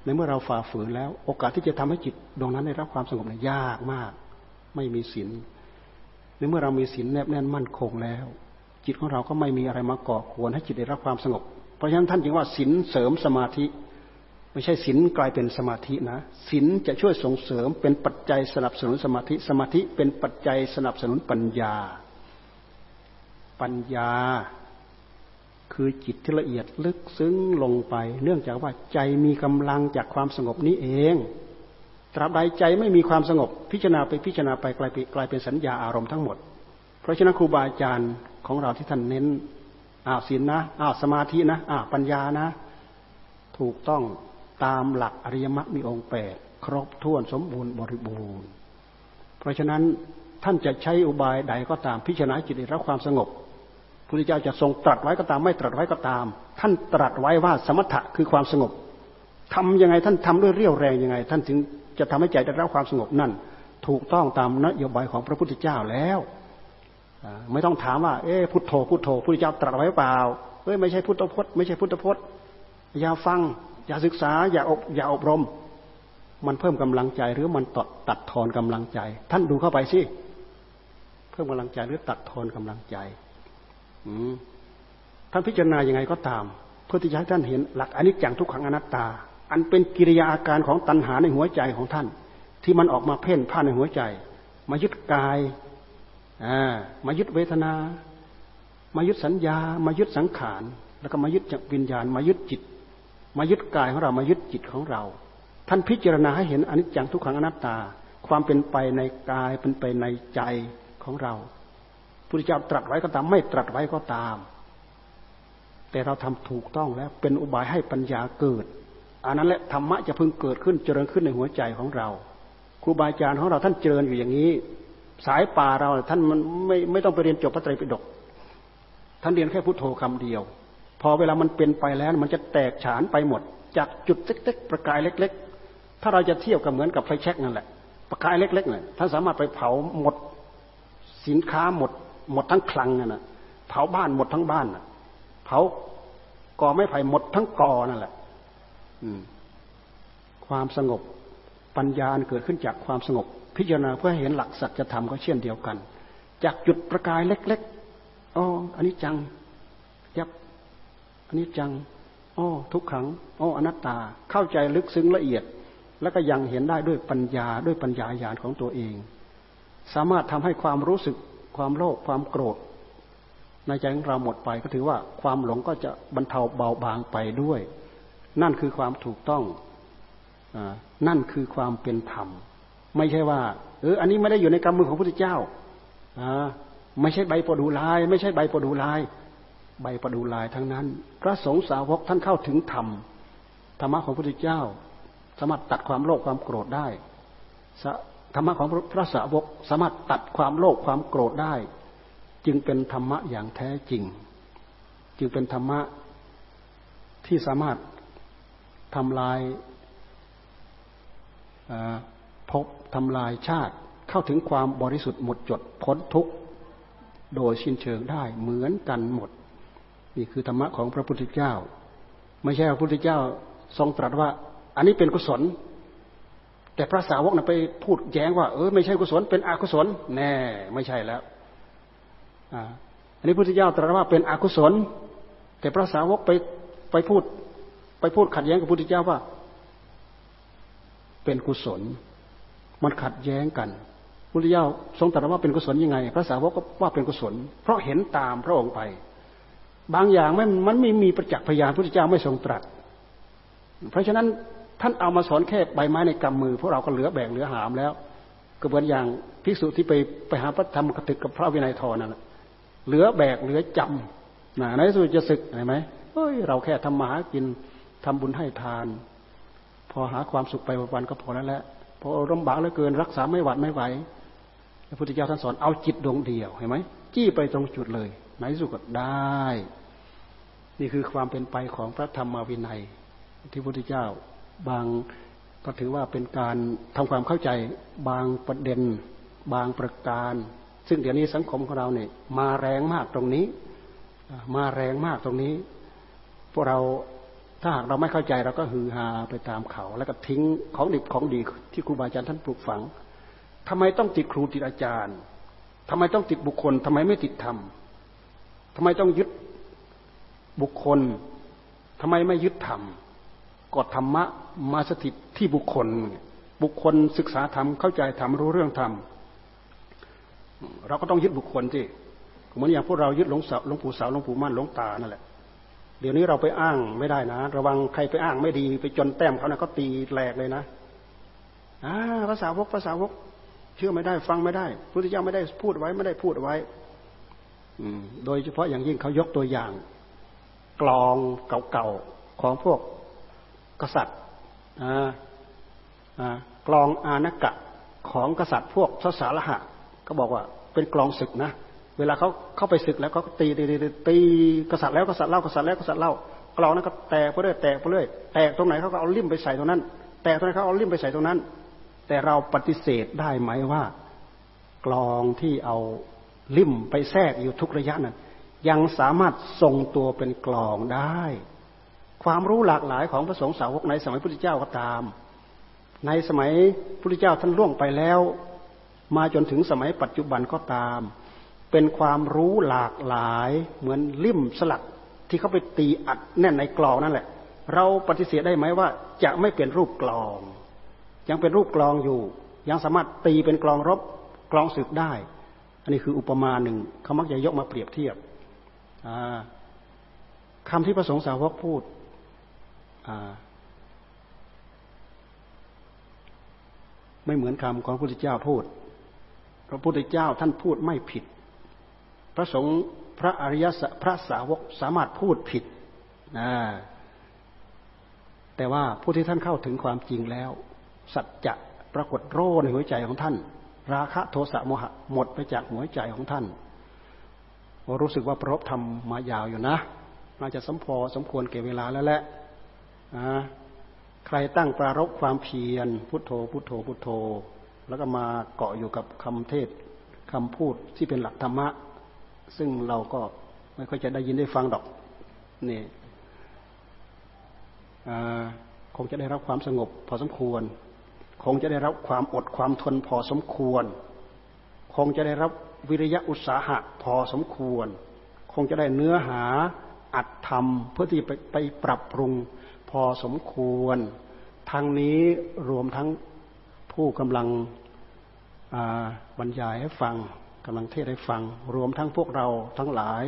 ในเมื่อเราฝ่าฝืนแล้ว โอกาสที่จะทำให้จิตดวงนั้นได้รับความสงบเนี่ยยากมาก ไม่มีศีลในเมื่อเรามีศีลแนบแน่นมั่นคงแล้ว จิตของเราก็ไม่มีอะไรมาก่อควรให้จิตได้รับความสงบ เพราะฉะนั้นท่านจึงว่าศีลเสริมสมาธิ ไม่ใช่ศีลกลายเป็นสมาธินะศีลจะช่วยส่งเสริมเป็นปัจจัยสนับสนุนสมาธิ สมาธิเป็นปัจจัยสนับสนุนปัญญา ปัญญา คือจิตที่ละเอียดลึกซึ้งลงไป เนื่องจากว่าใจมีกำลังจากความสงบนี้เอง ตราบใดใจไม่มีความสงบ พิจารณาไปพิจารณาไปกลายเป็นกลายเป็นสัญญาอารมณ์ทั้งหมด เพราะฉะนั้นครูบาอาจารย์ของเราที่ท่านเน้นอ้าวศีลนะอ้าวสมาธินะอ้าวปัญญานะ ถูกต้องตามหลักอริยมรรคมีองค์แปดครบถ้วนสมบูรณ์บริบูรณ์ เพราะฉะนั้นท่านจะใช้อุบายใดก็ตามพิจารณาจิตได้รับความสงบ พุทธเจ้าจะทรงตรัสไว้ก็ตามไม่ตรัสไว้ก็ตาม ท่านตรัสไว้ว่าสมถะคือความสงบทำยังไงท่านทำด้วยเรี่ยวแรงยังไง ท่านถึงจะทำให้ใจได้รับความสงบนั่น ถูกต้องตามนโยบายของพระพุทธเจ้าแล้วไม่ต้องถามว่า เอ๊พุทโธพุทโธพุทธเจ้าตรัสไว้เปล่าเอ้ยไม่ใช่พุทธพจน์ไม่ใช่พุทธพจน์อย่าฟัง อย่าศึกษา อย่าอบอย่าอบรม มันเพิ่มกำลังใจหรือมันตัดตัดทอนกำลังใจ ท่านดูเข้าไปสิเพิ่มกำลังใจหรือตัดทอนกำลังใจ ท่านพิจารณาอย่างไงก็ตาม เพื่อที่จะให้ท่านเห็นหลักอนิจจังทุกขังอนัตตา อันเป็นกิริยาอาการของตัณหาในหัวใจของท่าน ที่มันออกมาเพ่นพ่านในหัวใจ มายึดกายามายึดเวทนา มายึดสัญญา มายึดสังขาร แล้วก็มายึดจากวิญญาณ มายึดจิต มายึดกายของเรา มายึดจิตของเรา ท่านพิจารณาให้เห็นอนิจจังทุกขังอนัตตา ความเป็นไปในกายเป็นไปในใจของเรา พุทธเจ้าตรัสไว้ก็ตาม ไม่ตรัสไว้ก็ตาม แต่เราทำถูกต้องแล้วเป็นอุบายให้ปัญญาเกิดอันนั้นแหละธรรมะจะพึงเกิดขึ้นเจริญขึ้นในหัวใจของเรา ครูบาอาจารย์ของเราท่านเจริญอยู่อย่างนี้ สายป่าเราท่านมันไม่ไม่ต้องไปเรียนจบพระไตรปิฎกท่านเรียนแค่พุทโธคำเดียว พอเวลามันเป็นไปแล้วมันจะแตกฉานไปหมด จากจุดเล็กๆประกายเล็ก ๆ ถ้าเราจะเทียบกับเหมือนกับไฟแช็กนั่นแหละ ประกายเล็กๆเนี่ยท่านสามารถไปเผาหมด สินค้าหมด หมดทั้งคลังนั่นแหะเผาบ้านหมดทั้งบ้านน่ะ เผากอไม้ไผ่หมดทั้งกอนั่นแหละความสงบปัญญาเกิดขึ้นจากความสงบ พิจารณาเพื่อเห็นหลักสัจธรรมก็เช่นเดียวกัน จากจุดประกายเล็กๆอ๋ออันนี้จัง ยับ อันนี้จังอ๋อทุกขังอ๋ออนัตตาเข้าใจลึกซึ้งละเอียด แล้วก็ยังเห็นได้ด้วยปัญญาด้วยปัญญาญาณของตัวเอง สามารถทำให้ความรู้สึก ความโลภความโกรธในใจของเราหมดไปก็ถือว่าความหลงก็จะบรรเทาเบาบางไปด้วย นั่นคือความถูกต้องอนั่นคือความเป็นธรรม ไม่ใช่ว่าเอออันนี้ไม่ได้อยู่ในกำมือของพระพุทธเจ้าอ่าไม่ใช่ใบประดูลาย ไม่ใช่ใบประดูลาย ใบประดูลายทั้งนั้น พระสงฆ์สาวกท่านเข้าถึงธรรมธรรมะของพระพุทธเจ้า สามารถตัดความโลภความโกรธได้ ธรรมะของพระสาวกสามารถตัดความโลภความโกรธได้ จึงเป็นธรรมะอย่างแท้จริง จึงเป็นธรรมะที่สามารถทำลายพบทำลายชาติเข้าถึงความบริสุทธิ์หมดจดพ้นทุกข์โดยสิ้นเชิงได้เหมือนกันหมด นี่คือธรรมะของพระพุทธเจ้า ไม่ใช่พระพุทธเจ้าทรงตรัสว่า อันนี้เป็นกุศล แต่พระสาวกนะไปพูดแย้งว่าเออไม่ใช่กุศลเป็นอกุศลแน่ไม่ใช่แล้วอันนี้พุทธเจ้าตรัสว่าเป็นอกุศล แต่พระสาวกไปไปพูด ไปพูดขัดแย้งกับพุทธเจ้าว่า เป็นกุศล มันขัดแย้งกันพุทธเจ้าทรงตรัสว่าเป็นกุศลยังไง พระสาวกก็ว่าเป็นกุศล เพราะเห็นตามพระองค์ไป บางอย่างมันมันไม่มีประจักษ์พยานพุทธเจ้าไม่ทรงตรัสเพราะฉะนั้น ท่านเอามาสอนแค่ใบไม้ในกำมือพวกเราก็เหลือแบกเหลือหามแล้วก็เหมือนอย่างภิกษุที่ไปไปหาพระธรรมกตึกกับพระวินัยทอนั่นแหละเหลือแบกเหลือจำนะในสุดจะศึกเห็นไหมเฮ้ยเราแค่ทำมาหากินทำบุญให้ทาน พอหาความสุขไปวันก็พอแล้วแหละพอลำบากเหลือเกินรักษาไม่หวัดไม่ไหวพระพุทธเจ้าท่านสอนเอาจิตดวงเดียวเห็นไหมจี้ไปตรงจุดเลยไหนสุดก็ได้ นี่คือความเป็นไปของพระธรรมวินัยที่พระพุทธเจ้า บางก็ถือว่าเป็นการทำความเข้าใจบางประเด็น บางประการ ซึ่งเดี๋ยวนี้สังคมของเราเนี่ยมาแรงมากตรงนี้ มาแรงมากตรงนี้ พวกเราถ้าหากเราไม่เข้าใจเราก็ฮือฮาไปตามเขา แล้วก็ทิ้งของดิบของดีที่ครูบาอาจารย์ท่านปลูกฝังทำไมต้องติดครูติดอาจารย์ทำไมต้องติดบุคคลทำไมไม่ติดธรรมทำไมต้องยึดบุคคลทำไมไม่ยึดธรรม กดธรรมะมาสถิตที่บุคคล บุคคลศึกษาธรรมเข้าใจธรรมรู้เรื่องธรรมเราก็ต้องยึดบุคคลที่เหมือนอย่างพวกเรายึดหลวงสาวหลวงปู่สาวหลวงปู่มั่นหลวงตานั่นแหละเดี๋ยวนี้เราไปอ้างไม่ได้นะ ระวังใครไปอ้างไม่ดี ไปจนแต้มเขานะเขาตีแหลกเลยนะอ่าภาษาวกภาษาวก เชื่อไม่ได้ฟังไม่ได้พุทธเจ้าไม่ได้พูดไว้ไม่ได้พูดไว้โดยเฉพาะอย่างยิ่งเขายกตัวอย่าง กลองเก่าๆของพวก กษัตริย์กลองอานกะของกษัตริย์พวกทศารหะ ก็บอกว่าเป็นกลองศึกนะ เวลาเขาเข้าไปศึกแล้วเขาตีตีตีตีกษัตริย์แล้วกษัตริย์เล่ากษัตริย์แล้วกษัตริย์เล่ากลองนั้นก็แตกไปเรื่อยแตกไปเรื่อยแตกตรงไหนเขาก็เอาลิ่มไปใส่ตรงนั้น แตกตรงไหนเขาเอาลิ่มไปใส่ตรงนั้น แต่เราปฏิเสธได้ไหมว่ากลองที่เอาลิ่มไปแทรกอยู่ทุกระยะนั้นยังสามารถทรงตัวเป็นกลองได้ ความรู้หลากหลายของพระสงฆ์สาวกในสมัยพุทธเจ้าก็ตาม ในสมัยพุทธเจ้าท่านล่วงไปแล้ว มาจนถึงสมัยปัจจุบันก็ตาม เป็นความรู้หลากหลายเหมือนลิ่มสลักที่เขาไปตีอัดแน่นในกลองนั่นแหละ เราปฏิเสธได้ไหมว่า จะไม่เป็นรูปกลอง ยังเป็นรูปกลองอยู่ ยังสามารถตีเป็นกลองรบกลองศึกได้ อันนี้คืออุปมาหนึ่งเขามักจะยกมาเปรียบเทียบคำที่พระสงฆ์สาวกพูด ไม่เหมือนคำของพระพุทธเจ้าพูด พระพุทธเจ้าท่านพูดไม่ผิด พระสงฆ์พระอริยสพระสาวกสามารถพูดผิดนะแต่ว่าผู้ที่ท่านเข้าถึงความจริงแล้ว สัจจะปรากฏโร่ในหัวใจของท่าน ราคะโทสะโมหะหมดไปจากหัวใจของท่านรู้สึกว่าพรบทำมายาวอยู่นะน่าจะสมพอสมควรเก็บเวลาแล้วแหละ ใครตั้งปรารบความเพียร พุทโธ พุทโธ พุทโธ แล้วก็มาเกาะอยู่กับคำเทศคำพูดที่เป็นหลักธรรมะ ซึ่งเราก็ไม่ค่อยจะได้ยินได้ฟังดอกนี่คงจะได้รับความสงบพอสมควร คงจะได้รับความอดความทนพอสมควร คงจะได้รับวิริยะอุตสาหะพอสมควร คงจะได้เนื้อหาอัดทำเพื่อที่ไปไปปรับปรุง อสมควร ทั้งนี้รวมทั้งผู้กำลังบรรยายให้ฟังกำลังเทศให้ฟัง รวมทั้งพวกเราทั้งหลาย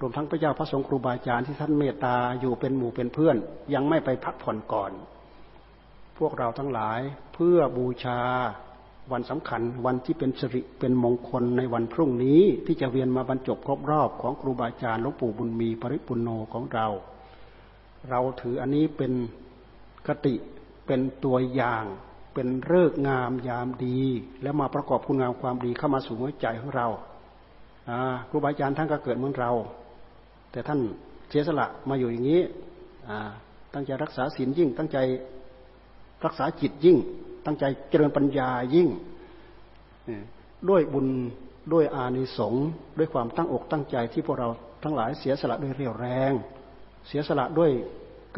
รวมทั้งพระเจ้าพระสงฆ์ครูบาอาจารย์ที่ท่านเมตตาอยู่เป็นหมู่เป็นเพื่อน ยังไม่ไปพักผ่อนก่อน พวกเราทั้งหลายเพื่อบูชาวันสำคัญวันที่เป็นสิริเป็นมงคลในวันพรุ่งนี้ที่จะเวียนมาบรรจบครบรอบของครูบาอาจารย์หลวงปู่บุญมีปริปุนโนของเรา เราถืออันนี้เป็นกติเป็นตัวอย่างเป็นเลิกงามยามดี แล้วมาประกอบคุณงามความดีเข้ามาสู่หัวใจของเราครูบาอาจารย์ท่านก็เกิดเหมือนเรา แต่ท่านเสียสละมาอยู่อย่างนี้ตั้งใจรักษาศีลยิ่ง ตั้งใจรักษาจิตยิ่ง ตั้งใจเจริญปัญญายิ่งด้วยบุญด้วยอานิสงส์ด้วยความตั้งอกตั้งใจที่พวกเราทั้งหลายเสียสละด้วยเรี่ยวแรง เสียสละด้วย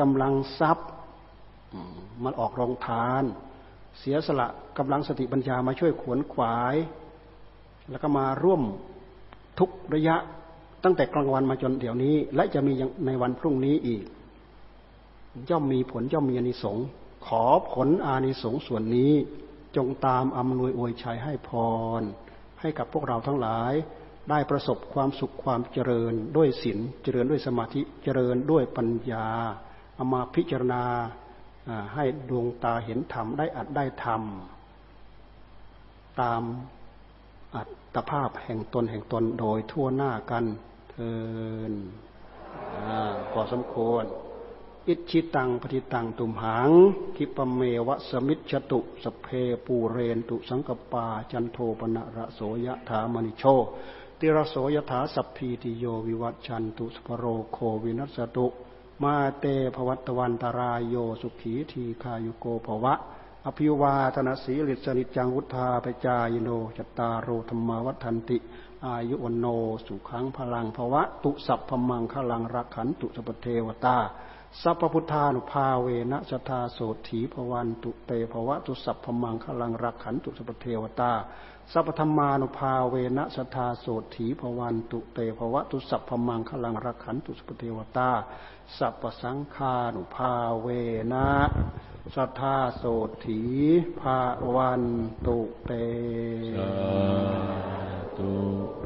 กำลังทรัพย์มันออกรองทาน เสียสละกำลังสติปัญญามาช่วยขวนขวาย แล้วก็มาร่วมทุกระยะตั้งแต่กลางวันมาจนเดี๋ยวนี้ และจะมีในวันพรุ่งนี้อีกย่อมมีผลย่อมมีอานิสงส์ขอผลอานิสงส์ส่วนนี้ จงตามอำนวยอวยชัยให้พร ให้กับพวกเราทั้งหลาย ได้ประสบความสุขความเจริญด้วยศีลเจริญด้วยสมาธิเจริญด้วยปัญญาเอามาพิจารณาให้ดวงตาเห็นธรรมได้อัดได้ธรรมตามอัตภาพแห่งตนแห่งตนโดยทั่วหน้ากันเทินพอสมควร อิจฉิตังปัตถิตังตุมหัง ขิปปะเมวะ สะมิชฌะตุ สัพเพปูเรนตุสังกัปปาจันโทปัณณะระโส ยะถา มะณิโช ติระโส ยะถาสัพพีติโยวิวัชชันตุสัพพะโรโควินัสสะตุ มาเต ภะวัตวันตะราโยสุขีทีฆายุโก ภะวะ อะภิวาทะนะสีลิสสะ นิจจังวุฑฒาปะจายิโนจตารโรธรรมวัฒนติ อายุวันโนสุขังพลังภวะ ตุสัพพมังขลังรักขันตุสปเทวตาสัพพุทธานุภาเวนะสทาโสถีภวันตุเตภวะตุสัพพมังขลังรักขันตุสปเทวตา สัพธรรมานุภาเวนะสทาโสถีภวันตุเตภวะตุสัพพมังคลังรักขันตุสปเทวตา สัพสังฆานุภาเวนะสทาโสถีภวันตุเตตุ